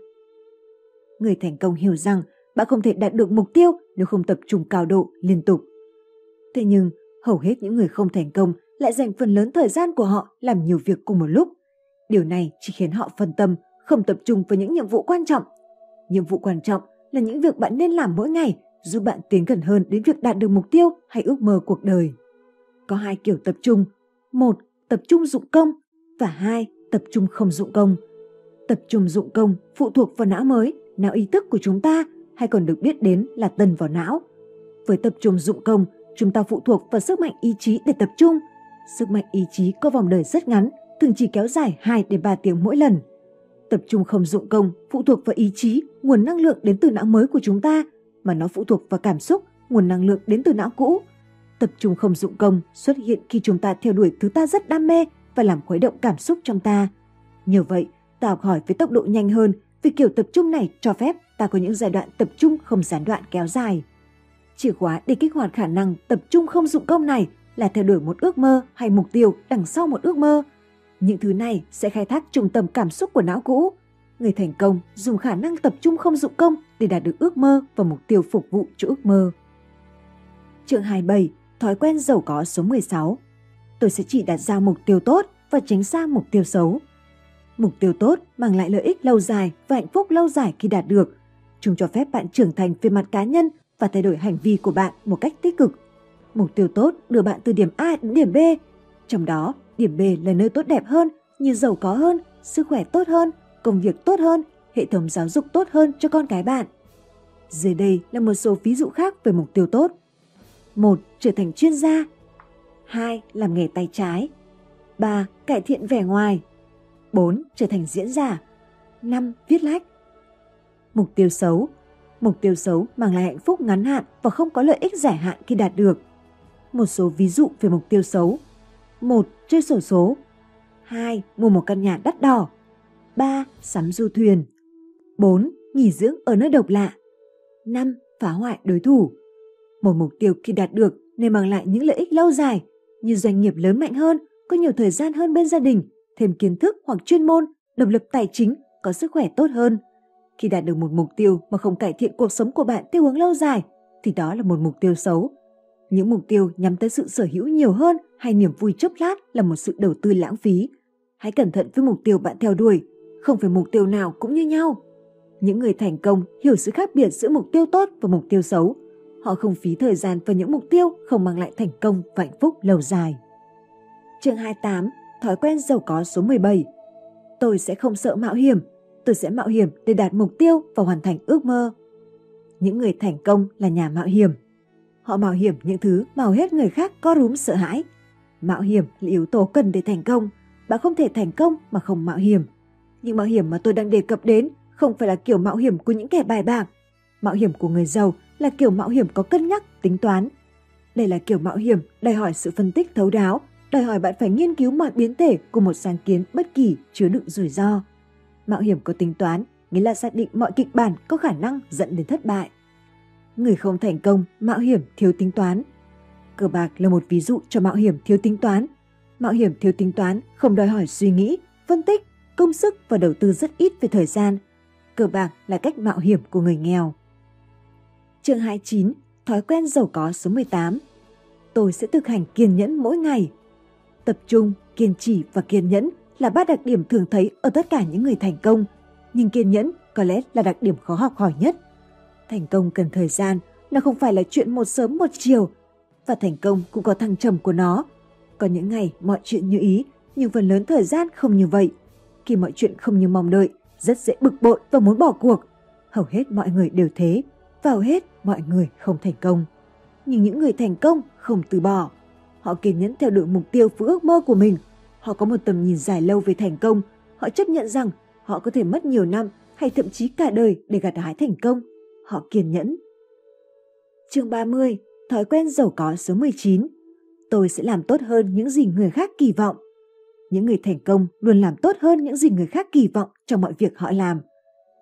Người thành công hiểu rằng bạn không thể đạt được mục tiêu nếu không tập trung cao độ liên tục. Thế nhưng, hầu hết những người không thành công lại dành phần lớn thời gian của họ làm nhiều việc cùng một lúc. Điều này chỉ khiến họ phân tâm, không tập trung vào những nhiệm vụ quan trọng. Nhiệm vụ quan trọng là những việc bạn nên làm mỗi ngày giúp bạn tiến gần hơn đến việc đạt được mục tiêu hay ước mơ cuộc đời. Có hai kiểu tập trung. Một, tập trung dụng công và hai, tập trung không dụng công. Tập trung dụng công phụ thuộc vào não mới, não ý thức của chúng ta hay còn được biết đến là tần vào não. Với tập trung dụng công, chúng ta phụ thuộc vào sức mạnh ý chí để tập trung. Sức mạnh ý chí có vòng đời rất ngắn thường chỉ kéo dài 2 đến 3 tiếng mỗi lần. Tập trung không dụng công phụ thuộc vào ý chí, nguồn năng lượng đến từ não mới của chúng ta mà nó phụ thuộc vào cảm xúc, nguồn năng lượng đến từ não cũ. Tập trung không dụng công xuất hiện khi chúng ta theo đuổi thứ ta rất đam mê và làm khuấy động cảm xúc trong ta. Nhờ vậy, ta học hỏi với tốc độ nhanh hơn vì kiểu tập trung này cho phép ta có những giai đoạn tập trung không gián đoạn kéo dài. Chìa khóa để kích hoạt khả năng tập trung không dụng công này là theo đuổi một ước mơ hay mục tiêu đằng sau một ước mơ. Những thứ này sẽ khai thác trung tâm cảm xúc của não cũ. Người thành công dùng khả năng tập trung không dụng công để đạt được ước mơ và mục tiêu phục vụ cho ước mơ. Chương 27. Thói quen giàu có số 16 Tôi sẽ chỉ đặt ra mục tiêu tốt và tránh xa mục tiêu xấu. Mục tiêu tốt mang lại lợi ích lâu dài và hạnh phúc lâu dài khi đạt được. Chúng cho phép bạn trưởng thành về mặt cá nhân và thay đổi hành vi của bạn một cách tích cực. Mục tiêu tốt đưa bạn từ điểm A đến điểm B. Trong đó, điểm B là nơi tốt đẹp hơn, như giàu có hơn, sức khỏe tốt hơn, công việc tốt hơn, hệ thống giáo dục tốt hơn cho con cái bạn. Dưới đây là một số ví dụ khác về mục tiêu tốt. 1. Trở thành chuyên gia 2. Làm nghề tay trái 3. Cải thiện vẻ ngoài 4. Trở thành diễn giả 5. Viết lách Mục tiêu xấu Mục tiêu xấu mang lại hạnh phúc ngắn hạn và không có lợi ích dài hạn khi đạt được. Một số ví dụ về mục tiêu xấu 1. Chơi sổ số 2. Mua một căn nhà đắt đỏ 3. Sắm du thuyền 4. Nghỉ dưỡng ở nơi độc lạ 5. Phá hoại đối thủ Một mục tiêu khi đạt được nên mang lại những lợi ích lâu dài như doanh nghiệp lớn mạnh hơn, có nhiều thời gian hơn bên gia đình, thêm kiến thức hoặc chuyên môn, độc lập tài chính, có sức khỏe tốt hơn. Khi đạt được một mục tiêu mà không cải thiện cuộc sống của bạn theo hướng lâu dài, thì đó là một mục tiêu xấu. Những mục tiêu nhắm tới sự sở hữu nhiều hơn hay niềm vui chốc lát là một sự đầu tư lãng phí. Hãy cẩn thận với mục tiêu bạn theo đuổi, không phải mục tiêu nào cũng như nhau. Những người thành công hiểu sự khác biệt giữa mục tiêu tốt và mục tiêu xấu. Họ không phí thời gian vào những mục tiêu không mang lại thành công và hạnh phúc lâu dài. Chương 28 Thói quen giàu có số 17 Tôi sẽ không sợ mạo hiểm, tôi sẽ mạo hiểm để đạt mục tiêu và hoàn thành ước mơ. Những người thành công là nhà mạo hiểm. Họ mạo hiểm những thứ mà hầu hết người khác có rúm sợ hãi. Mạo hiểm là yếu tố cần để thành công. Bạn không thể thành công mà không mạo hiểm. những mạo hiểm mà tôi đang đề cập đến không phải là kiểu mạo hiểm của những kẻ bài bạc. Mạo hiểm của người giàu là kiểu mạo hiểm có cân nhắc, tính toán. Đây là kiểu mạo hiểm đòi hỏi sự phân tích thấu đáo, đòi hỏi bạn phải nghiên cứu mọi biến thể của một sáng kiến bất kỳ chứa đựng rủi ro. Mạo hiểm có tính toán nghĩa là xác định mọi kịch bản có khả năng dẫn đến thất bại. Người không thành công, mạo hiểm thiếu tính toán. Cờ bạc là một ví dụ cho mạo hiểm thiếu tính toán. Mạo hiểm thiếu tính toán không đòi hỏi suy nghĩ, phân tích, công sức và đầu tư rất ít về thời gian. Cờ bạc là cách mạo hiểm của người nghèo. Chương 29, thói quen giàu có số 18. Tôi sẽ thực hành kiên nhẫn mỗi ngày. Tập trung, kiên trì và kiên nhẫn là ba đặc điểm thường thấy ở tất cả những người thành công, nhưng kiên nhẫn có lẽ là đặc điểm khó học hỏi nhất. Thành công cần thời gian, nó không phải là chuyện một sớm một chiều, và thành công cũng có thăng trầm của nó. Có những ngày mọi chuyện như ý, nhưng phần lớn thời gian không như vậy. Khi mọi chuyện không như mong đợi, rất dễ bực bội và muốn bỏ cuộc. Hầu hết mọi người đều thế, và hầu hết mọi người không thành công. Nhưng những người thành công không từ bỏ. Họ kiên nhẫn theo đuổi mục tiêu và ước mơ của mình. Họ có một tầm nhìn dài lâu về thành công. Họ chấp nhận rằng họ có thể mất nhiều năm hay thậm chí cả đời để gặt hái thành công. Họ kiên nhẫn. Chương 30. Thói quen giàu có số 19. Tôi sẽ làm tốt hơn những gì người khác kỳ vọng. Những người thành công luôn làm tốt hơn những gì người khác kỳ vọng trong mọi việc họ làm.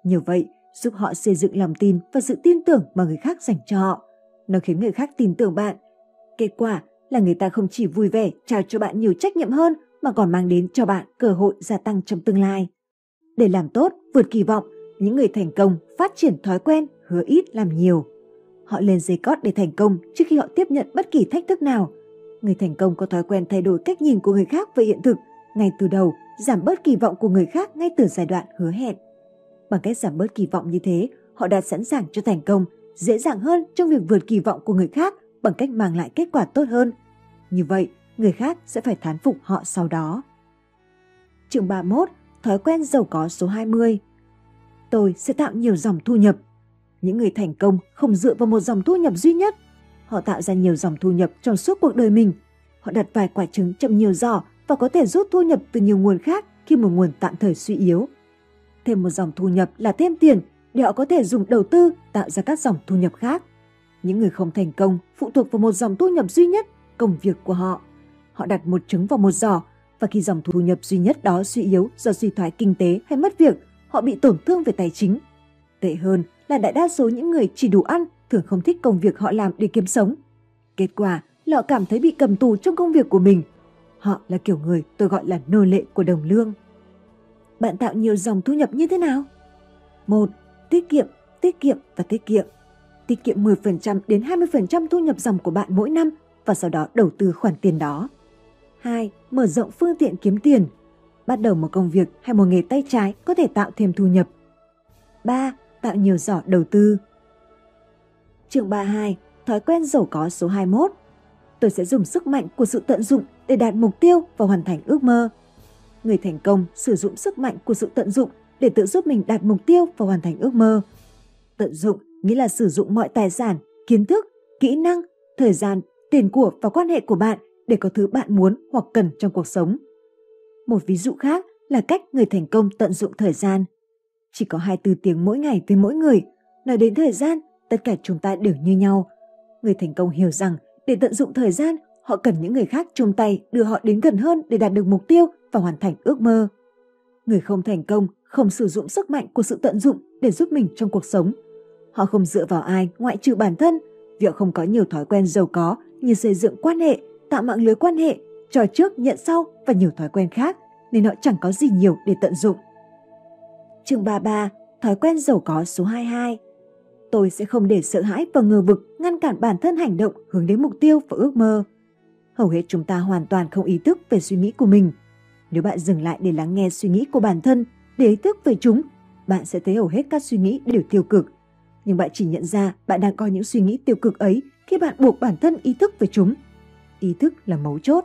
Như vậy, giúp họ xây dựng lòng tin và sự tin tưởng mà người khác dành cho họ. Nó khiến người khác tin tưởng bạn. Kết quả là người ta không chỉ vui vẻ trao cho bạn nhiều trách nhiệm hơn mà còn mang đến cho bạn cơ hội gia tăng trong tương lai. Để làm tốt, vượt kỳ vọng, những người thành công phát triển thói quen hứa ít làm nhiều. Họ lên dây cót để thành công trước khi họ tiếp nhận bất kỳ thách thức nào. Người thành công có thói quen thay đổi cách nhìn của người khác về hiện thực ngay từ đầu, giảm bớt kỳ vọng của người khác ngay từ giai đoạn hứa hẹn. Bằng cách giảm bớt kỳ vọng như thế, họ đã sẵn sàng cho thành công, dễ dàng hơn trong việc vượt kỳ vọng của người khác bằng cách mang lại kết quả tốt hơn. Như vậy, người khác sẽ phải thán phục họ sau đó. Chương 31. Thói quen giàu có số 20 Tôi sẽ tạo nhiều dòng thu nhập. Những người thành công không dựa vào một dòng thu nhập duy nhất. Họ tạo ra nhiều dòng thu nhập trong suốt cuộc đời mình. Họ đặt vài quả trứng trong nhiều giỏ và có thể rút thu nhập từ nhiều nguồn khác khi một nguồn tạm thời suy yếu thêm một dòng thu nhập là thêm tiền, để họ có thể dùng đầu tư tạo ra các dòng thu nhập khác. Những người không thành công phụ thuộc vào một dòng thu nhập duy nhất, công việc của họ. Họ đặt một trứng vào một giỏ và khi dòng thu nhập duy nhất đó suy yếu do suy thoái kinh tế hay mất việc, họ bị tổn thương về tài chính. Tệ hơn là đại đa số những người chỉ đủ ăn thường không thích công việc họ làm để kiếm sống. Kết quả là họ cảm thấy bị cầm tù trong công việc của mình. Họ là kiểu người tôi gọi là nô lệ của đồng lương. Bạn tạo nhiều dòng thu nhập như thế nào? một Tiết kiệm, tiết kiệm và tiết kiệm. Tiết kiệm 10% đến 20% thu nhập dòng của bạn mỗi năm và sau đó đầu tư khoản tiền đó. 2. Mở rộng phương tiện kiếm tiền. Bắt đầu một công việc hay một nghề tay trái có thể tạo thêm thu nhập. 3. Tạo nhiều giỏ đầu tư. Chương 32. Thói quen giàu có số 21. Tôi sẽ dùng sức mạnh của sự tận dụng để đạt mục tiêu và hoàn thành ước mơ. Người thành công sử dụng sức mạnh của sự tận dụng để tự giúp mình đạt mục tiêu và hoàn thành ước mơ. Tận dụng nghĩa là sử dụng mọi tài sản, kiến thức, kỹ năng, thời gian, tiền của và quan hệ của bạn để có thứ bạn muốn hoặc cần trong cuộc sống. Một ví dụ khác là cách người thành công tận dụng thời gian. Chỉ có 24 tiếng mỗi ngày với mỗi người. Nói đến thời gian, tất cả chúng ta đều như nhau. Người thành công hiểu rằng để tận dụng thời gian, họ cần những người khác chung tay đưa họ đến gần hơn để đạt được mục tiêu và hoàn thành ước mơ. Người không thành công không sử dụng sức mạnh của sự tận dụng để giúp mình trong cuộc sống. Họ không dựa vào ai ngoại trừ bản thân, vì họ không có nhiều thói quen giàu có như xây dựng quan hệ, tạo mạng lưới quan hệ, trò trước nhận sau và nhiều thói quen khác, nên họ chẳng có gì nhiều để tận dụng. Chương 33, thói quen giàu có số 22. Tôi sẽ không để sợ hãi và ngờ vực ngăn cản bản thân hành động hướng đến mục tiêu và ước mơ. Hầu hết chúng ta hoàn toàn không ý thức về suy nghĩ của mình. Nếu bạn dừng lại để lắng nghe suy nghĩ của bản thân, để ý thức về chúng, bạn sẽ thấy hầu hết các suy nghĩ đều tiêu cực. Nhưng bạn chỉ nhận ra bạn đang có những suy nghĩ tiêu cực ấy khi bạn buộc bản thân ý thức về chúng. Ý thức là mấu chốt.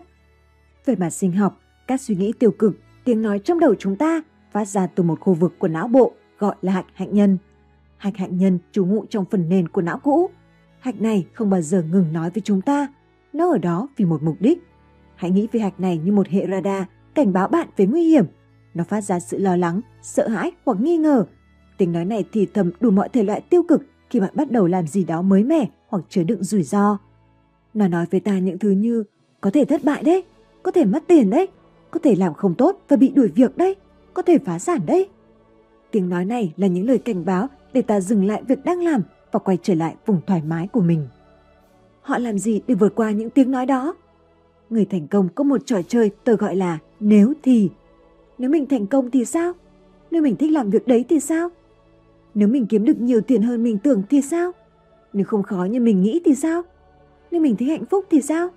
Về mặt sinh học, các suy nghĩ tiêu cực, tiếng nói trong đầu chúng ta phát ra từ một khu vực của não bộ gọi là hạch hạnh nhân. Hạch hạnh nhân trú ngụ trong phần nền của não cũ. Hạch này không bao giờ ngừng nói với chúng ta. Nó ở đó vì một mục đích. Hãy nghĩ về hạch này như một hệ radar cảnh báo bạn về nguy hiểm. Nó phát ra sự lo lắng, sợ hãi hoặc nghi ngờ. Tiếng nói này thì thầm đủ mọi thể loại tiêu cực khi bạn bắt đầu làm gì đó mới mẻ hoặc chứa đựng rủi ro. Nó nói với ta những thứ như có thể thất bại đấy, có thể mất tiền đấy, có thể làm không tốt và bị đuổi việc đấy, có thể phá sản đấy. Tiếng nói này là những lời cảnh báo để ta dừng lại việc đang làm và quay trở lại vùng thoải mái của mình. Họ làm gì để vượt qua những tiếng nói đó? Người thành công có một trò chơi tôi gọi là nếu thì. Nếu mình thành công thì sao? Nếu mình thích làm việc đấy thì sao? Nếu mình kiếm được nhiều tiền hơn mình tưởng thì sao? Nếu không khó như mình nghĩ thì sao? Nếu mình thấy hạnh phúc thì sao?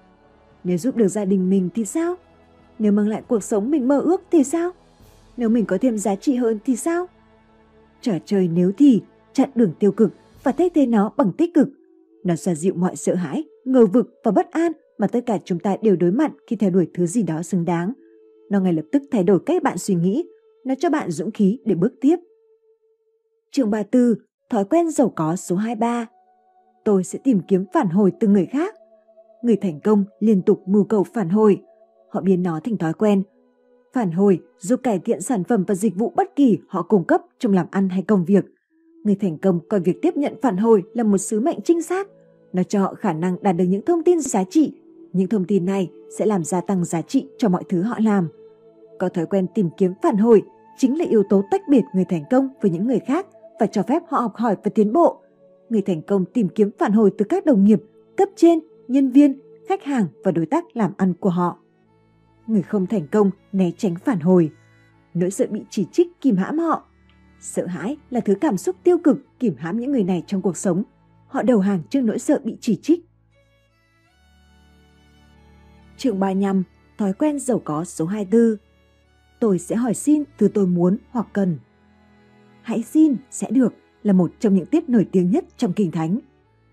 Nếu giúp được gia đình mình thì sao? Nếu mang lại cuộc sống mình mơ ước thì sao? Nếu mình có thêm giá trị hơn thì sao? Trò chơi nếu thì, chặn đường tiêu cực và thay thế nó bằng tích cực. Nó xoa dịu mọi sợ hãi, ngờ vực và bất an mà tất cả chúng ta đều đối mặt khi theo đuổi thứ gì đó xứng đáng. Nó ngay lập tức thay đổi cách bạn suy nghĩ, nó cho bạn dũng khí để bước tiếp. Trường 34, thói quen giàu có số 23. Tôi sẽ tìm kiếm phản hồi từ người khác. Người thành công liên tục mưu cầu phản hồi. Họ biến nó thành thói quen. Phản hồi giúp cải thiện sản phẩm và dịch vụ bất kỳ họ cung cấp trong làm ăn hay công việc. Người thành công coi việc tiếp nhận phản hồi là một sứ mệnh chính xác. Nó cho họ khả năng đạt được những thông tin giá trị. Những thông tin này sẽ làm gia tăng giá trị cho mọi thứ họ làm. Có thói quen tìm kiếm phản hồi chính là yếu tố tách biệt người thành công với những người khác và cho phép họ học hỏi và tiến bộ. Người thành công tìm kiếm phản hồi từ các đồng nghiệp, cấp trên, nhân viên, khách hàng và đối tác làm ăn của họ. Người không thành công né tránh phản hồi. Nỗi sợ bị chỉ trích kìm hãm họ. Sợ hãi là thứ cảm xúc tiêu cực kìm hãm những người này trong cuộc sống. Họ đầu hàng trước nỗi sợ bị chỉ trích. Chương 35, thói quen giàu có số 24. Tôi sẽ hỏi xin từ tôi muốn hoặc cần. Hãy xin sẽ được là một trong những tiết nổi tiếng nhất trong Kinh Thánh.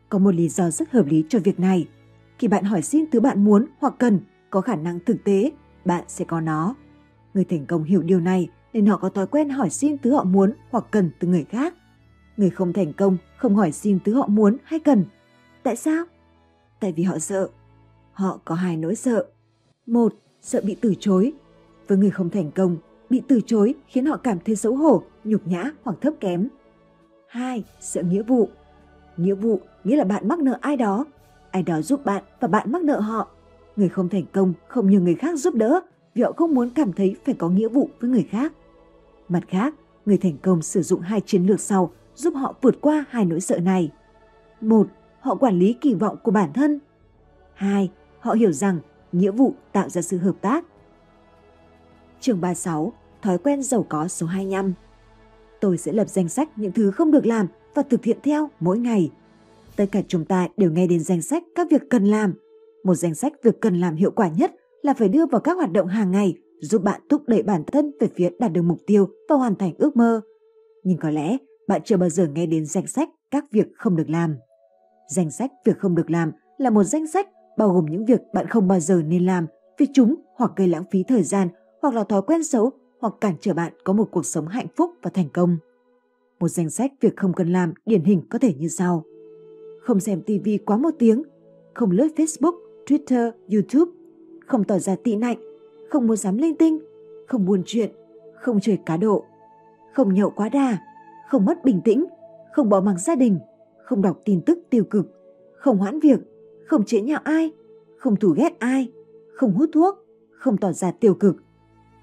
Có một lý do rất hợp lý cho việc này. Khi bạn hỏi xin thứ bạn muốn hoặc cần, có khả năng thực tế, bạn sẽ có nó. Người thành công hiểu điều này nên họ có thói quen hỏi xin thứ họ muốn hoặc cần từ người khác. Người không thành công không hỏi xin thứ họ muốn hay cần. Tại sao? Tại vì họ sợ. Họ có hai nỗi sợ. Một, sợ bị từ chối. Với người không thành công, bị từ chối khiến họ cảm thấy xấu hổ, nhục nhã hoặc thấp kém. hai, Sợ nghĩa vụ. Nghĩa vụ nghĩa là bạn mắc nợ ai đó, ai đó giúp bạn và bạn mắc nợ họ. Người không thành công không nhờ người khác giúp đỡ vì họ không muốn cảm thấy phải có nghĩa vụ với người khác. Mặt khác, người thành công sử dụng hai chiến lược sau giúp họ vượt qua hai nỗi sợ này. Một, họ quản lý kỳ vọng của bản thân. Hai, họ hiểu rằng nghĩa vụ tạo ra sự hợp tác. Chương 36, thói quen giàu có số 25. Tôi sẽ lập danh sách những thứ không được làm và thực hiện theo mỗi ngày. Tất cả chúng ta đều nghe đến danh sách các việc cần làm. Một danh sách việc cần làm hiệu quả nhất là phải đưa vào các hoạt động hàng ngày giúp bạn thúc đẩy bản thân về phía đạt được mục tiêu và hoàn thành ước mơ. Nhưng có lẽ bạn chưa bao giờ nghe đến danh sách các việc không được làm. Danh sách việc không được làm là một danh sách bao gồm những việc bạn không bao giờ nên làm vì chúng hoặc gây lãng phí thời gian hoặc là thói quen xấu hoặc cản trở bạn có một cuộc sống hạnh phúc và thành công. Một danh sách việc không cần làm điển hình có thể như sau. Không xem TV quá một tiếng, không lướt Facebook, Twitter, YouTube, không tỏ ra tị nạnh, không mua sắm linh tinh, không buồn chuyện, không chơi cá độ, không nhậu quá đà, không mất bình tĩnh, không bỏ mặc gia đình, không đọc tin tức tiêu cực, không hoãn việc, không chế nhạo ai, không thù ghét ai, không hút thuốc, không tỏ ra tiêu cực.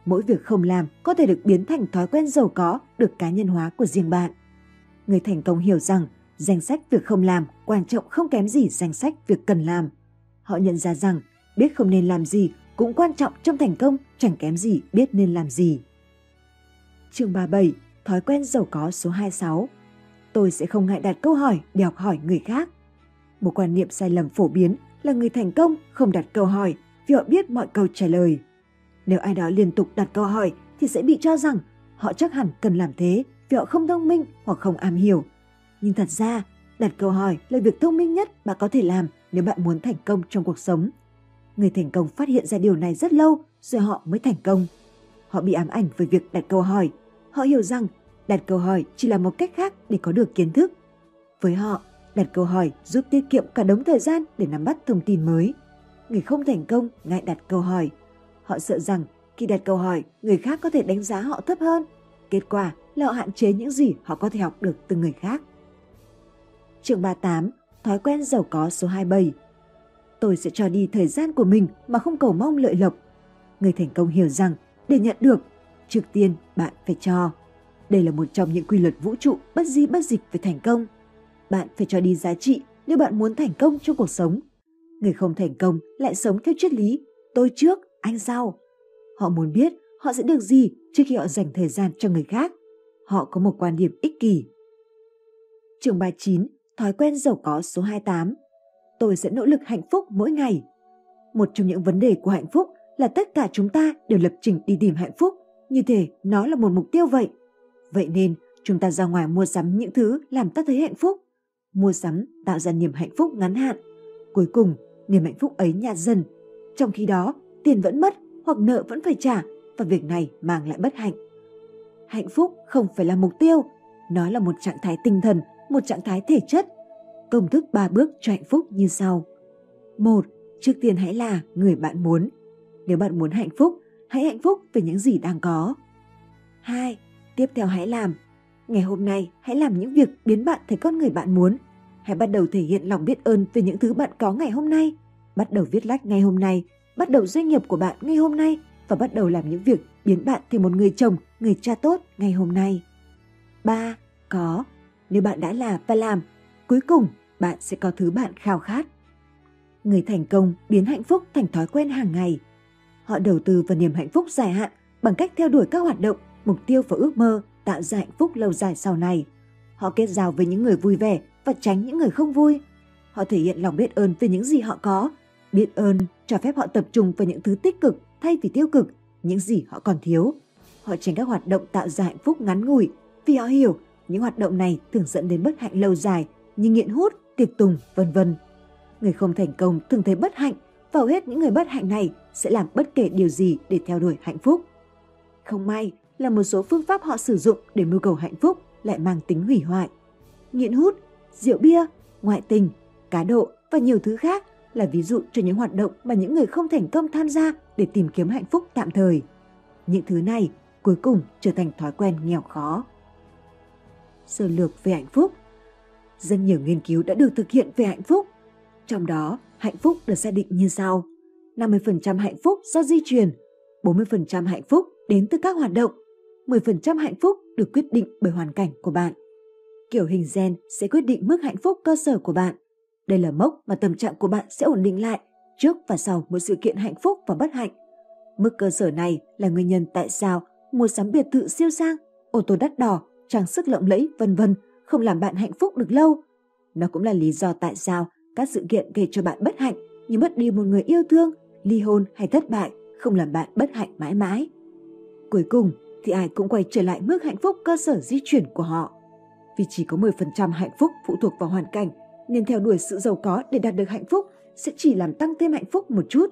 Mỗi việc không làm có thể được biến thành thói quen giàu có được cá nhân hóa của riêng bạn. Người thành công hiểu rằng danh sách việc không làm quan trọng không kém gì danh sách việc cần làm. Họ nhận ra rằng biết không nên làm gì cũng quan trọng trong thành công chẳng kém gì biết nên làm gì. Chương 37 Thói quen giàu có số 26 Tôi sẽ không ngại đặt câu hỏi để học hỏi người khác. Một quan niệm sai lầm phổ biến là người thành công không đặt câu hỏi vì họ biết mọi câu trả lời. Nếu ai đó liên tục đặt câu hỏi thì sẽ bị cho rằng họ chắc hẳn cần làm thế vì họ không thông minh hoặc không am hiểu. Nhưng thật ra, đặt câu hỏi là việc thông minh nhất bạn có thể làm nếu bạn muốn thành công trong cuộc sống. Người thành công phát hiện ra điều này rất lâu rồi họ mới thành công. Họ bị ám ảnh với việc đặt câu hỏi. Họ hiểu rằng đặt câu hỏi chỉ là một cách khác để có được kiến thức. Với họ, đặt câu hỏi giúp tiết kiệm cả đống thời gian để nắm bắt thông tin mới. Người không thành công ngại đặt câu hỏi. Họ sợ rằng khi đặt câu hỏi, người khác có thể đánh giá họ thấp hơn. Kết quả là họ hạn chế những gì họ có thể học được từ người khác. Chương 38 Thói quen giàu có số 27 Tôi sẽ cho đi thời gian của mình mà không cầu mong lợi lộc. Người thành công hiểu rằng để nhận được, trước tiên bạn phải cho. Đây là một trong những quy luật vũ trụ bất di bất dịch về thành công. Bạn phải cho đi giá trị nếu bạn muốn thành công trong cuộc sống. Người không thành công lại sống theo triết lý tôi trước, anh sau. Họ muốn biết họ sẽ được gì trước khi họ dành thời gian cho người khác. Họ có một quan điểm ích kỷ. Trường 39 Thói quen giàu có số 28 Tôi sẽ nỗ lực hạnh phúc mỗi ngày. Một trong những vấn đề của hạnh phúc là tất cả chúng ta đều lập trình đi tìm hạnh phúc, như thể nó là một mục tiêu vậy. Vậy nên, chúng ta ra ngoài mua sắm những thứ làm ta thấy hạnh phúc. Mua sắm tạo ra niềm hạnh phúc ngắn hạn. Cuối cùng, niềm hạnh phúc ấy nhạt dần. Trong khi đó, tiền vẫn mất hoặc nợ vẫn phải trả và việc này mang lại bất hạnh. Hạnh phúc không phải là mục tiêu, nó là một trạng thái tinh thần, một trạng thái thể chất. Công thức 3 bước cho hạnh phúc như sau. một Trước tiên hãy là người bạn muốn. Nếu bạn muốn hạnh phúc, hãy hạnh phúc về những gì đang có. 2. Tiếp theo hãy làm. Ngày hôm nay, hãy làm những việc biến bạn thành con người bạn muốn. Hãy bắt đầu thể hiện lòng biết ơn về những thứ bạn có ngày hôm nay. Bắt đầu viết lách ngay hôm nay. Bắt đầu doanh nghiệp của bạn ngay hôm nay và bắt đầu làm những việc biến bạn thành một người chồng, người cha tốt ngay hôm nay. 3. Có. Nếu bạn đã là và làm, cuối cùng bạn sẽ có thứ bạn khao khát. Người thành công biến hạnh phúc thành thói quen hàng ngày. Họ đầu tư vào niềm hạnh phúc dài hạn bằng cách theo đuổi các hoạt động, mục tiêu và ước mơ tạo ra hạnh phúc lâu dài sau này. Họ kết giao với những người vui vẻ và tránh những người không vui. Họ thể hiện lòng biết ơn về những gì họ có. Biết ơn cho phép họ tập trung vào những thứ tích cực thay vì tiêu cực, những gì họ còn thiếu. Họ tránh các hoạt động tạo ra hạnh phúc ngắn ngủi vì họ hiểu những hoạt động này thường dẫn đến bất hạnh lâu dài như nghiện hút, tiệc tùng, vân vân. Người không thành công thường thấy bất hạnh và hầu hết những người bất hạnh này sẽ làm bất kể điều gì để theo đuổi hạnh phúc. Không may là một số phương pháp họ sử dụng để mưu cầu hạnh phúc lại mang tính hủy hoại. Nghiện hút, rượu bia, ngoại tình, cá độ và nhiều thứ khác là ví dụ cho những hoạt động mà những người không thành công tham gia để tìm kiếm hạnh phúc tạm thời. Những thứ này cuối cùng trở thành thói quen nghèo khó. sơ lược về hạnh phúc. Rất nhiều nghiên cứu đã được thực hiện về hạnh phúc. Trong đó, hạnh phúc được xác định như sau. 50% hạnh phúc do di truyền, 40% hạnh phúc đến từ các hoạt động, 10% hạnh phúc được quyết định bởi hoàn cảnh của bạn. Kiểu hình gen sẽ quyết định mức hạnh phúc cơ sở của bạn. Đây là mốc mà tâm trạng của bạn sẽ ổn định lại trước và sau một sự kiện hạnh phúc và bất hạnh. Mức cơ sở này là nguyên nhân tại sao mua sắm biệt thự siêu sang, ô tô đắt đỏ, trang sức lộng lẫy vân vân không làm bạn hạnh phúc được lâu. Nó cũng là lý do tại sao các sự kiện gây cho bạn bất hạnh như mất đi một người yêu thương, ly hôn hay thất bại không làm bạn bất hạnh mãi mãi. Cuối cùng thì ai cũng quay trở lại mức hạnh phúc cơ sở di chuyển của họ. Vì chỉ có 10% hạnh phúc phụ thuộc vào hoàn cảnh nên theo đuổi sự giàu có để đạt được hạnh phúc sẽ chỉ làm tăng thêm hạnh phúc một chút.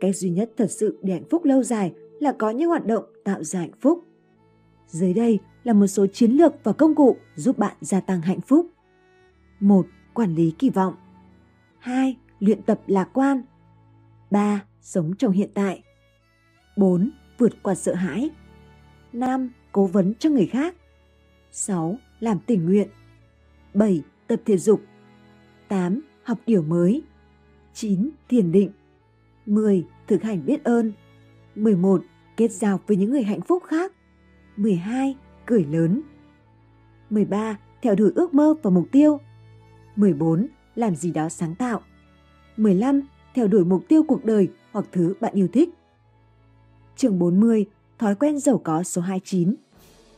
Cách duy nhất thật sự để hạnh phúc lâu dài là có những hoạt động tạo ra hạnh phúc. Dưới đây là một số chiến lược và công cụ giúp bạn gia tăng hạnh phúc. 1. Quản lý kỳ vọng 2. Luyện tập lạc quan 3. Sống trong hiện tại 4. Vượt qua sợ hãi 5. Cố vấn cho người khác 6. Làm tình nguyện 7. Tập thể dục 8. Học điều mới 9. Thiền định 10. Thực hành biết ơn 11. Kết giao với những người hạnh phúc khác 12. Cười lớn 13. Theo đuổi ước mơ và mục tiêu 14. Làm gì đó sáng tạo 15. Theo đuổi mục tiêu cuộc đời hoặc thứ bạn yêu thích Chương 40. Thói quen giàu có số 29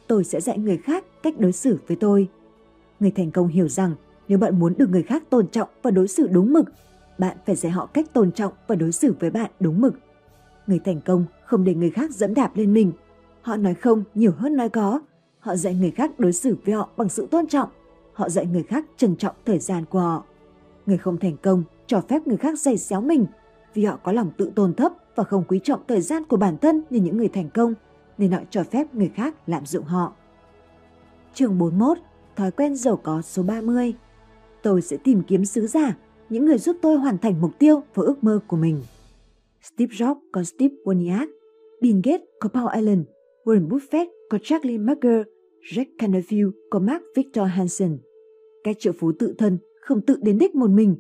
Tôi sẽ dạy người khác cách đối xử với tôi Người thành công hiểu rằng nếu bạn muốn được người khác tôn trọng và đối xử đúng mực, bạn phải dạy họ cách tôn trọng và đối xử với bạn đúng mực. Người thành công không để người khác dẫm đạp lên mình. Họ nói không nhiều hơn nói có. Họ dạy người khác đối xử với họ bằng sự tôn trọng. Họ dạy người khác trân trọng thời gian của họ. Người không thành công cho phép người khác giày xéo mình vì họ có lòng tự tôn thấp và không quý trọng thời gian của bản thân như những người thành công nên họ cho phép người khác lạm dụng họ. Chương 41 Thói quen giàu có số 30 Tôi sẽ tìm kiếm sứ giả, những người giúp tôi hoàn thành mục tiêu và ước mơ của mình. Steve Jobs có Steve Wozniak, Bill Gates có Paul Allen, Warren Buffett có Charlie Munger, Jack Canfield có Mark Victor Hansen. Các triệu phú tự thân không tự đến đích một mình.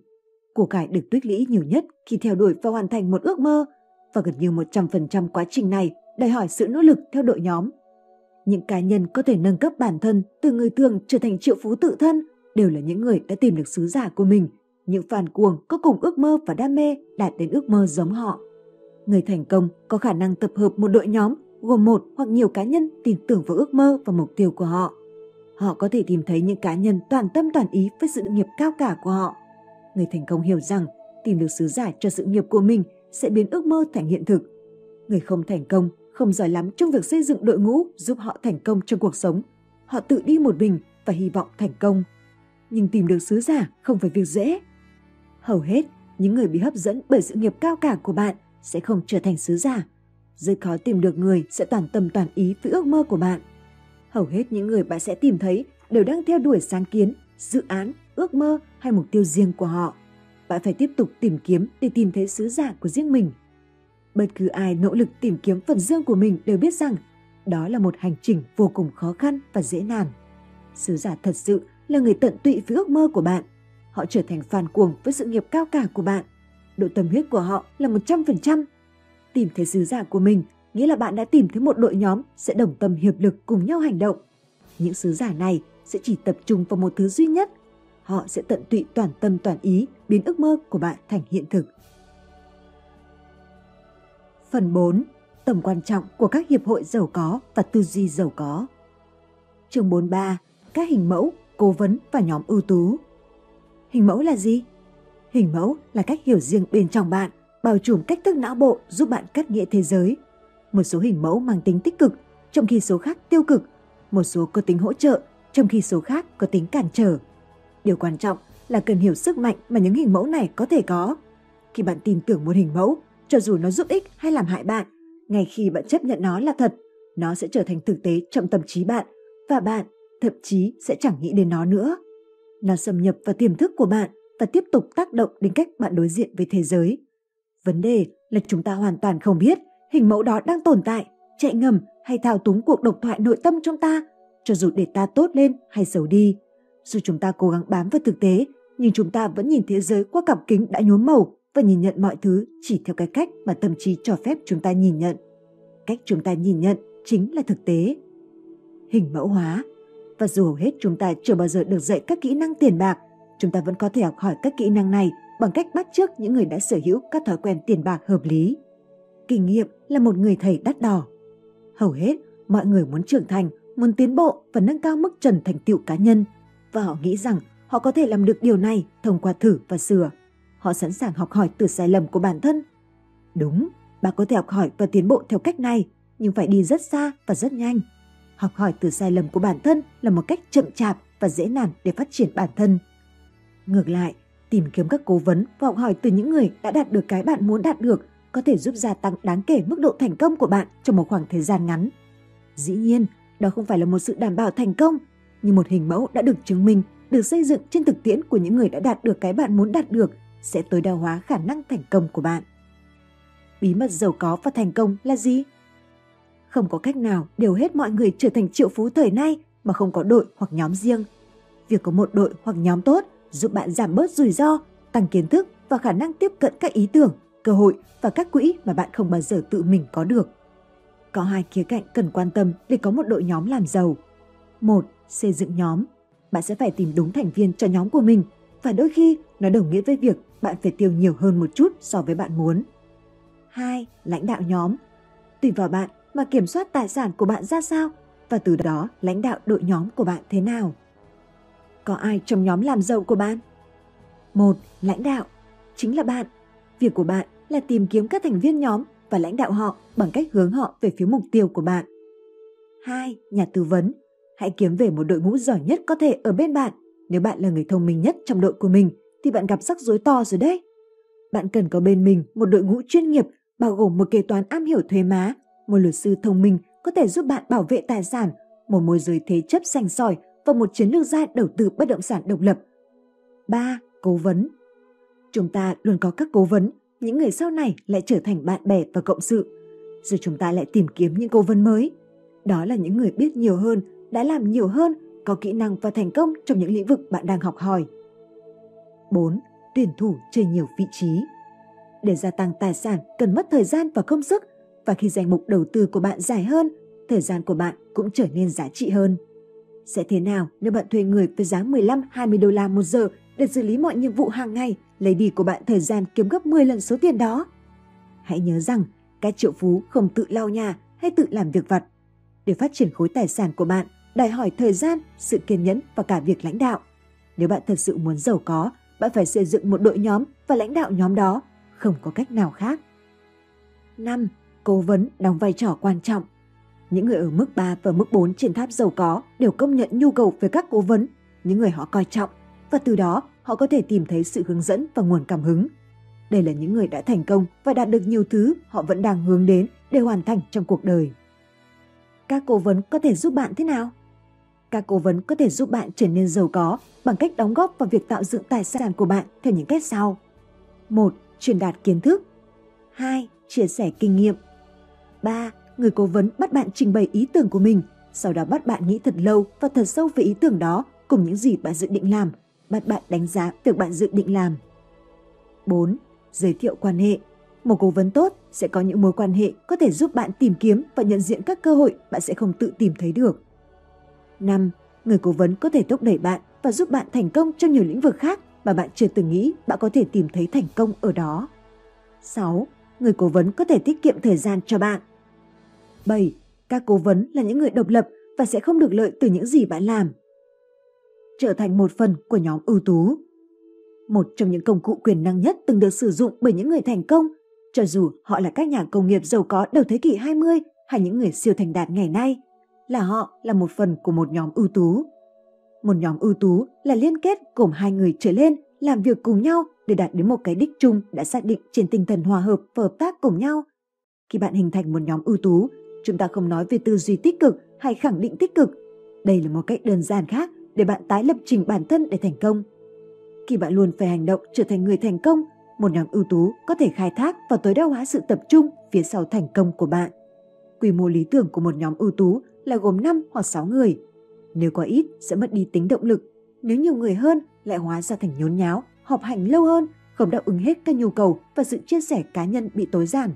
Của cải được tích lũy nhiều nhất khi theo đuổi và hoàn thành một ước mơ và gần như 100% quá trình này đòi hỏi sự nỗ lực theo đội nhóm. Những cá nhân có thể nâng cấp bản thân từ người thường trở thành triệu phú tự thân đều là những người đã tìm được sứ giả của mình, những phản cuồng có cùng ước mơ và đam mê đạt đến ước mơ giống họ. Người thành công có khả năng tập hợp một đội nhóm gồm một hoặc nhiều cá nhân tin tưởng vào ước mơ và mục tiêu của họ. Họ có thể tìm thấy những cá nhân toàn tâm toàn ý với sự nghiệp cao cả của họ. Người thành công hiểu rằng tìm được sứ giả cho sự nghiệp của mình sẽ biến ước mơ thành hiện thực. Người không thành công, không giỏi lắm trong việc xây dựng đội ngũ giúp họ thành công trong cuộc sống. Họ tự đi một mình và hy vọng thành công nhưng tìm được sứ giả không phải việc dễ. Hầu hết, những người bị hấp dẫn bởi sự nghiệp cao cả của bạn sẽ không trở thành sứ giả. Rất khó tìm được người sẽ toàn tâm toàn ý với ước mơ của bạn. Hầu hết những người bạn sẽ tìm thấy đều đang theo đuổi sáng kiến, dự án, ước mơ hay mục tiêu riêng của họ. Bạn phải tiếp tục tìm kiếm để tìm thấy sứ giả của riêng mình. Bất cứ ai nỗ lực tìm kiếm phần riêng của mình đều biết rằng đó là một hành trình vô cùng khó khăn và dễ nản. Sứ giả thật sự là người tận tụy với ước mơ của bạn. Họ trở thành phàn cuồng với sự nghiệp cao cả của bạn. Độ tâm huyết của họ là 100%. Tìm thấy sứ giả của mình nghĩa là bạn đã tìm thấy một đội nhóm sẽ đồng tâm hiệp lực cùng nhau hành động. Những sứ giả này sẽ chỉ tập trung vào một thứ duy nhất. Họ sẽ tận tụy toàn tâm toàn ý biến ước mơ của bạn thành hiện thực. Phần 4. Tầm quan trọng của các hiệp hội giàu có và tư duy giàu có. Chương 43. Các hình mẫu cố vấn và nhóm ưu tú. Hình mẫu là gì? Hình mẫu là cách hiểu riêng bên trong bạn, bao trùm cách thức não bộ giúp bạn cắt nghĩa thế giới. Một số hình mẫu mang tính tích cực, trong khi số khác tiêu cực. Một số có tính hỗ trợ, trong khi số khác có tính cản trở. Điều quan trọng là cần hiểu sức mạnh mà những hình mẫu này có thể có. Khi bạn tin tưởng một hình mẫu, cho dù nó giúp ích hay làm hại bạn, ngay khi bạn chấp nhận nó là thật, nó sẽ trở thành thực tế trong tâm trí bạn và bạn thậm chí sẽ chẳng nghĩ đến nó nữa. Nó xâm nhập vào tiềm thức của bạn và tiếp tục tác động đến cách bạn đối diện với thế giới. Vấn đề là chúng ta hoàn toàn không biết hình mẫu đó đang tồn tại, chạy ngầm hay thao túng cuộc độc thoại nội tâm trong ta cho dù để ta tốt lên hay xấu đi. Dù chúng ta cố gắng bám vào thực tế, nhưng chúng ta vẫn nhìn thế giới qua cặp kính đã nhuốm màu và nhìn nhận mọi thứ chỉ theo cái cách mà tâm trí cho phép chúng ta nhìn nhận. Cách chúng ta nhìn nhận chính là thực tế. Hình mẫu hóa Và dù hầu hết chúng ta chưa bao giờ được dạy các kỹ năng tiền bạc, chúng ta vẫn có thể học hỏi các kỹ năng này bằng cách bắt chước những người đã sở hữu các thói quen tiền bạc hợp lý. Kinh nghiệm là một người thầy đắt đỏ. Hầu hết, mọi người muốn trưởng thành, muốn tiến bộ và nâng cao mức trần thành tựu cá nhân và họ nghĩ rằng họ có thể làm được điều này thông qua thử và sửa. Họ sẵn sàng học hỏi từ sai lầm của bản thân. Đúng, bạn có thể học hỏi và tiến bộ theo cách này, nhưng phải đi rất xa và rất nhanh. Học hỏi từ sai lầm của bản thân là một cách chậm chạp và dễ nản để phát triển bản thân. Ngược lại, tìm kiếm các cố vấn và học hỏi từ những người đã đạt được cái bạn muốn đạt được có thể giúp gia tăng đáng kể mức độ thành công của bạn trong một khoảng thời gian ngắn. Dĩ nhiên, đó không phải là một sự đảm bảo thành công, nhưng một hình mẫu đã được chứng minh, được xây dựng trên thực tiễn của những người đã đạt được cái bạn muốn đạt được sẽ tối đa hóa khả năng thành công của bạn. Bí mật giàu có và thành công là gì? Không có cách nào đều hết mọi người trở thành triệu phú thời nay mà không có đội hoặc nhóm riêng. Việc có một đội hoặc nhóm tốt giúp bạn giảm bớt rủi ro, tăng kiến thức và khả năng tiếp cận các ý tưởng, cơ hội và các quỹ mà bạn không bao giờ tự mình có được. Có hai khía cạnh cần quan tâm để có một đội nhóm làm giàu. Một, xây dựng nhóm. Bạn sẽ phải tìm đúng thành viên cho nhóm của mình và đôi khi nó đồng nghĩa với việc bạn phải tiêu nhiều hơn một chút so với bạn muốn. 2. Lãnh đạo nhóm. Tùy vào bạn mà kiểm soát tài sản của bạn ra sao và từ đó lãnh đạo đội nhóm của bạn thế nào. Có ai trong nhóm làm giàu của bạn? Một, lãnh đạo. Chính là bạn. Việc của bạn là tìm kiếm các thành viên nhóm và lãnh đạo họ bằng cách hướng họ về phía mục tiêu của bạn. 2. Nhà tư vấn. Hãy kiếm về một đội ngũ giỏi nhất có thể ở bên bạn. Nếu bạn là người thông minh nhất trong đội của mình thì bạn gặp rắc rối to rồi đấy. Bạn cần có bên mình một đội ngũ chuyên nghiệp bao gồm một kế toán am hiểu thuế má, một luật sư thông minh có thể giúp bạn bảo vệ tài sản, một môi giới thế chấp sành sỏi và một chiến lược gia đầu tư bất động sản độc lập. 3. Cố vấn Chúng ta luôn có các cố vấn, những người sau này lại trở thành bạn bè và cộng sự. Rồi chúng ta lại tìm kiếm những cố vấn mới. Đó là những người biết nhiều hơn, đã làm nhiều hơn, có kỹ năng và thành công trong những lĩnh vực bạn đang học hỏi. 4. Tuyển thủ chơi nhiều vị trí Để gia tăng tài sản cần mất thời gian và công sức và khi danh mục đầu tư của bạn dài hơn, thời gian của bạn cũng trở nên giá trị hơn. Sẽ thế nào nếu bạn thuê người với giá 15-20 đô la một giờ để xử lý mọi nhiệm vụ hàng ngày, lấy đi của bạn thời gian kiếm gấp 10 lần số tiền đó? Hãy nhớ rằng, các triệu phú không tự lau nhà hay tự làm việc vặt. Để phát triển khối tài sản của bạn, đòi hỏi thời gian, sự kiên nhẫn và cả việc lãnh đạo. Nếu bạn thật sự muốn giàu có, bạn phải xây dựng một đội nhóm và lãnh đạo nhóm đó, không có cách nào khác. 5. Cố vấn đóng vai trò quan trọng những người ở mức 3 và mức 4 trên tháp giàu có đều công nhận nhu cầu về các cố vấn, những người họ coi trọng, và từ đó họ có thể tìm thấy sự hướng dẫn và nguồn cảm hứng. Đây là những người đã thành công và đạt được nhiều thứ họ vẫn đang hướng đến để hoàn thành trong cuộc đời. Các cố vấn có thể giúp bạn thế nào? Các cố vấn có thể giúp bạn trở nên giàu có bằng cách đóng góp vào việc tạo dựng tài sản của bạn theo những cách sau. 1. Truyền đạt kiến thức 2. Chia sẻ kinh nghiệm 3 người cố vấn bắt bạn trình bày ý tưởng của mình, sau đó bắt bạn nghĩ thật lâu và thật sâu về ý tưởng đó cùng những gì bạn dự định làm, bắt bạn đánh giá việc bạn dự định làm. 4. Giới thiệu quan hệ Một cố vấn tốt sẽ có những mối quan hệ có thể giúp bạn tìm kiếm và nhận diện các cơ hội bạn sẽ không tự tìm thấy được. 5. Người cố vấn có thể thúc đẩy bạn và giúp bạn thành công trong nhiều lĩnh vực khác mà bạn chưa từng nghĩ bạn có thể tìm thấy thành công ở đó. 6. Người cố vấn có thể tiết kiệm thời gian cho bạn. 7. Các cố vấn là những người độc lập và sẽ không được lợi từ những gì bạn làm. Trở thành một phần của nhóm ưu tú. Một trong những công cụ quyền năng nhất từng được sử dụng bởi những người thành công, cho dù họ là các nhà công nghiệp giàu có đầu thế kỷ 20 hay những người siêu thành đạt ngày nay, là họ là một phần của một nhóm ưu tú. Một nhóm ưu tú là liên kết gồm hai người trở lên làm việc cùng nhau để đạt đến một cái đích chung đã xác định trên tinh thần hòa hợp và hợp tác cùng nhau. Khi bạn hình thành một nhóm ưu tú, Chúng ta không nói về tư duy tích cực hay khẳng định tích cực. Đây là một cách đơn giản khác để bạn tái lập trình bản thân để thành công. Khi bạn luôn phải hành động trở thành người thành công, một nhóm ưu tú có thể khai thác và tối đa hóa sự tập trung phía sau thành công của bạn. Quy mô lý tưởng của một nhóm ưu tú là gồm 5 hoặc 6 người. Nếu có ít sẽ mất đi tính động lực, nếu nhiều người hơn lại hóa ra thành nhốn nháo, họp hành lâu hơn, không đáp ứng hết các nhu cầu và sự chia sẻ cá nhân bị tối giản.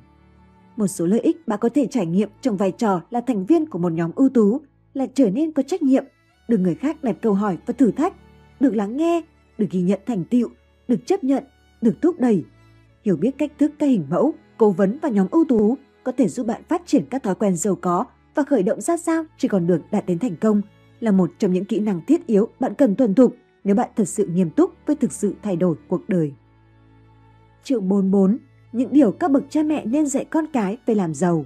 Một số lợi ích bạn có thể trải nghiệm trong vai trò là thành viên của một nhóm ưu tú là trở nên có trách nhiệm, được người khác đặt câu hỏi và thử thách, được lắng nghe, được ghi nhận thành tựu, được chấp nhận, được thúc đẩy. Hiểu biết cách thức các hình mẫu, cố vấn và nhóm ưu tú có thể giúp bạn phát triển các thói quen giàu có và khởi động ra sao chỉ còn được đạt đến thành công là một trong những kỹ năng thiết yếu bạn cần tuân thục nếu bạn thật sự nghiêm túc với thực sự thay đổi cuộc đời. Chương 44. Những điều các bậc cha mẹ nên dạy con cái về làm giàu.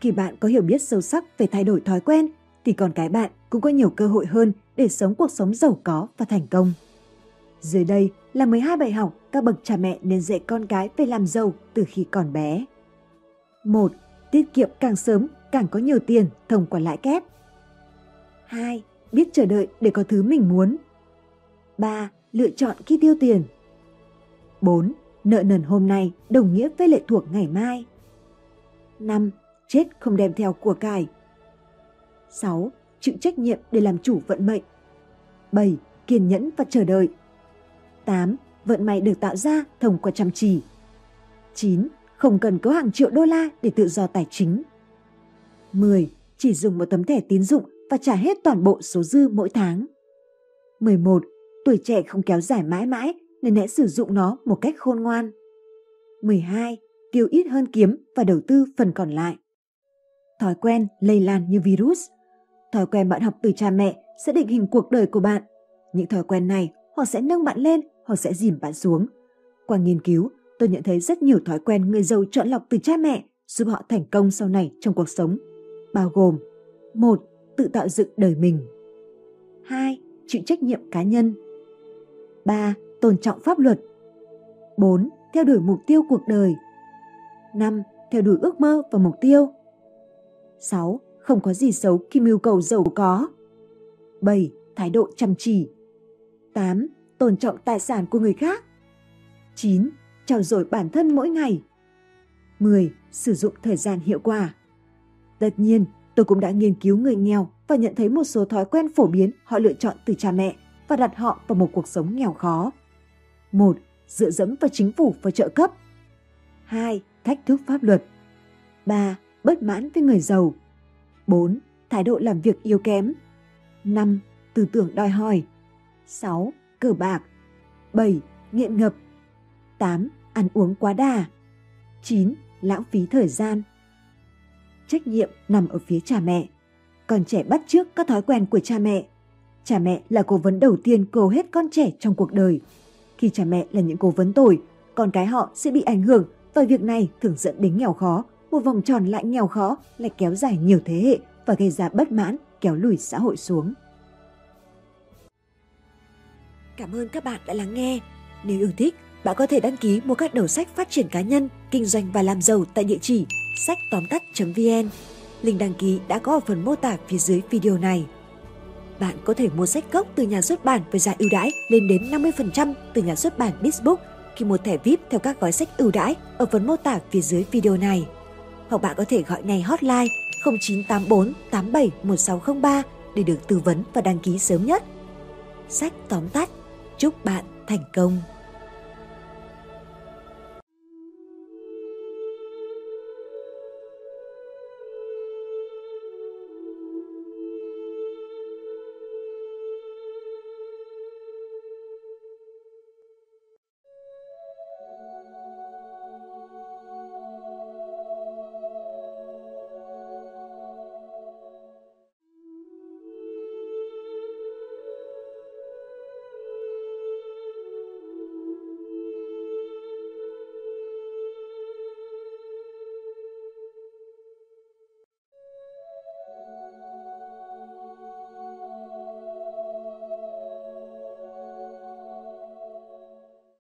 Khi bạn có hiểu biết sâu sắc về thay đổi thói quen, thì con cái bạn cũng có nhiều cơ hội hơn để sống cuộc sống giàu có và thành công. Dưới đây là 12 bài học các bậc cha mẹ nên dạy con cái về làm giàu từ khi còn bé. 1. Tiết kiệm càng sớm càng có nhiều tiền thông qua lãi kép. 2. Biết chờ đợi để có thứ mình muốn. 3. Lựa chọn khi tiêu tiền. 4. Nợ nần hôm nay đồng nghĩa với lệ thuộc ngày mai. 5. Chết không đem theo của cải. 6. Chịu trách nhiệm để làm chủ vận mệnh. 7. Kiên nhẫn và chờ đợi. 8. Vận may được tạo ra thông qua chăm chỉ. 9. Không cần có hàng triệu đô la để tự do tài chính. 10. Chỉ dùng một tấm thẻ tín dụng và trả hết toàn bộ số dư mỗi tháng. 11. Tuổi trẻ không kéo dài mãi mãi nên hãy sử dụng nó một cách khôn ngoan. 12. Tiêu ít hơn kiếm và đầu tư phần còn lại. Thói quen lây lan như virus. Thói quen bạn học từ cha mẹ sẽ định hình cuộc đời của bạn. Những thói quen này họ sẽ nâng bạn lên hoặc sẽ dìm bạn xuống. Qua nghiên cứu, tôi nhận thấy rất nhiều thói quen người giàu chọn lọc từ cha mẹ giúp họ thành công sau này trong cuộc sống, bao gồm một Tự tạo dựng đời mình 2. Chịu trách nhiệm cá nhân 3. Tôn trọng pháp luật 4. Theo đuổi mục tiêu cuộc đời 5. Theo đuổi ước mơ và mục tiêu 6. Không có gì xấu khi mưu cầu giàu có 7. Thái độ chăm chỉ 8. Tôn trọng tài sản của người khác 9. Trao dồi bản thân mỗi ngày 10. Sử dụng thời gian hiệu quả Tất nhiên, tôi cũng đã nghiên cứu người nghèo và nhận thấy một số thói quen phổ biến họ lựa chọn từ cha mẹ và đặt họ vào một cuộc sống nghèo khó. 1. Dựa dẫm vào chính phủ và trợ cấp. 2. Thách thức pháp luật. 3. Bất mãn với người giàu. 4. Thái độ làm việc yếu kém. 5. Tư tưởng đòi hỏi. 6. Cờ bạc. 7. Nghiện ngập. 8. Ăn uống quá đà. 9. Lãng phí thời gian. Trách nhiệm nằm ở phía cha mẹ. Còn trẻ bắt chước các thói quen của cha mẹ. Cha mẹ là cố vấn đầu tiên cầu hết con trẻ trong cuộc đời. Khi cha mẹ là những cố vấn tồi, con cái họ sẽ bị ảnh hưởng và việc này thường dẫn đến nghèo khó. Một vòng tròn lại nghèo khó lại kéo dài nhiều thế hệ và gây ra bất mãn, kéo lùi xã hội xuống. Cảm ơn các bạn đã lắng nghe. Nếu yêu thích, bạn có thể đăng ký mua các đầu sách phát triển cá nhân, kinh doanh và làm giàu tại địa chỉ sách tóm tắt.vn. Link đăng ký đã có ở phần mô tả phía dưới video này. Bạn có thể mua sách gốc từ nhà xuất bản với giá ưu đãi lên đến 50% từ nhà xuất bản Bizbook khi mua thẻ VIP theo các gói sách ưu đãi ở phần mô tả phía dưới video này. Hoặc bạn có thể gọi ngay hotline 0984 87 1603 để được tư vấn và đăng ký sớm nhất. Sách tóm tắt. Chúc bạn thành công!